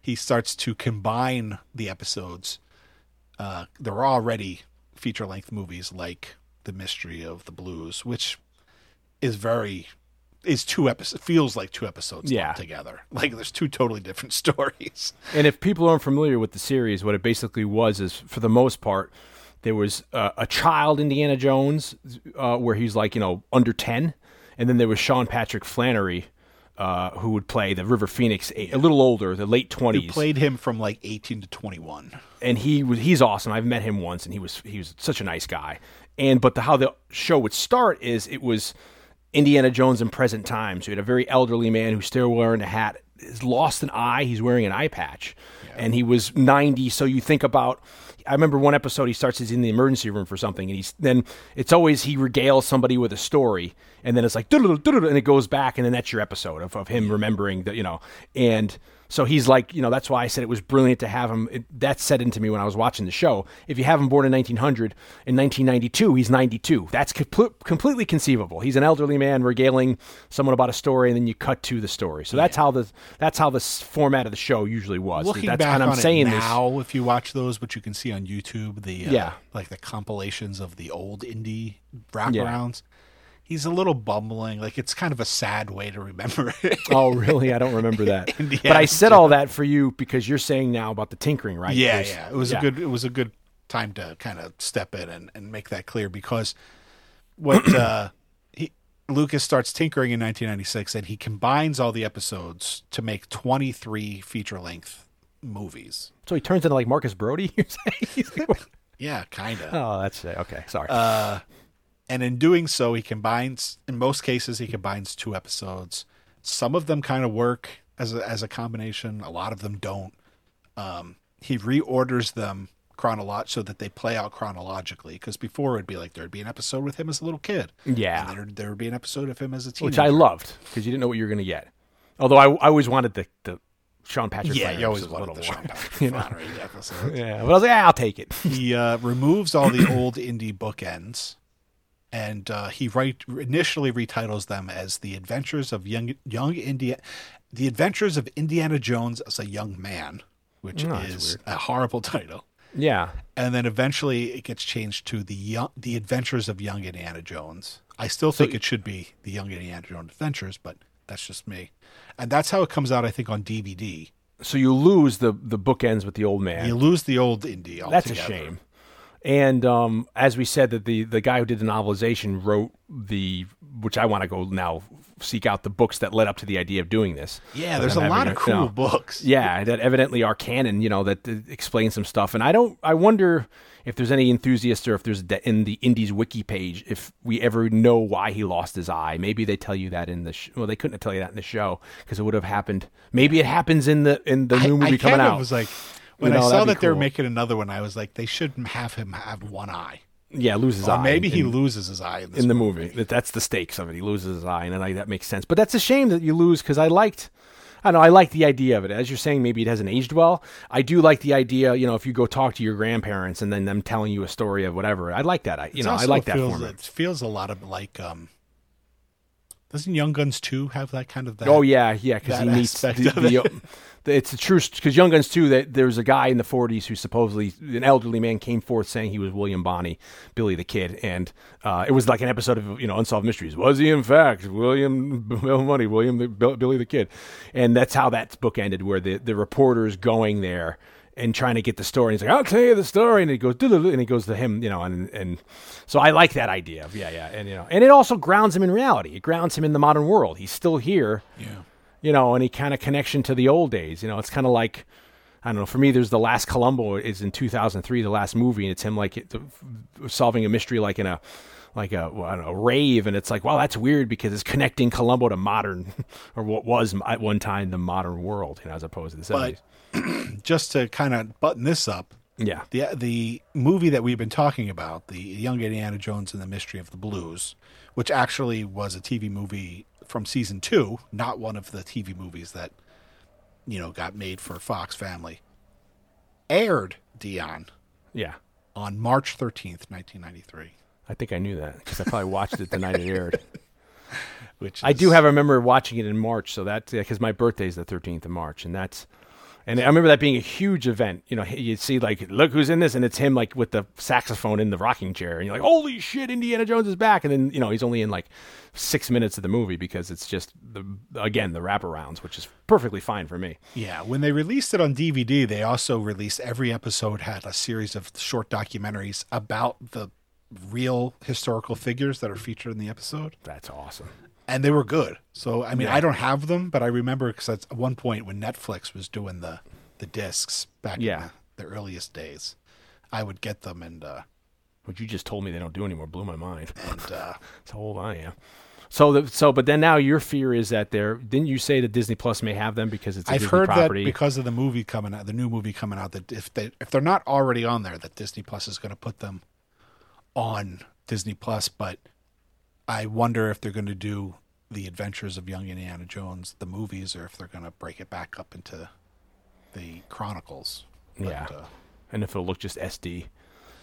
Speaker 5: He starts to combine the episodes. Uh, there are already feature length movies like The Mystery of the Blues, which is very is two episodes feels like two episodes
Speaker 4: Yeah.
Speaker 5: together. Like there's two totally different stories.
Speaker 4: And if people aren't familiar with the series, what it basically was is, for the most part, there was uh, a child Indiana Jones, uh, where he's like you know under ten, and then there was Sean Patrick Flanery, uh, who would play the River Phoenix, a, a little older, the late twenties,
Speaker 5: played him from like 18 to 21.
Speaker 4: and he was he's awesome. I've met him once, and he was he was such a nice guy. And but the how the show would start is it was Indiana Jones in present times. You had a very elderly man who's still wearing a hat, has lost an eye. He's wearing an eye patch, and he was ninety. So you think about. I remember one episode he starts he's in the emergency room for something, and he's then it's always he regales somebody with a story, and then it's like and it goes back, and then that's your episode of, of him remembering that you know, and so he's like, you know, that's why I said it was brilliant to have him. It, that set into me when I was watching the show. If you have him born in 1900, in 1992, he's 92. That's compl- completely conceivable. He's an elderly man regaling someone about a story, and then you cut to the story. So that's how the that's how the format of the show usually was.
Speaker 5: Looking
Speaker 4: that's,
Speaker 5: back
Speaker 4: and I'm
Speaker 5: on
Speaker 4: saying
Speaker 5: it
Speaker 4: this.
Speaker 5: now, if you watch those, which you can see on YouTube, the uh,
Speaker 4: Yeah.
Speaker 5: like the compilations of the old Indy wraparounds, he's a little bumbling. Like it's kind of a sad way to remember it.
Speaker 4: Oh, really? I don't remember that. But I said all that for you because you're saying now about the tinkering, right?
Speaker 5: yeah,
Speaker 4: There's-
Speaker 5: yeah. It was
Speaker 4: yeah.
Speaker 5: a good. It was a good time to kind of step in and, and make that clear because what uh, he Lucas starts tinkering in 1996 and he combines all the episodes to make 23 feature length movies.
Speaker 4: So he turns into like Marcus Brody. You're saying? He's like,
Speaker 5: Yeah, kind of.
Speaker 4: oh, that's okay. Sorry.
Speaker 5: Uh, and in doing so, he combines. In most cases, he combines two episodes. Some of them kind of work as a, as a combination. A lot of them don't. Um, he reorders them chronolog so that they play out chronologically. Because before it'd be like there'd be an episode with him as a little kid.
Speaker 4: Yeah.
Speaker 5: And there, there would be an episode of him as a teenager.
Speaker 4: which I loved because you didn't know what you were going to get. Although I, I always wanted the, the Sean Patrick.
Speaker 5: Yeah, you always wanted the
Speaker 4: little
Speaker 5: Sean. Patrick
Speaker 4: You know?
Speaker 5: Episode.
Speaker 4: Yeah, but I was like, ah, I'll take it.
Speaker 5: he uh, removes all the old Indy bookends and uh, he write, initially retitles them as the adventures of young young India the adventures of indiana jones as a young man which
Speaker 4: Oh,
Speaker 5: is a horrible title
Speaker 4: yeah,
Speaker 5: and then eventually it gets changed to the young the adventures of young indiana jones i still think it should be the young indiana jones adventures but that's just me and that's how it comes out i think on dvd
Speaker 4: so you lose the the bookends with the old man.
Speaker 5: you lose the old Indy altogether.
Speaker 4: That's a shame. And um, as we said, that the the guy who did the novelization wrote the, which I want to go now seek out the books that led up to the idea of doing this.
Speaker 5: yeah there's a lot of cool
Speaker 4: no.
Speaker 5: books
Speaker 4: Yeah, that evidently are canon, you know, that uh, explain some stuff. And I don't, I wonder if there's any enthusiasts or if there's de- in the Indy's wiki page, if we ever know why he lost his eye. Maybe they tell you that in the, sh- well, they couldn't tell you that in the show because it would have happened. Maybe it happens in the in the new
Speaker 5: I,
Speaker 4: movie
Speaker 5: I
Speaker 4: coming
Speaker 5: kind of
Speaker 4: out.
Speaker 5: was like, when
Speaker 4: You know,
Speaker 5: I saw
Speaker 4: that'd be
Speaker 5: they were making another one, I was like, they shouldn't have him have one eye.
Speaker 4: yeah, lose his
Speaker 5: Or
Speaker 4: eye.
Speaker 5: maybe he
Speaker 4: in,
Speaker 5: loses his eye in,
Speaker 4: in the movie. That that's the stakes of it. He loses his eye, and I, that makes sense. But that's a shame that you lose because I liked. I know. I like the idea of it. As you're saying, maybe it hasn't aged well. I do like the idea. You know, if you go talk to your grandparents and then them telling you a story of whatever, I like that. I, you
Speaker 5: It's
Speaker 4: know, I like that
Speaker 5: feels,
Speaker 4: format.
Speaker 5: It feels a lot of like, um, doesn't Young Guns 2 have that kind of that?
Speaker 4: Oh yeah, yeah, because he
Speaker 5: that
Speaker 4: meets the, the,
Speaker 5: it.
Speaker 4: the- it's a true because Young Guns too. That there's a guy in the 40s who supposedly an elderly man came forth saying he was William Bonney, Billy the Kid, and uh, it was like an episode of you know Unsolved Mysteries. Was he in fact William Money, William the, Billy the Kid? And that's how that book ended, where the the reporter's going there and trying to get the story. And he's like, "I'll tell you the story," and he goes, and he goes to him, you know, and and so I like that idea of yeah, yeah, and you know, and it also grounds him in reality. It grounds him in the modern world. He's still here
Speaker 5: Yeah.
Speaker 4: You know, any kind of connection to the old days. You know, it's kind of like I don't know. For me, there's the last Columbo is in 2003, the last movie, and it's him like it, solving a mystery like in a like a, I rave, and it's like, wow, that's weird because it's connecting Columbo to modern or what was at one time the modern world, you know, as opposed to the 70s.
Speaker 5: But just to kind of button this up,
Speaker 4: yeah,
Speaker 5: the the movie that we've been talking about, the Young Indiana Jones and the Mystery of the Blues, which actually was a TV movie from season two, not one of the TV movies that you know got made for Fox Family. aired Dion
Speaker 4: Yeah.
Speaker 5: on March 13th, 1993.
Speaker 4: I think I knew that because I probably watched it the night it aired.
Speaker 5: Which
Speaker 4: I do
Speaker 5: is-
Speaker 4: have. I remember watching it in March, so that's because my birthday is the 13th of March, and that's. And I remember that being a huge event. You know, you'd see like, look who's in this, and it's him like with the saxophone in the rocking chair, and you're like, holy shit, Indiana Jones is back. And then you know he's only in like six minutes of the movie because it's just the again the wraparounds, which is perfectly fine for me.
Speaker 5: Yeah, when they released it on DVD, they also released every episode had a series of short documentaries about the real historical figures that are featured in the episode,
Speaker 4: That's awesome.
Speaker 5: And they were good. So, I mean,
Speaker 4: Yeah.
Speaker 5: I don't have them, but I remember because at one point when Netflix was doing the the discs back
Speaker 4: Yeah.
Speaker 5: in the, the earliest days, I would get them and uh,
Speaker 4: What you just told me they don't do anymore blew my mind.
Speaker 5: and uh,
Speaker 4: That's how old I am. So the so but then now your fear is that they're didn't you say that Disney Plus may have them because it's a
Speaker 5: I've
Speaker 4: Disney
Speaker 5: heard
Speaker 4: property?
Speaker 5: that because of the movie coming out, the new movie coming out, that if they if they're not already on there, that Disney Plus is going to put them on Disney Plus. But I wonder if they're going to do the Adventures of Young Indiana Jones, the movies, or if they're going to break it back up into the Chronicles. But,
Speaker 4: Yeah.
Speaker 5: uh,
Speaker 4: and if it'll look just SD.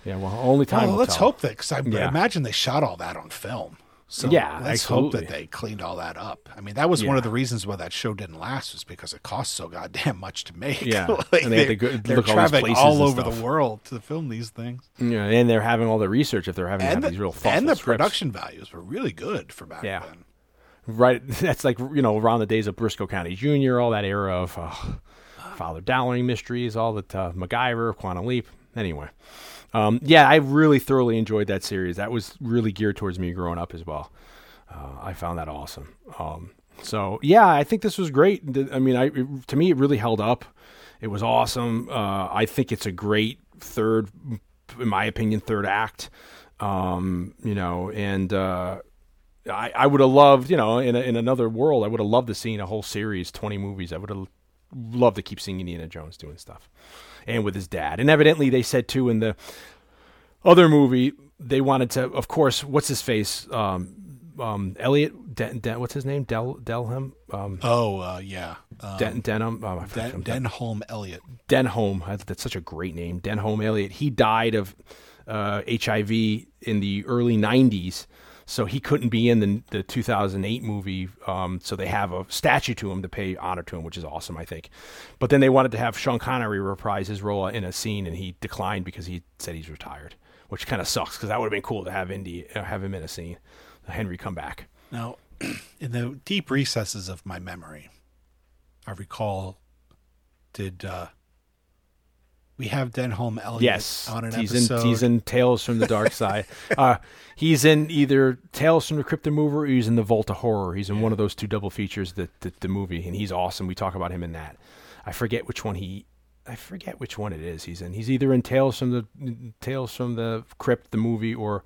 Speaker 4: Yeah, well, only time
Speaker 5: well, let's
Speaker 4: tell.
Speaker 5: hope that because I
Speaker 4: Yeah.
Speaker 5: imagine they shot all that on film. So
Speaker 4: Yeah,
Speaker 5: let's hope that they cleaned all that up. I mean, that was one of the reasons why that show didn't last was because it cost so goddamn much to make.
Speaker 4: Yeah,
Speaker 5: like
Speaker 4: and they had to
Speaker 5: they,
Speaker 4: go-
Speaker 5: they're
Speaker 4: look all
Speaker 5: all over the world to film these things,
Speaker 4: Yeah, and they're having all the research if they're having
Speaker 5: the,
Speaker 4: these real thoughtful
Speaker 5: and the
Speaker 4: scripts.
Speaker 5: production values were really good for back
Speaker 4: Yeah.
Speaker 5: then.
Speaker 4: Right, that's like you know around the days of Brisco County Jr., all that era of uh, Father Dowling mysteries, all the uh, MacGyver, Quantum Leap. Anyway, um, yeah, I really thoroughly enjoyed that series. That was really geared towards me growing up as well. Uh, I found that awesome. Um, so yeah, I think this was great. I mean, I it- to me it really held up. It was awesome. Uh, I think it's a great third, in my opinion, third act. Um, you know, and uh, I, I would have loved, you know, in a, in another world, I would have loved to seen a whole series, twenty movies. I would have loved to keep seeing Indiana Jones doing stuff, and with his dad. And evidently, they said too in the other movie they wanted to, of course, what's his face, um, um, Elliott, Den, Den, what's his name, Del Delham, um,
Speaker 5: Oh uh, yeah, um,
Speaker 4: Den, Denham, oh, I
Speaker 5: Den, Denholm Elliott.
Speaker 4: Denholm. That's such a great name. Denholm Elliott. He died of uh, HIV in the early 90s, so he couldn't be in the, the 2008 movie. Um, so they have a statue to him to pay honor to him, which is awesome, I think. But then they wanted to have Sean Connery reprise his role in a scene, and he declined because he said he's retired, which kind of sucks because that would have been cool to have Indy uh, have him in a scene. Henry come back.
Speaker 5: Now, in the deep recesses of my memory, I recall did uh, we have Denholm Elliott
Speaker 4: Yes,
Speaker 5: on an
Speaker 4: he's
Speaker 5: episode?
Speaker 4: in he's in Tales from the Dark Side. uh, he's in either Tales from the Crypt of Mover or he's in the Vault of Horror. He's in one of those two double features that the, the movie, and he's awesome. We talk about him in that. I forget which one he. I forget which one it is. He's in. He's either in Tales from the Tales from the Crypt, the movie, or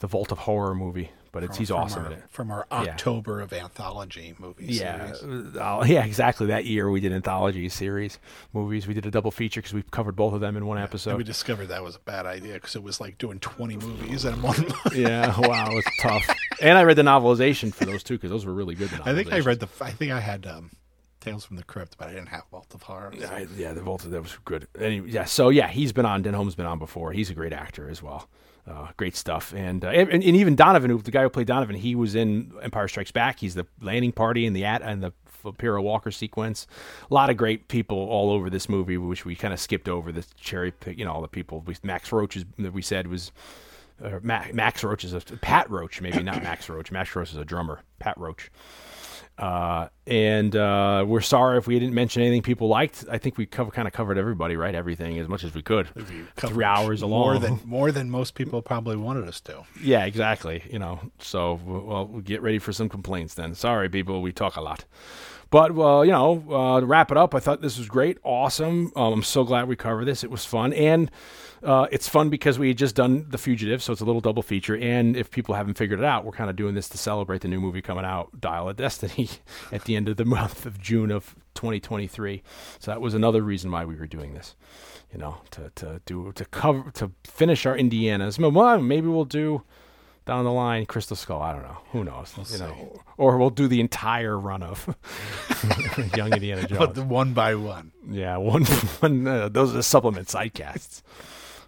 Speaker 4: the Vault of Horror movie. But it's he's awesome
Speaker 5: our,
Speaker 4: in it.
Speaker 5: From our
Speaker 4: Yeah.
Speaker 5: October of anthology movies.
Speaker 4: Yeah,
Speaker 5: series.
Speaker 4: uh, yeah, exactly. That year we did anthology series movies. We did a double feature because we covered both of them in one episode.
Speaker 5: And we discovered that was a bad idea because it was like doing 20 movies in one month.
Speaker 4: Yeah, wow, it was tough. And I read the novelization for those two because those were really good.
Speaker 5: I think I read the. I think I had um, Tales from the Crypt, but I didn't have Vault of Horror.
Speaker 4: I, yeah, the Vault of that was good. Anyway, yeah, so yeah, he's been on. Denholm's been on before. He's a great actor as well. Uh, great stuff, and, uh, and and even Donovan, who the guy who played Donovan, he was in Empire Strikes Back. He's the landing party in the at and the Imperial Walker sequence. A lot of great people all over this movie, which we kind of skipped over. The cherry pick, you know, all the people. We, Max Roach is, that we said was uh, Ma- Max Roach is a Pat Roach, maybe not Max Roach. Max Roach is a drummer. Pat Roach. Uh, and uh, we're sorry if we didn't mention anything people liked. I think we cover, kind of covered everybody, right? Everything as much as we could. Three hours
Speaker 5: more
Speaker 4: along.
Speaker 5: than more than most people probably wanted us to.
Speaker 4: yeah, exactly. You know, so well, we'll get ready for some complaints then. Sorry, people, we talk a lot. But well, you know, uh, to wrap it up, I thought this was great, awesome. Um, I'm so glad we covered this. It was fun, and uh, it's fun because we had just done The Fugitive, so it's a little double feature. And if people haven't figured it out, we're kind of doing this to celebrate the new movie coming out, Dial of Destiny, at the end of the month of June of 2023. So that was another reason why we were doing this. You know, to to do to cover to finish our Indianas. Well, maybe we'll do down the line, Crystal Skull. I don't know. Who knows? you know, or we'll do the entire run of Young Indiana Jones.
Speaker 5: But one by one.
Speaker 4: Yeah, one, one uh, those are the supplement sidecasts.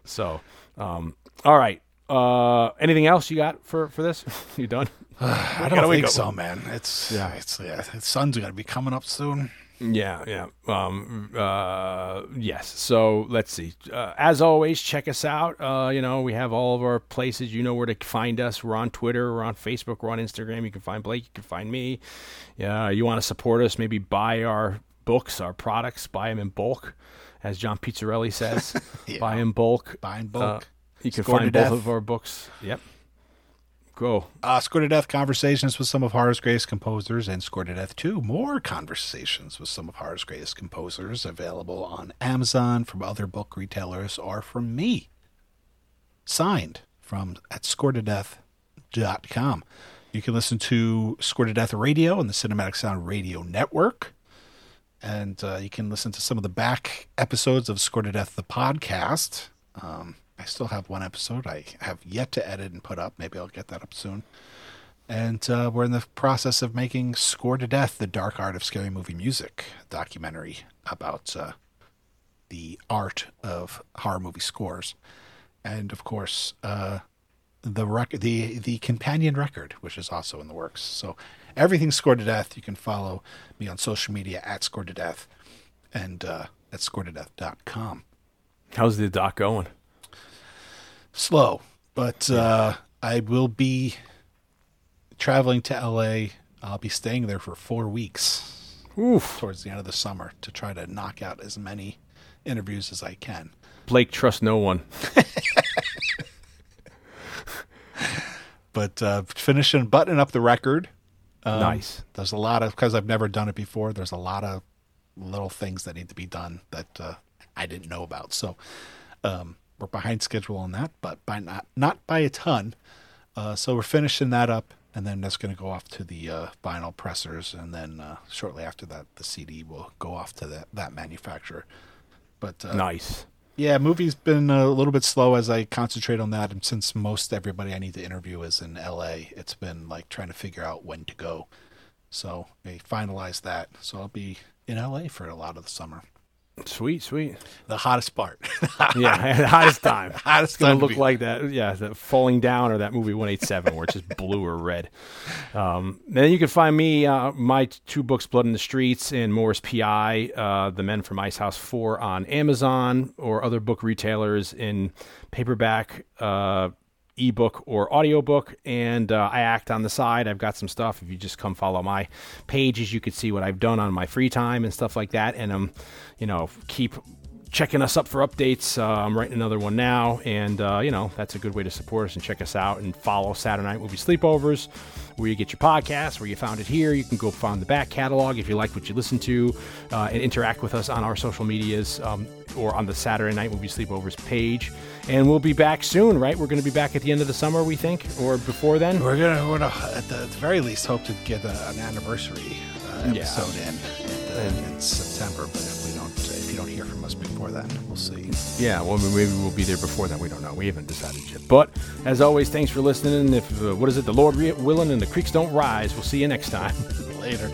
Speaker 4: So, um, all right. Uh, anything else you got for for this? you done?
Speaker 5: I don't think
Speaker 4: up.
Speaker 5: so, man. It's
Speaker 4: Yeah.
Speaker 5: yeah, it's yeah. The sun's gonna be coming up soon.
Speaker 4: Yeah, yeah. Um, uh, yes. So let's see. Uh, as always, check us out. Uh, you know, we have all of our places. You know where to find us. We're on Twitter. We're on Facebook. We're on Instagram. You can find Blake. You can find me. Yeah. You want to support us? Maybe buy our books, our products. Buy them in bulk, as John Pizzarelli says.
Speaker 5: Yeah.
Speaker 4: Buy in bulk.
Speaker 5: Buy in
Speaker 4: Uh,
Speaker 5: bulk.
Speaker 4: you can
Speaker 5: Score
Speaker 4: find both
Speaker 5: death.
Speaker 4: of our books. Yep. Go.
Speaker 5: Uh, Score to Death conversations with some of horror's greatest composers, and Score to Death 2 more conversations with some of horror's greatest composers available on Amazon, from other book retailers, or from me. Signed from at scoretodeath.com. You can listen to Score to Death Radio and the Cinematic Sound Radio Network. And uh, you can listen to some of the back episodes of Score to Death, the podcast. Um, I still have one episode I have yet to edit and put up. Maybe I'll get that up soon. And uh, we're in the process of making Score to Death, the Dark Art of Scary Movie Music documentary about uh, the art of horror movie scores. And of course, uh, the rec- the the companion record, which is also in the works. So everything's scored to death. You can follow me on social media at score to death and uh, at scoretodeath.com.
Speaker 4: How's the doc going?
Speaker 5: Slow, but uh, I will be traveling to LA. I'll be staying there for four weeks
Speaker 4: Oof.
Speaker 5: towards the end of the summer to try to knock out as many interviews as I can.
Speaker 4: Blake trusts no one.
Speaker 5: But uh, finishing buttoning up the record. Um,
Speaker 4: nice.
Speaker 5: There's a lot of because I've never done it before. There's a lot of little things that need to be done that uh, I didn't know about. So um, we're behind schedule on that, but by not not by a ton. Uh, so we're finishing that up, and then that's going to go off to the uh, vinyl pressers, and then uh, shortly after that, the CD will go off to that that manufacturer. But uh,
Speaker 4: Nice.
Speaker 5: Yeah, movie's been a little bit slow as I concentrate on that. And since most everybody I need to interview is in LA, it's been like trying to figure out when to go. So I finalized that. So I'll be in LA for a lot of the summer.
Speaker 4: Sweet, sweet.
Speaker 5: The hottest part.
Speaker 4: Yeah, hottest time.
Speaker 5: Hottest
Speaker 4: It's gonna
Speaker 5: time to
Speaker 4: look
Speaker 5: be-
Speaker 4: like that. Yeah, the falling down or that movie One Eight Seven, where it's just blue or red. Um, then you can find me, uh, my two books, Blood in the Streets and Morris P.I., uh, The Men from Ice House Four, on Amazon or other book retailers in paperback. Uh, ebook or audiobook and uh, i act on the side. I've got some stuff. If you just come follow my pages you could see what i've done on my free time and stuff like that and um you know keep checking us up for updates uh, i'm writing another one now and uh, you know that's a good way to support us and check us out and follow saturday night movie sleepovers where you get your podcast where you found it here you can go find the back catalog if you like what you listen to uh, and interact with us on our social medias um, or on the saturday night movie sleepovers page and we'll be back soon, right? We're going to be back at the end of the summer, we think, or before then.
Speaker 5: We're gonna, we're gonna at, the, very least hope to get a, an anniversary uh,
Speaker 4: Yeah.
Speaker 5: episode in, in, in September. But if we don't, if you don't hear from before then, we'll see.
Speaker 4: Yeah, well, maybe we'll be there before that. We don't know. We haven't decided yet. But as always, thanks for listening. If uh, what is it, the Lord willing and the creeks don't rise. We'll see you next time.
Speaker 5: Later.